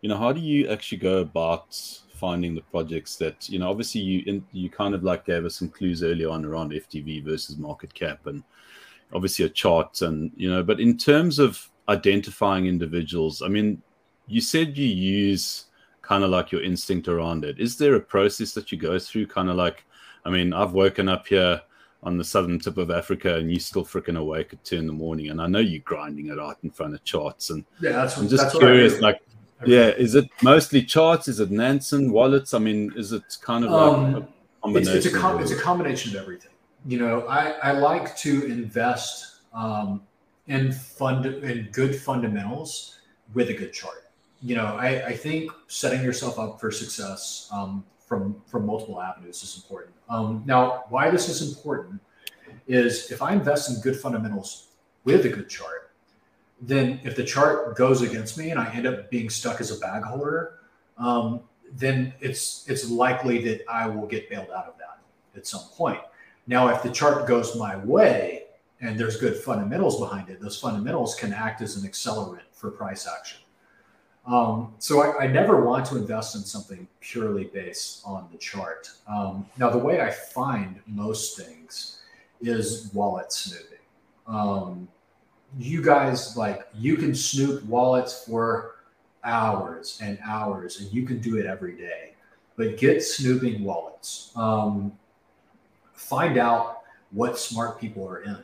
you know, how do you actually go about finding the projects that you know? Obviously, you in, you kind of like gave us some clues early on around FDV versus market cap, and obviously a chart, and you know, but in terms of identifying individuals, I mean, you said you use kind of like your instinct around it. Is there a process that you go through, kind of like? I mean, I've woken up here on the southern tip of Africa, and you're still freaking awake at two in the morning, and I know you're grinding it out in front of charts. And Yeah, that's what, I'm just that's what I curious, like, yeah, is it mostly charts? Is it Nansen wallets? I mean, is it kind of like Um, a it's, combination? it's a com- it's a combination of everything. You know, I, I like to invest um, in fund in good fundamentals with a good chart. You know, I, I think setting yourself up for success um, from from multiple avenues is important. Um, now, why this is important is if I invest in good fundamentals with a good chart, then if the chart goes against me and I end up being stuck as a bag holder, um, then it's it's likely that I will get bailed out of that at some point. Now, if the chart goes my way and there's good fundamentals behind it, those fundamentals can act as an accelerant for price action. Um, so I, I never want to invest in something purely based on the chart. Um, now, the way I find most things is wallet snooping. Um, you guys like you can snoop wallets for hours and hours, and you can do it every day. But get snooping wallets. Find out what smart people are in.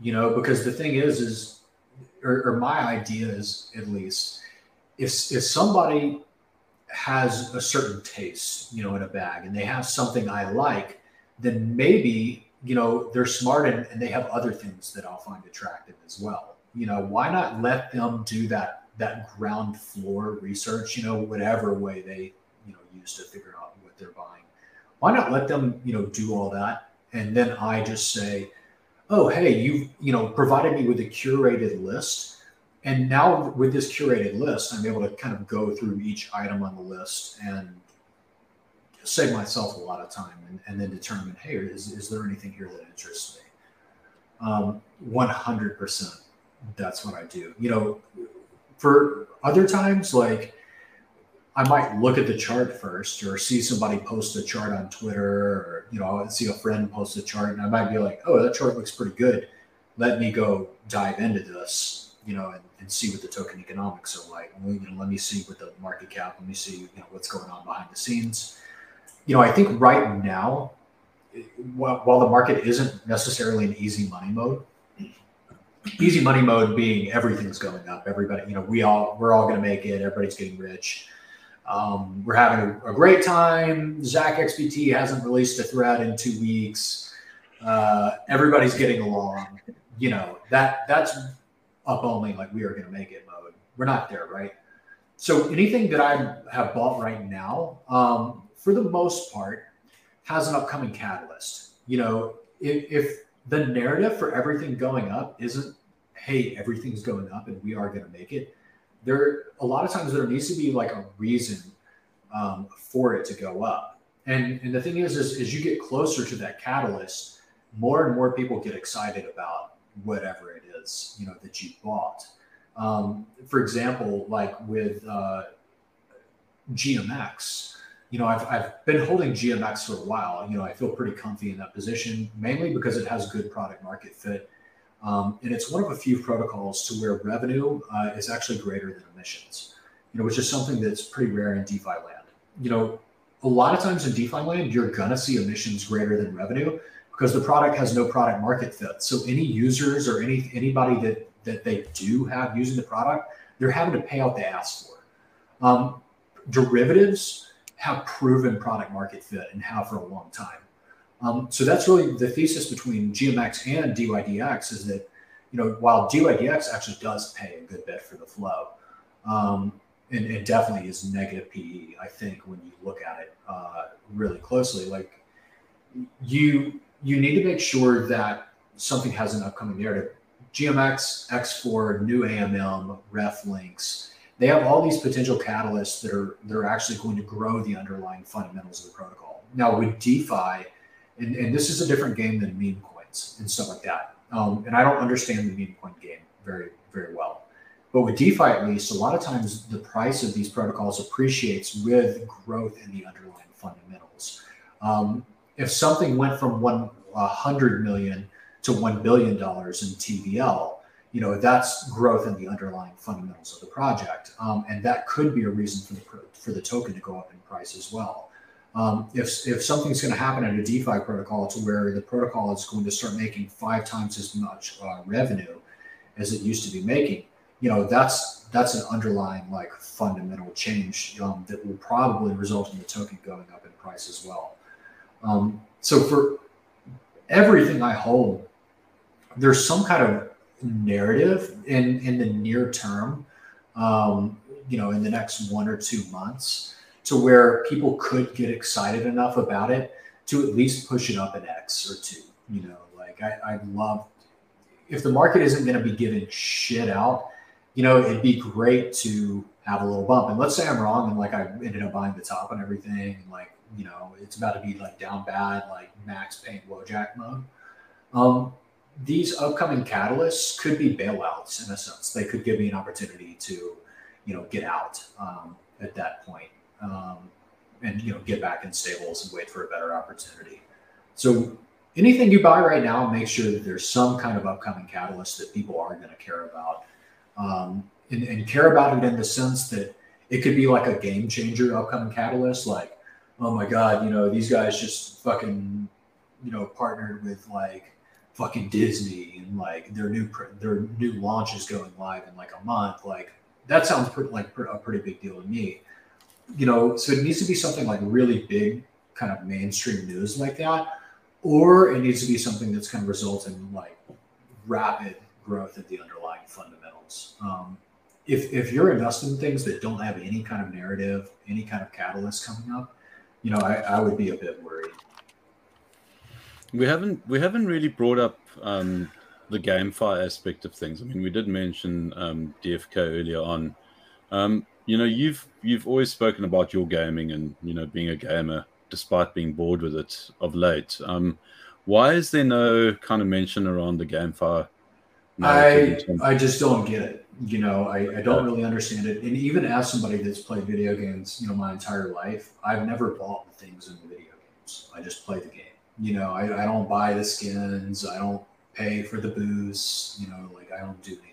You know, because the thing is, is or, or my idea is at least, if if somebody has a certain taste, you know, in a bag, and they have something I like, then maybe you know, they're smart and, and they have other things that I'll find attractive as well. You know, why not let them do that that ground floor research, you know, whatever way they, you know, use to figure out what they're buying. Why not let them, you know, do all that? And then I just say, oh, hey, you've, you know, provided me with a curated list. And now with this curated list, I'm able to kind of go through each item on the list and save myself a lot of time and, and then determine, hey, is, is there anything here that interests me? Um, 100% that's what I do. You know, for other times, like I might look at the chart first or see somebody post a chart on Twitter or, you know, see a friend post a chart and I might be like, oh, that chart looks pretty good. Let me go dive into this, you know, and, and see what the token economics are like. You know, let me see what the market cap, let me see, you know, what's going on behind the scenes you know, I think right now, while, the market isn't necessarily in easy money mode, easy money mode being everything's going up. Everybody, you know, we all we're all going to make it. Everybody's getting rich. Um, we're having a, a, great time. Zach XBT hasn't released a thread in two weeks. Uh, everybody's getting along. You know that that's up only like we are going to make it mode. We're not there, right? So anything that I have bought right now, um, for the most part, has an upcoming catalyst. You know, if, if the narrative for everything going up isn't, hey, everything's going up and we are going to make it, there a lot of times there needs to be like a reason um, for it to go up. And and the thing is, is, is you get closer to that catalyst, more and more people get excited about whatever it is, you know, that you bought. Um, for example, like with uh, GMX, you know, I've, I've been holding GMX for a while. You know, I feel pretty comfy in that position, mainly because it has good product market fit. Um, and it's one of a few protocols to where revenue uh, is actually greater than emissions, you know, which is something that's pretty rare in DeFi land. You know, a lot of times in DeFi land, you're going to see emissions greater than revenue because the product has no product market fit. So any users or any anybody that that they do have using the product, they're having to pay out the ass for. Um, derivatives have proven product market fit and have for a long time. Um, so that's really the thesis between GMX and DYDX is that, you know, while DYDX actually does pay a good bit for the flow, um, and it definitely is negative PE, I think, when you look at it uh, really closely, like you you need to make sure that something has an upcoming narrative. GMX, X4, new AMM, ref links, they have all these potential catalysts that are that are actually going to grow the underlying fundamentals of the protocol. Now with DeFi, and, and this is a different game than meme coins and stuff like that. Um, and I don't understand the meme coin game very very well. But with DeFi, at least, a lot of times the price of these protocols appreciates with growth in the underlying fundamentals. Um, if something went from one hundred million to one billion dollars in TVL, you know that's growth in the underlying fundamentals of the project, um, and that could be a reason for the for the token to go up in price as well. Um, if if something's going to happen at a DeFi protocol to where the protocol is going to start making five times as much uh, revenue as it used to be making, you know that's that's an underlying like fundamental change um, that will probably result in the token going up in price as well. Um, so for everything I hold, there's some kind of narrative in in the near term, um, you know, in the next one or two months, to where people could get excited enough about it to at least push it up an X or two. You know, like I, I'd love if the market isn't going to be giving shit out, you know, it'd be great to have a little bump. And let's say I'm wrong and like I ended up buying the top and everything, and like you know, it's about to be like down bad, like max pain Wojak mode. Um, these upcoming catalysts could be bailouts in a sense. They could give me an opportunity to, you know, get out um, at that point, um, and you know get back in stables and wait for a better opportunity. So anything you buy right now, make sure that there's some kind of upcoming catalyst that people are going to care about, um, and, and care about it in the sense that it could be like a game changer upcoming catalyst, like, oh my god, you know, these guys just fucking, you know, partnered with like fucking Disney and like their new their new launch is going live in like a month. Like that sounds pretty, like a pretty big deal to me. You know, so it needs to be something like really big, kind of mainstream news like that. or it needs to be something that's going to result in like rapid growth of the underlying fundamentals. Um, if if you're investing in things that don't have any kind of narrative, any kind of catalyst coming up, you know, I, I would be a bit worried. We haven't we haven't really brought up um, the GameFi aspect of things. I mean, we did mention um, DFK earlier on. Um, you know, you've you've always spoken about your gaming and you know being a gamer, despite being bored with it of late. Um, why is there no kind of mention around the GameFi? I I just don't get it. You know, I, I don't really understand it. And even as somebody that's played video games, you know, my entire life, I've never bought things in the video games. I just play the game. You know, I, I don't buy the skins. I don't pay for the booze. You know, like I don't do anything.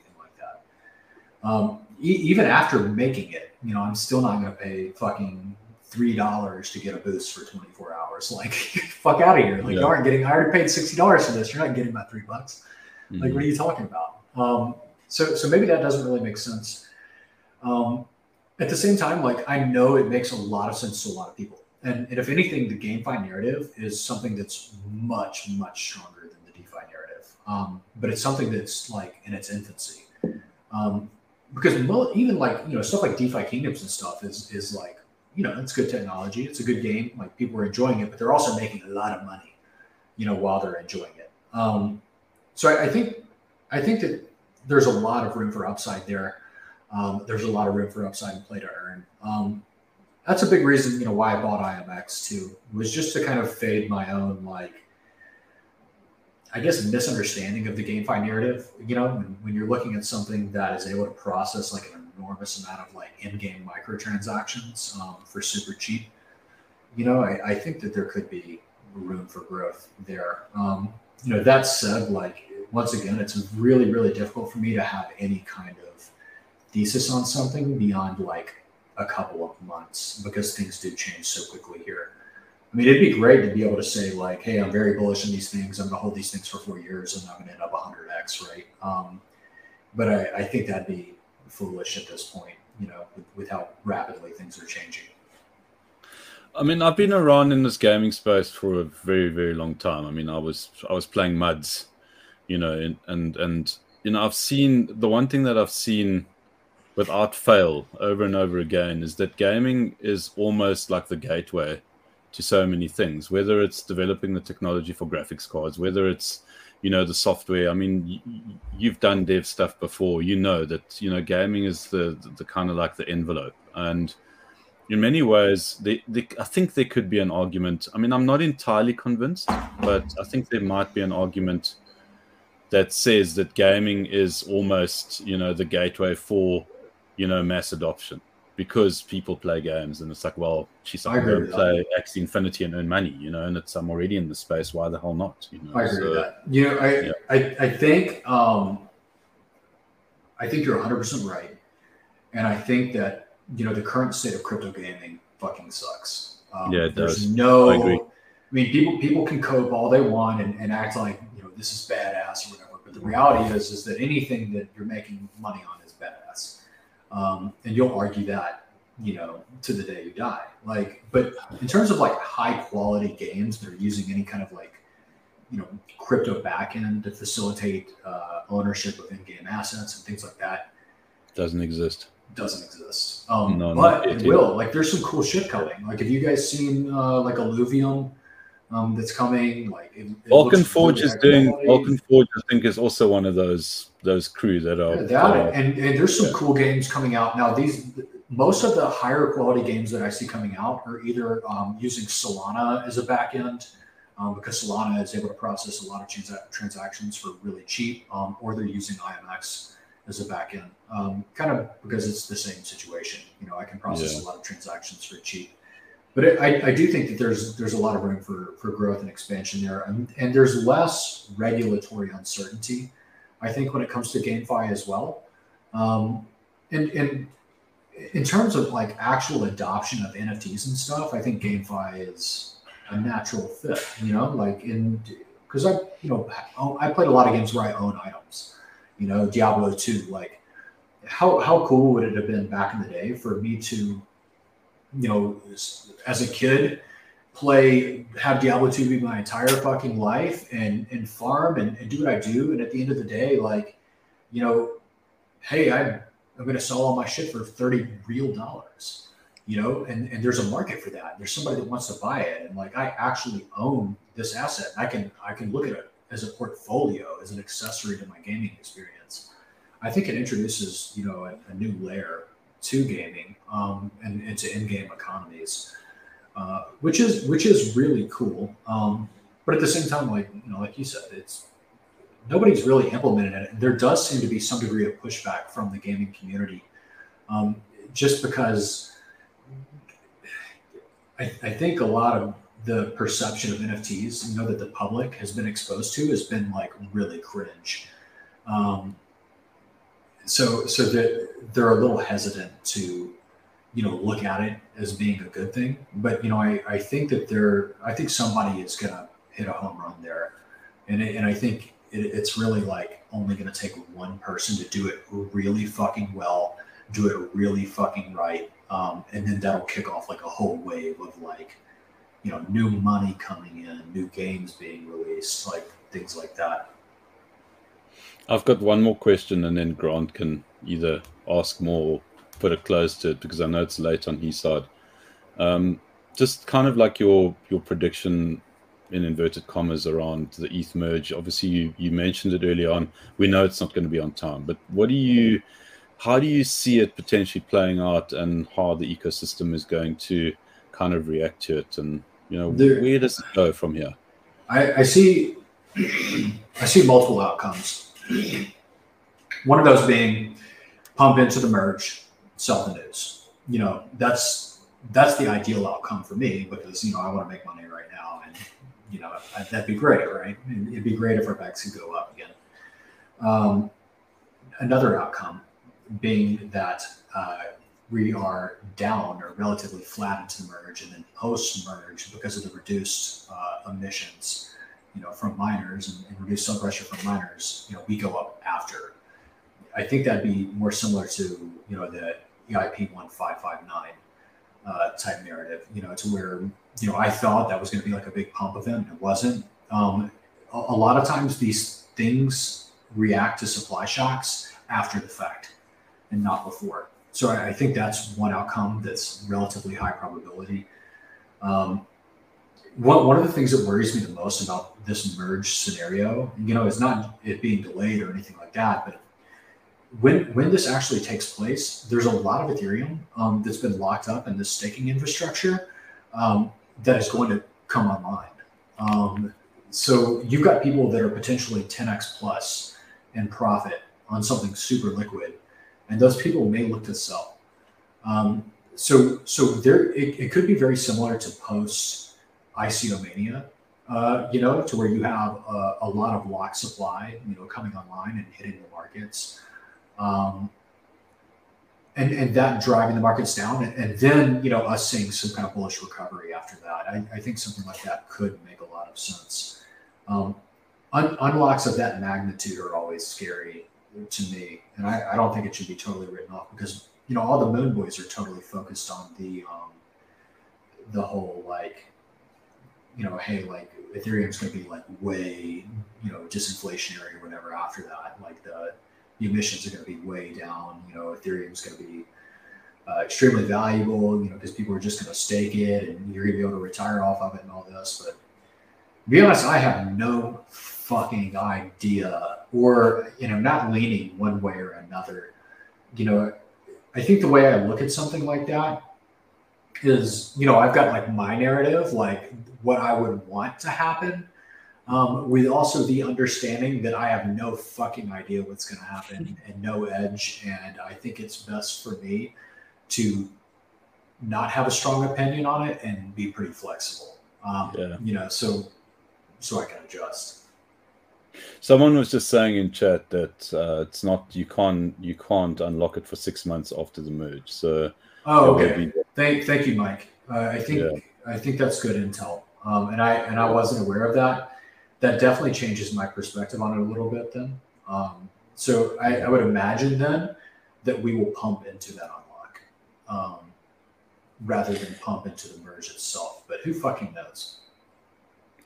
Um, e- even after making it, you know, I'm still not going to pay fucking three dollars to get a boost for 24 hours. Like, fuck out of here. Like, yeah. you aren't getting. I already paid sixty dollars for this. You're not getting my three bucks. Mm-hmm. Like, what are you talking about? Um, so, so maybe that doesn't really make sense. Um, at the same time, like I know it makes a lot of sense to a lot of people. And, and if anything, the GameFi narrative is something that's much, much stronger than the DeFi narrative. Um, but it's something that's like in its infancy. Um, because even like, you know, stuff like DeFi Kingdoms and stuff is, is like, you know, it's good technology. It's a good game. Like people are enjoying it, but they're also making a lot of money, you know, while they're enjoying it. Um, so I, I think, I think that there's a lot of room for upside there. Um, there's a lot of room for upside and play to earn. Um, that's a big reason, you know, why I bought IMX too. Was just to kind of fade my own like, I guess, a misunderstanding of the GameFi narrative. You know, when, when you're looking at something that is able to process like an enormous amount of like in-game microtransactions um, for super cheap, you know, I, I, think that there could be room for growth there. Um, you know, that said, like once again, it's really, really difficult for me to have any kind of thesis on something beyond like a couple of months because things do change so quickly here. I mean, it'd be great to be able to say like, "Hey, I'm very bullish on these things. I'm going to hold these things for four years, and I'm going to end up 100x." Right? Um, but I, I, think that'd be foolish at this point. You know, with, with how rapidly things are changing. I mean, I've been around in this gaming space for a very, very long time. I mean, I was I was playing MUDs you know, and, and and you know, I've seen the one thing that I've seen without fail over and over again is that gaming is almost like the gateway to so many things. Whether it's developing the technology for graphics cards, whether it's you know the software. I mean, you've done dev stuff before. You know that you know gaming is the the, the kind of like the envelope and in many ways, they, they, I think there could be an argument. I mean, I'm not entirely convinced, but I think there might be an argument that says that gaming is almost you know the gateway for you know mass adoption because people play games and it's like well she's I'm going to play Axie Infinity and earn money you know and it's I'm already in the space why the hell not you know I agree so, with that you know I, yeah. I I think um I think you're 100 percent right and I think that you know the current state of crypto gaming fucking sucks um, yeah it there's does. no I, agree. I mean people people can cope all they want and, and act like you know, this is badass or whatever. But the reality is, is that anything that you're making money on is badass, um, and you'll argue that you know to the day you die. Like, but in terms of like high quality games that are using any kind of like you know crypto backend to facilitate uh, ownership of in-game assets and things like that, doesn't exist. Doesn't exist. Um, no, but it, it will. Like, there's some cool shit coming. Like, have you guys seen uh, like Illuvium? Um, that's coming. Like it, it Vulcan Forged is doing. Vulcan Forged, I think, is also one of those those crews that are. Yeah, and and there's some yeah. cool games coming out now. These most of the higher quality games that I see coming out are either um, using Solana as a backend. Um, because Solana is able to process a lot of trans- transactions for really cheap, um, or they're using IMX as a backend, um, kind of because it's the same situation. You know, I can process yeah. a lot of transactions for cheap but it, I, I do think that there's there's a lot of room for for growth and expansion there, and, and there's less regulatory uncertainty. I think when it comes to GameFi as well, um, and and in terms of like actual adoption of NFTs and stuff, I think GameFi is a natural fit. You know, like in because I you know I played a lot of games where I own items. You know, Diablo two. Like, how how cool would it have been back in the day for me to you know, as a kid, play, have Diablo 2 be my entire fucking life and, and farm and, and do what I do. And at the end of the day, like, you know, hey, I'm, I'm going to sell all my shit for 30 real dollars, you know, and, and there's a market for that. There's somebody that wants to buy it. And like, I actually own this asset. I can, I can look at it as a portfolio, as an accessory to my gaming experience. I think it introduces, you know, a, a new layer to gaming um, and into in-game economies, uh, which is which is really cool. Um, but at the same time, like you know, like you said, it's nobody's really implemented it. There does seem to be some degree of pushback from the gaming community, um, just because I, I, think a lot of the perception of NFTs, you know, that the public has been exposed to, has been like really cringe. Um, so, so that they're a little hesitant to, you know, look at it as being a good thing. But you know, I, I think that there, I think somebody is gonna hit a home run there, and and I think it, it's really like only going to take one person to do it really fucking well, do it really fucking right, um, and then that'll kick off like a whole wave of like, you know, new money coming in, new games being released, like things like that. I've got one more question, and then Grant can either ask more or put a close to it because I know it's late on his side. Um, just kind of like your your prediction in inverted commas around the ETH merge. Obviously, you, you mentioned it early on. We know it's not going to be on time, but what do you, how do you see it potentially playing out, and how the ecosystem is going to kind of react to it, and you know there, where does it go from here? I, I see, I see multiple outcomes. One of those being pump into the merge, sell the news. You know, that's that's the ideal outcome for me because you know I want to make money right now, and you know, that'd be great, right? It'd be great if our backs could go up again. Um, another outcome being that uh, we are down or relatively flat into the merge, and then post merge because of the reduced uh, emissions, you know, from miners and, and reduced sub pressure from miners, you know, we go up after. I think that'd be more similar to you know the EIP one five five nine uh, type narrative, you know, to where you know, I thought that was going to be like a big pump event. It wasn't. Um, a, a, lot of times these things react to supply shocks after the fact and not before. So I, I think that's one outcome that's relatively high probability. Um, one, one of the things that worries me the most about this merge scenario, you know, is not it being delayed or anything like that, but when when this actually takes place, there's a lot of Ethereum um, that's been locked up in this staking infrastructure. Um, that is going to come online. Um, so you've got people that are potentially 10x plus in profit on something super liquid, and those people may look to sell. Um, so so there it, it, could be very similar to post ICO mania, uh, you know, to where you have a, a, lot of lock supply, you know, coming online and hitting the markets. Um, and and that driving the markets down, and, and, then you know us seeing some kind of bullish recovery after that. I, I think something like that could make a lot of sense. Um, un- unlocks of that magnitude are always scary to me, and I, I, don't think it should be totally written off because you know all the moon boys are totally focused on the um, the whole like you know hey like Ethereum's going to be like way you know disinflationary or whatever after that like the the emissions are going to be way down. You know, Ethereum is going to be uh, extremely valuable, you know, because people are just going to stake it and you're going to be able to retire off of it and all this. But to be honest, I have no fucking idea, or you know, not leaning one way or another. You know, I think the way I look at something like that is, you know, I've got like my narrative, like what I would want to happen um, with also the understanding that I have no fucking idea what's going to happen and no edge. And I think it's best for me to not have a strong opinion on it and be pretty flexible. Um, yeah. You know, so so I can adjust. Someone was just saying in chat that uh, it's not you can't you can't unlock it for six months after the merge. So oh, okay. Be... Thank thank you, Mike. Uh, I think yeah. I think that's good intel. Um, and I and I wasn't aware of that that definitely changes my perspective on it a little bit then. Um, so I, I, would imagine then that we will pump into that unlock. Um, rather than pump into the merge itself. But who fucking knows?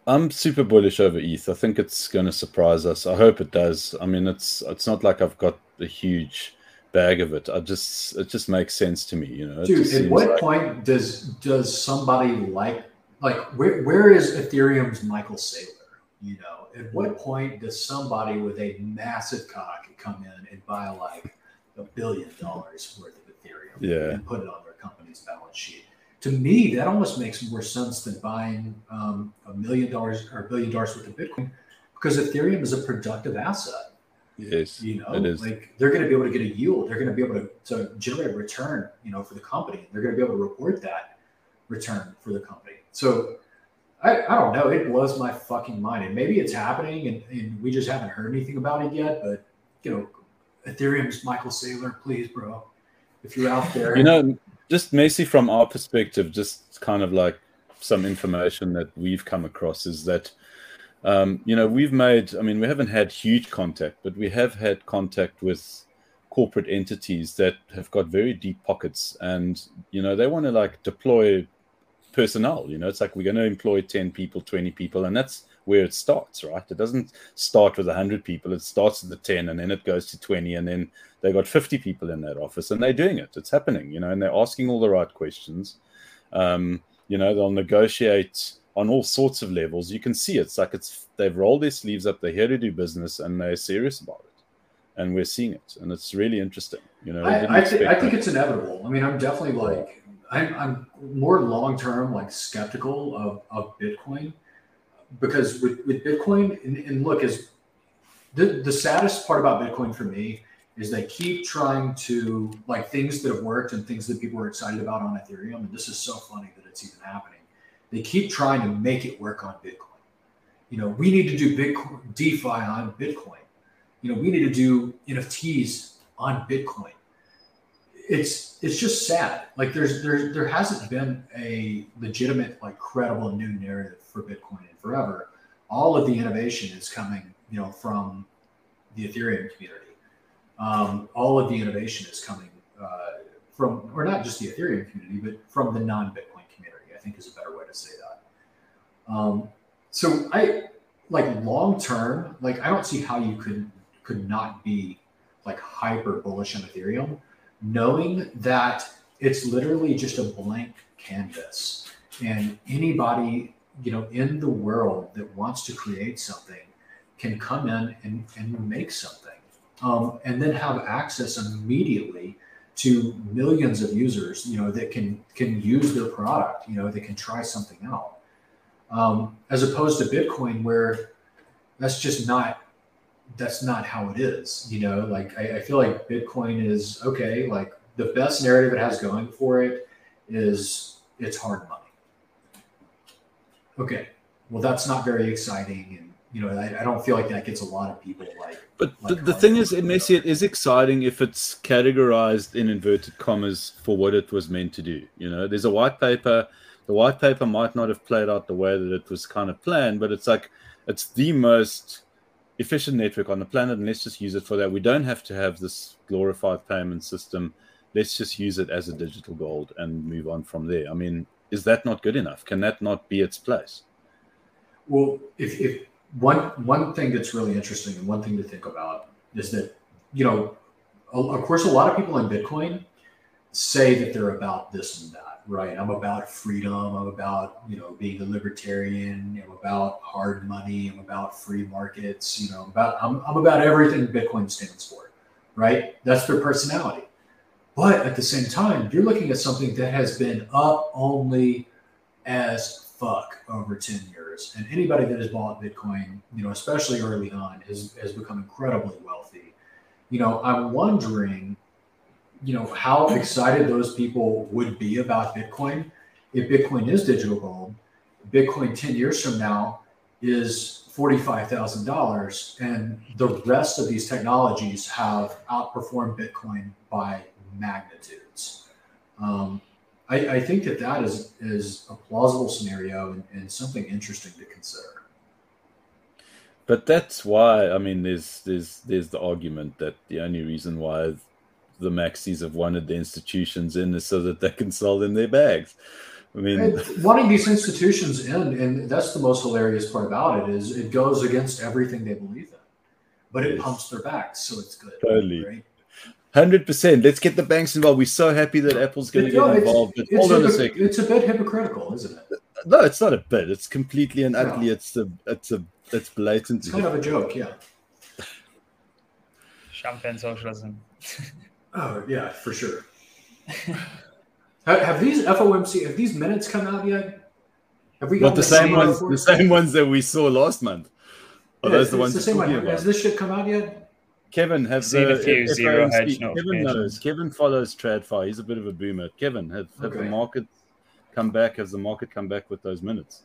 I'm super bullish over ETH. I think it's going to surprise us. I hope it does. I mean, it's it's not like I've got a huge bag of it. I just it just makes sense to me, you know. Dude, at what like... point does does somebody like like where where is Ethereum's Michael Saylor? You know, at what point does somebody with a massive cock come in and buy like a billion dollars worth of Ethereum yeah. and put it on their company's balance sheet? To me, that almost makes more sense than buying um, a million dollars or a billion dollars worth of Bitcoin because Ethereum is a productive asset. Yes, you know, like they're going to be able to get a yield. They're going to be able to, to generate a return, you know, for the company. They're going to be able to report that return for the company. So I, I don't know. It blows my fucking mind. And maybe it's happening and, and we just haven't heard anything about it yet. But, you know, Ethereum's Michael Saylor, please, bro. If you're out there. You know, just Messi, from our perspective, just kind of like some information that we've come across is that um, you know, we've made, I mean, we haven't had huge contact, but we have had contact with corporate entities that have got very deep pockets and, you know, they want to like deploy personnel. You know, it's like we're going to employ 10 people, 20 people, and that's where it starts, right? It doesn't start with 100 people, it starts at the 10 and then it goes to 20, and then they got 50 people in that office and they're doing it. It's happening, you know, and they're asking all the right questions. Um, you know, they'll negotiate on all sorts of levels. You can see it's like it's they've rolled their sleeves up. They're here to do business and they're serious about it. And we're seeing it, and it's really interesting. You know, I, I, th- I think it's inevitable. I mean, I'm definitely like I'm, I'm more long term like skeptical of, of Bitcoin because with, with Bitcoin and, and look is the, the saddest part about Bitcoin for me is they keep trying to like things that have worked and things that people are excited about on Ethereum. And this is so funny that it's even happening they keep trying to make it work on Bitcoin. You know, we need to do Bitcoin DeFi on Bitcoin. You know, we need to do NFTs on Bitcoin. It's it's just sad. Like there's there there hasn't been a legitimate, like credible new narrative for Bitcoin in forever. All of the innovation is coming, you know, from the Ethereum community. Um, all of the innovation is coming uh, from, or not just the Ethereum community, but from the non-Bitcoin community. I think is a better way to say that. Um, so I like long term, like I don't see how you could could not be like hyper bullish on Ethereum, knowing that it's literally just a blank canvas, and anybody you know in the world that wants to create something can come in and, and make something, um, and then have access immediately to millions of users, you know, that can can use their product, you know, they can try something out. Um, as opposed to Bitcoin, where that's just not that's not how it is. You know, like I, I feel like Bitcoin is okay. Like the best narrative it has going for it is it's hard money. Okay, well that's not very exciting and you know, I, I, don't feel like that gets a lot of people like. But like the, the thing is, it Messi, it is exciting if it's categorized in inverted commas for what it was meant to do. You know, there's a white paper. The white paper might not have played out the way that it was kind of planned, but it's like it's the most efficient network on the planet, and let's just use it for that. We don't have to have this glorified payment system. Let's just use it as a digital gold and move on from there. I mean, is that not good enough? Can that not be its place? Well, if, if one one thing that's really interesting and one thing to think about is that you know of course a lot of people in bitcoin say that they're about this and that right? I'm about freedom. I'm about you know being a libertarian. I'm about hard money. I'm about free markets. You know about i'm, I'm about everything bitcoin stands for right? That's their personality. But at the same time you're looking at something that has been up only as fuck over 10 years. And anybody that has bought Bitcoin, you know, especially early on, has, has become incredibly wealthy. You know, I'm wondering, you know, how excited those people would be about Bitcoin if Bitcoin is digital gold. Bitcoin 10 years from now is $45,000, and the rest of these technologies have outperformed Bitcoin by magnitudes. Um, I, I think that that is is a plausible scenario and, and something interesting to consider. But that's why I mean, there's there's there's the argument that the only reason why the maxis have wanted the institutions in is so that they can sell them their bags. I mean, and wanting these institutions in, and that's the most hilarious part about it is it goes against everything they believe in, but it yes. pumps their backs, so it's good. Totally. Right? Hundred percent. Let's get the banks involved. We're so happy that Apple's going to get no, involved. But hold on a second. It's a bit hypocritical, isn't it? No, it's not a bit. It's completely and utterly. No. It's a. It's a. It's blatant. It's kind of a joke, yeah. Champagne socialism. oh yeah, for sure. have, have, these FOMC? Have these minutes come out yet? Have we got the, the same ones? The same ones that we saw last month. Are yeah, those the ones? The same one. Has this shit come out yet? Kevin, have seen the, a few zero hedge Kevin knows. Kevin follows TradFi. He's a bit of a boomer. Kevin, have, have okay. the market come back? Has the market come back with those minutes?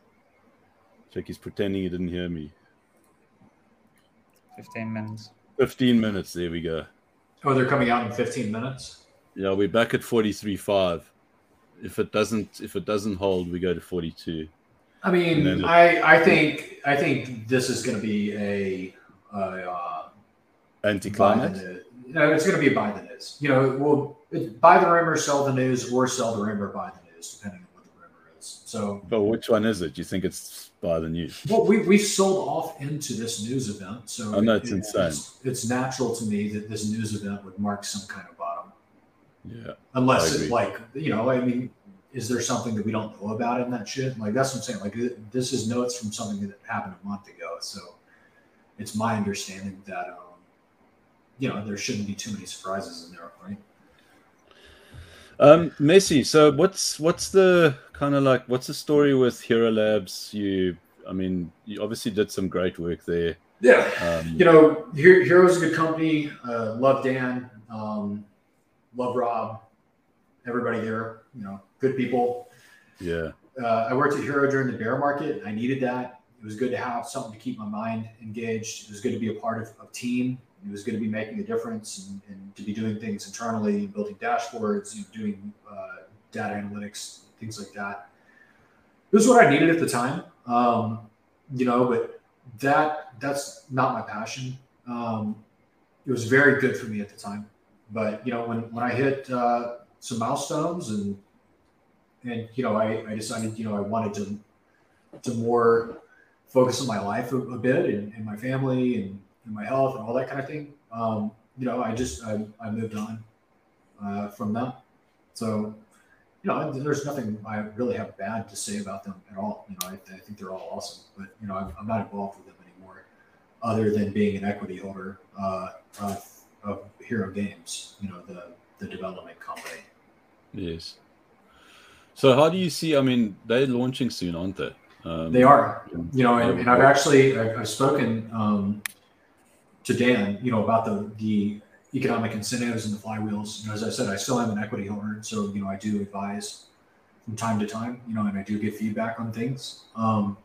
Check, he's pretending he didn't hear me. 15 minutes. 15 minutes. There we go. Oh, they're coming out in 15 minutes? Yeah, we're back at 43.5. If it doesn't if it doesn't hold, we go to 42. I mean, I I think I think this is going to be a, a uh, Anticlimax? No, it's going to be a buy the news. You know, we'll buy the rumor, sell the news, or sell the rumor, buy the news, depending on what the rumor is. So, but which one is it? Do you think it's by the news? Well, we we've sold off into this news event, so oh, no, it's it, insane. It's, it's, natural to me that this news event would mark some kind of bottom. Yeah, unless it like you know, I mean, is there something that we don't know about in that shit? Like that's what I'm saying. Like this is notes from something that happened a month ago, so it's my understanding that. Um, you know, there shouldn't be too many surprises in there, right? Um, Messi. So what's what's the kind of like what's the story with Hero Labs? You, I mean, you obviously did some great work there. Yeah, um, you know, Hero Hero's a good company. Uh, love Dan, um, love Rob, everybody there. You know, good people. Yeah. Uh, I worked at Hero during the bear market. I needed that. It was good to have something to keep my mind engaged. It was good to be a part of a team It was going to be making a difference and, and, to be doing things internally, building dashboards, doing uh, data analytics, things like that. It was what I needed at the time, um, you know. But that that's not my passion. Um, it was very good for me at the time, but you know, when when I hit uh, some milestones and and you know, I, I decided you know I wanted to to more focus on my life a, a bit and, and my family and and my health and all that kind of thing. Um, you know, I just I, I moved on uh, from that. So, you know, there's nothing I really have bad to say about them at all. You know, I, I think they're all awesome, but you know, I'm, I'm, not involved with them anymore, other than being an equity holder uh, of, of Hero Games. You know, the the development company. Yes. So, how do you see? I mean, they're launching soon, aren't they? Um, they are. You know, and, and I've actually I've, I've spoken um, to Dan, you know, about the the economic incentives and the flywheels. As I said, I still am an equity holder, so you know, I do advise from time to time. You know, and I do get feedback on things. Um,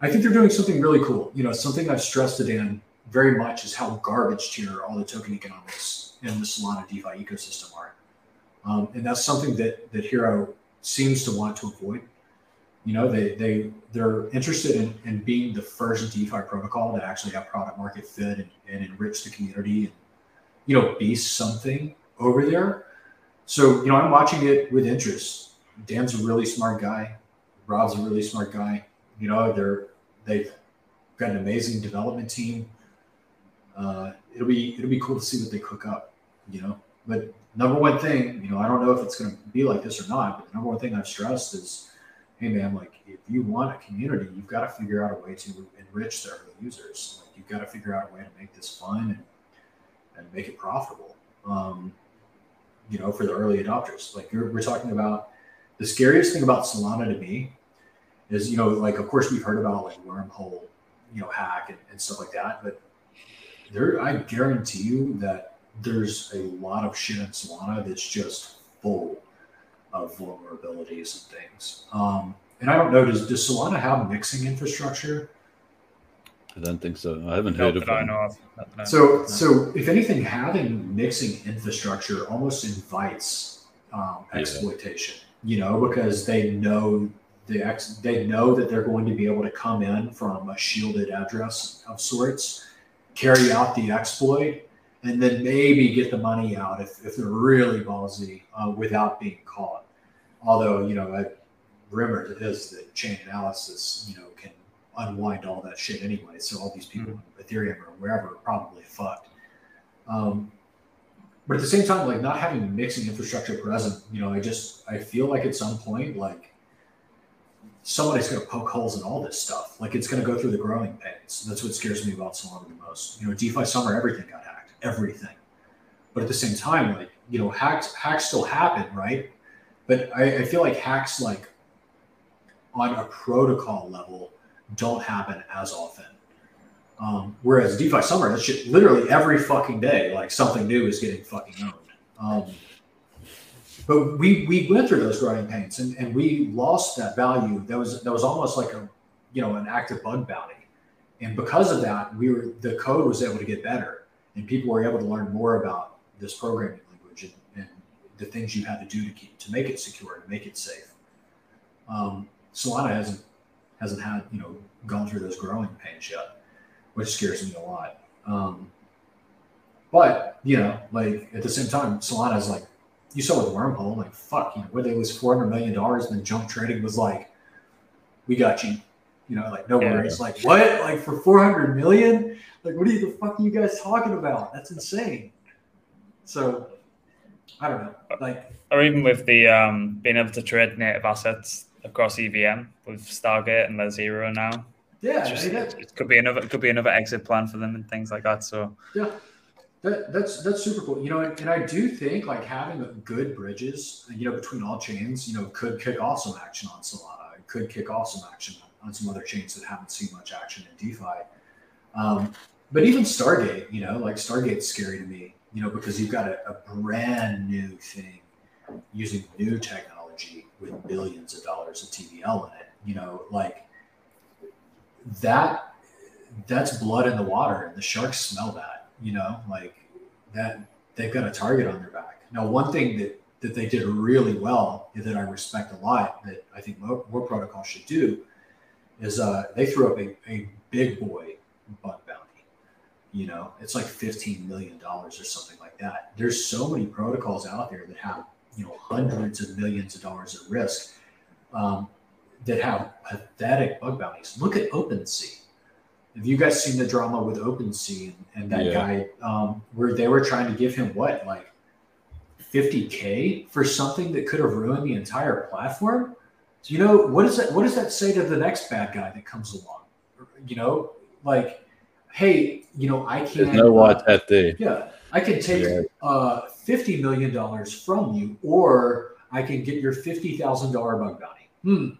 I think they're doing something really cool. You know, something I've stressed to Dan very much is how garbage tier all the token economics in the Solana DeFi ecosystem are, um, and that's something that that Hero seems to want to avoid. You know, they they they're interested in, in being the first DeFi protocol that actually have product market fit and, and enrich the community and you know be something over there. So you know, I'm watching it with interest. Dan's a really smart guy. Rob's a really smart guy. You know, they're they've got an amazing development team. Uh, it'll be it'll be cool to see what they cook up. You know, but number one thing, you know, I don't know if it's going to be like this or not. But the number one thing I've stressed is hey man, like if you want a community, you've got to figure out a way to enrich their users. Like you've got to figure out a way to make this fun and, and make it profitable. Um, you know, for the early adopters. Like we're talking about the scariest thing about Solana to me is, you know, like of course we've heard about like wormhole, you know, hack and, and stuff like that, but there I guarantee you that there's a lot of shit in Solana that's just full of vulnerabilities and things. Um, and I don't know, does, does Solana have mixing infrastructure? I don't think so. I haven't heard of it. I know of. So, so if anything, having mixing infrastructure almost invites um, exploitation. Yeah. You know, because they know the ex, they know that they're going to be able to come in from a shielded address of sorts, carry out the exploit, and then maybe get the money out if, if they're really ballsy uh, without being caught. Although, you know, I, rumor is that Chainalysis, you know, can unwind all that shit anyway. So all these people mm-hmm. Ethereum or wherever are probably fucked. Um, but at the same time, like not having mixing infrastructure present, you know, I just I feel like at some point, like somebody's going to poke holes in all this stuff. Like it's going to go through the growing pains. That's what scares me about Solana the most. You know, DeFi summer, everything got hacked, everything. But at the same time, like you know, hacks hacks still happen, right? But I, I feel like hacks like on a protocol level don't happen as often. Um, whereas DeFi summer, that's shit literally every fucking day, like something new is getting fucking owned. Um, but we we went through those growing pains and, and we lost that value. That was that was almost like a you know an active bug bounty. And because of that, we were the code was able to get better and people were able to learn more about this programming language and, and the things you had to do to keep to make it secure to make it safe. Um, Solana hasn't hasn't had you know gone through those growing pains yet, which scares me a lot. Um, but you know, like at the same time, Solana is like you saw with Wormhole, like fuck, you know, where they lose four hundred million dollars, and then Jump Trading was like, "We got you," you know, like no yeah. worries. Like what? Like for four hundred million? Like what are you the fuck are you guys talking about? That's insane. So I don't know, like or even with the um being able to trade native assets across EVM with Stargate and Layer Zero now. Yeah, just, it could be another it could be another exit plan for them and things like that. So yeah, that, that's that's super cool. You know, and, and, I do think like having good bridges, you know, between all chains, you know, could kick off some action on Solana. It could kick off some action on some other chains that haven't seen much action in DeFi. Um, but even Stargate, you know, like Stargate's scary to me, you know, because you've got a, a brand new thing using new technology with billions of dollars of TVL in it. You know, like that. That's blood in the water, and the sharks smell that you know, like that they've got a target on their back. Now, one thing that that they did really well that I respect a lot that I think more, more protocols should do is uh, they threw up a, a big boy bug bounty. You know, it's like $15 million or something like that. There's so many protocols out there that have, you know, hundreds of millions of dollars at risk um, that have pathetic bug bounties. Look at OpenSea. Have you guys seen the drama with OpenSea and, and that yeah. guy um, where they were trying to give him what, like 50k for something that could have ruined the entire platform? So, you know, what does that what does that say to the next bad guy that comes along? You know, like, hey, you know, I can't know what that day. Yeah. I can take yeah. uh, fifty million dollars from you, or I can get your fifty thousand dollar bug bounty. Hmm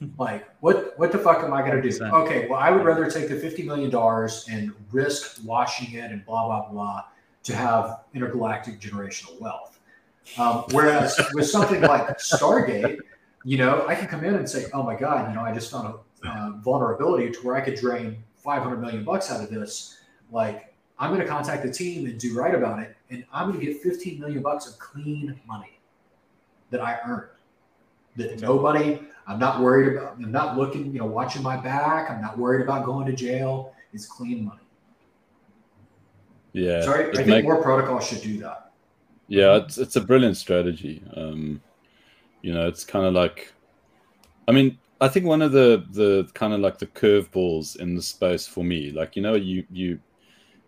like what what the fuck am I gonna do? Okay, well I would rather take the fifty million dollars and risk washing it and blah blah blah to have intergalactic generational wealth. Um, whereas with something like Stargate, you know, I can come in and say, oh my god, you know, I just found a uh, vulnerability to where I could drain five hundred million bucks out of this. Like I'm going to contact the team and do right about it, and I'm going to get fifteen million bucks of clean money that I earned that nobody I'm not worried about, I'm not looking, you know, watching my back. I'm not worried about going to jail. It's clean money. Yeah. Sorry, I think make, more protocols should do that. Yeah, it's, it's a brilliant strategy. Um, you know, it's kind of like, I mean, I think one of the, the kind of like the curveballs in the space for me, like, you know, you, you,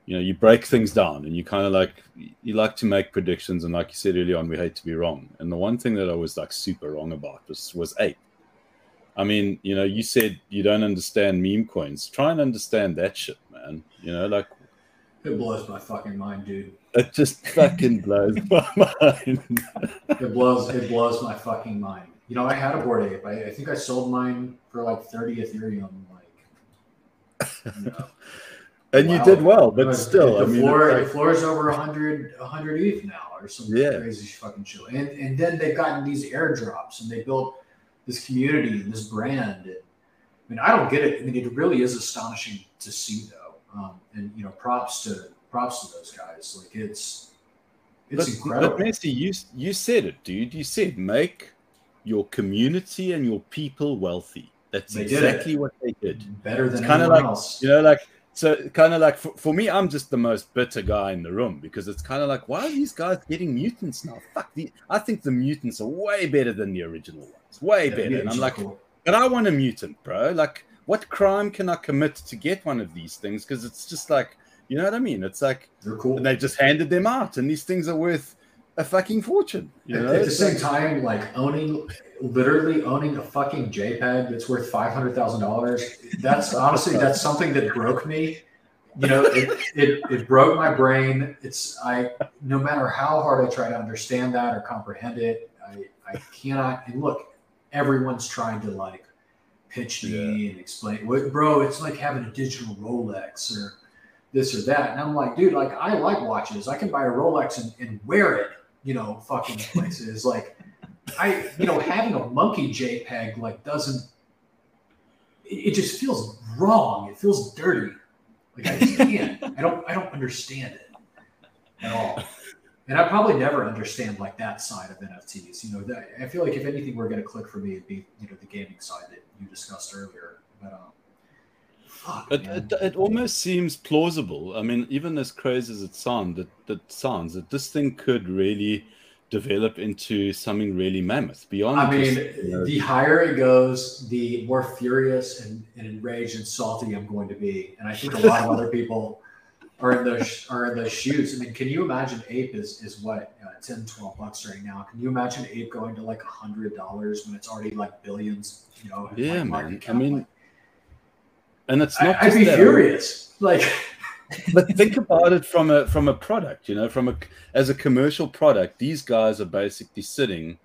you know you break things down and you kind of like you like to make predictions and like you said earlier on we hate to be wrong. And the one thing that i was like super wrong about was was ape. I mean you know you said you don't understand meme coins. Try and understand that shit man. You know like it blows my fucking mind dude. It just fucking blows my mind. It blows it blows my fucking mind. You know i had a Bored Ape. I, I think i sold mine for like 30 ethereum like you know and wow. you did well, but, but still, the I mean, floor, like, the floor is over 100, 100 ETH now, or some yeah. crazy fucking shit. And and then they've gotten these airdrops, and they built this community and this brand. And, I mean, I don't get it. I mean, it really is astonishing to see, though. Um, and you know, props to props to those guys. Like it's it's but, incredible. But Messi, you you said it, dude. You said make your community and your people wealthy. That's they exactly what they did. Better than kind of like else. you know, like so kind of like for, for, me, I'm just the most bitter guy in the room because it's kind of like, why are these guys getting mutants now? Fuck the, I think the mutants are way better than the original ones, way yeah, better. And I'm like, cool. but I want a mutant, bro. Like, what crime can I commit to get one of these things? Because it's just like, you know what I mean? It's like, cool. And they just handed them out, and these things are worth a fucking fortune. You know? At the same time, like owning, literally owning a fucking JPEG that's worth five hundred thousand dollars. That's honestly that's something that broke me. You know, it, it it broke my brain. It's I no matter how hard I try to understand that or comprehend it, I I cannot. And look, everyone's trying to like pitch me yeah. and explain. Bro, it's like having a digital Rolex or this or that. And I'm like, dude, like I like watches. I can buy a Rolex and, and wear it you know, fucking places. like I, you know, having a monkey JPEG like doesn't. It, it just feels wrong. It feels dirty. Like I just can't. I don't. I don't understand it at all. And I probably never understand like that side of NFTs. You know, that, I feel like if anything were going to click for me, it'd be you know the gaming side that you discussed earlier. But um, Fuck, it, it, it, almost seems plausible. I mean, even as crazy as it sounds, that, that sounds that this thing could really develop into something really mammoth beyond. I mean, just, you know, the higher it goes, the more furious and, and enraged and salty I'm going to be. And I think a lot of other people are in those are in those shoes. I mean, can you imagine ape is is what uh, 10, 12 bucks right now? Can you imagine ape going to like a hundred dollars when it's already like billions? You know, yeah, like man. I mean and it's not. I, would be furious. Like, but think about it from a from a product. You know, from a as a commercial product, these guys are basically sitting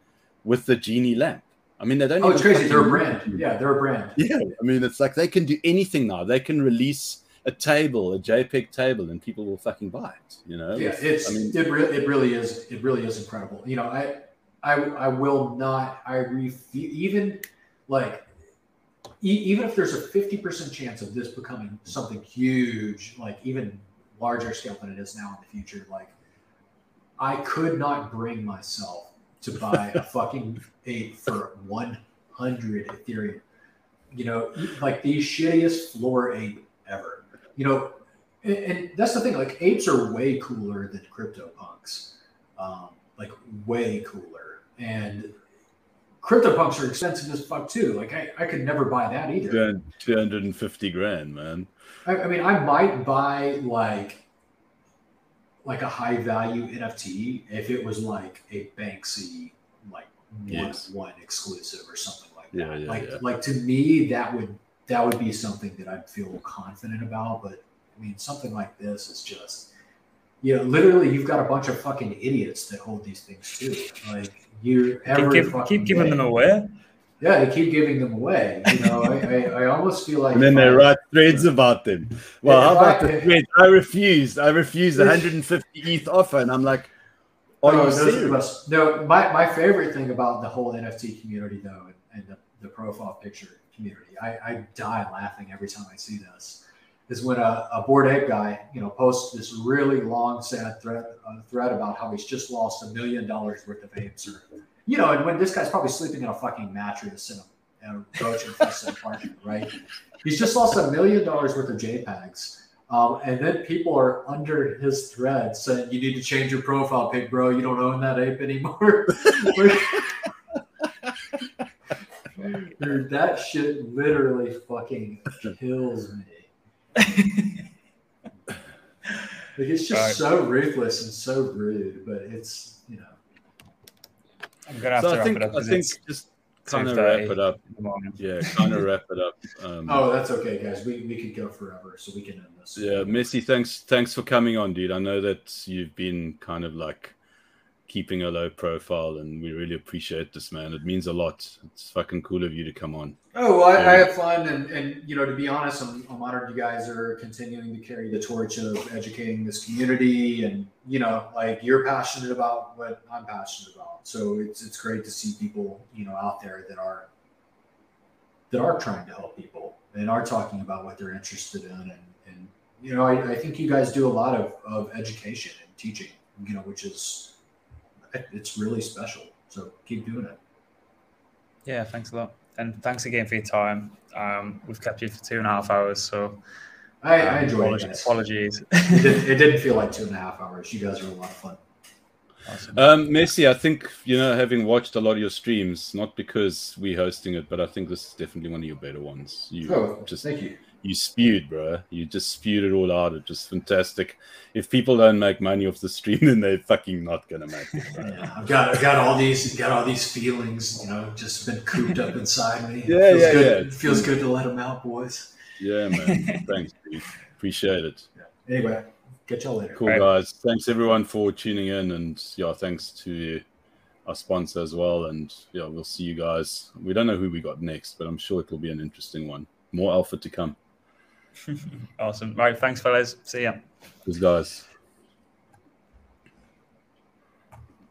with the genie lamp. I mean, they don't. Oh, it's crazy. They're a brand. Yeah, they're a brand. Yeah, I mean, it's like they can do anything now. They can release a table, a JPEG table, and people will fucking buy it. You know. Yeah, it's. I mean, it really, it really is. It really is incredible. You know, I, I, I will not. I refuse. Even like even if there's a 50% chance of this becoming something huge, like even larger scale than it is now in the future, like I could not bring myself to buy a fucking ape for 100 Ethereum. You know, like the shittiest floor ape ever. You know, and, and that's the thing. Like apes are way cooler than crypto punks, um, like way cooler. And CryptoPunks are expensive as fuck too. Like I, I could never buy that either. Two hundred and fifty grand, man. I, I, mean, I might buy like like a high value NFT if it was like a Banksy like yes. one, one exclusive or something like that. Yeah, yeah, like yeah. like to me that would that would be something that I'd feel confident about. But I mean, something like this is just you know, literally you've got a bunch of fucking idiots that hold these things too. Like you ever keep, keep giving day. them away. Yeah, they keep giving them away. You know, I, I, I, almost feel like. And then they I, write threads about them. Well, how about the thread? I refused. I refused 150 ETH offer, and I'm like, "Are no, you serious?" No, my, my favorite thing about the whole NFT community, though, and, and the, the profile picture community, I, I die laughing every time I see this is when a, a bored ape guy, you know, posts this really long, sad thread uh, thread about how he's just lost a million dollars worth of apes, or you know, and when this guy's probably sleeping in a fucking mattress in a, in right? He's just lost a million dollars worth of JPEGs. Um, and then people are under his thread saying, "You need to change your profile pic, bro. You don't own that ape anymore." Dude, that shit literally fucking kills me like it's just right. so ruthless and so rude, but it's you know. I'm gonna have so to I think, I think just kind of wrap it up. Yeah, kind of wrap it up. Um, oh, that's okay, guys. We we could go forever, so we can end this. Yeah, Messi, thanks thanks for coming on, dude. I know that you've been kind of like keeping a low profile, and we really appreciate this, man. It means a lot. It's fucking cool of you to come on. Oh, well, I, I um, have fun, and, and you know, to be honest, I'm, I'm honored you guys are continuing to carry the torch of educating this community, and you know, like you're passionate about what I'm passionate about. So it's it's great to see people, you know, out there that are that are trying to help people and are talking about what they're interested in, and and you know, I, I think you guys do a lot of of education and teaching, you know, which is it's really special. So keep doing it. Yeah, thanks a lot. And thanks again for your time. Um, we've kept you for two and a half hours, so I, I enjoyed it. Apologies. it, did, it didn't feel like two and a half hours. You guys were a lot of fun. Awesome. Um, Messi, I think you know, having watched a lot of your streams, not because we're hosting it, but I think this is definitely one of your better ones. You oh, just thank you. You spewed, bro. You just spewed it all out. It's just fantastic. If people don't make money off the stream, then they're fucking not gonna make it. yeah, I've got, I've got all these, got all these feelings, you know, just been cooped up inside me. Yeah, it feels yeah, good. yeah. It feels good to let them out, boys. Yeah, man. Thanks, dude. Appreciate it. Yeah. Anyway, Catch y'all later. Cool, right. guys. Thanks everyone for tuning in, and yeah, thanks to our sponsor as well. And yeah, we'll see you guys. We don't know who we got next, but I'm sure it will be an interesting one. More alpha to come. Awesome. Right. Thanks, fellas. See ya. Cheers, guys.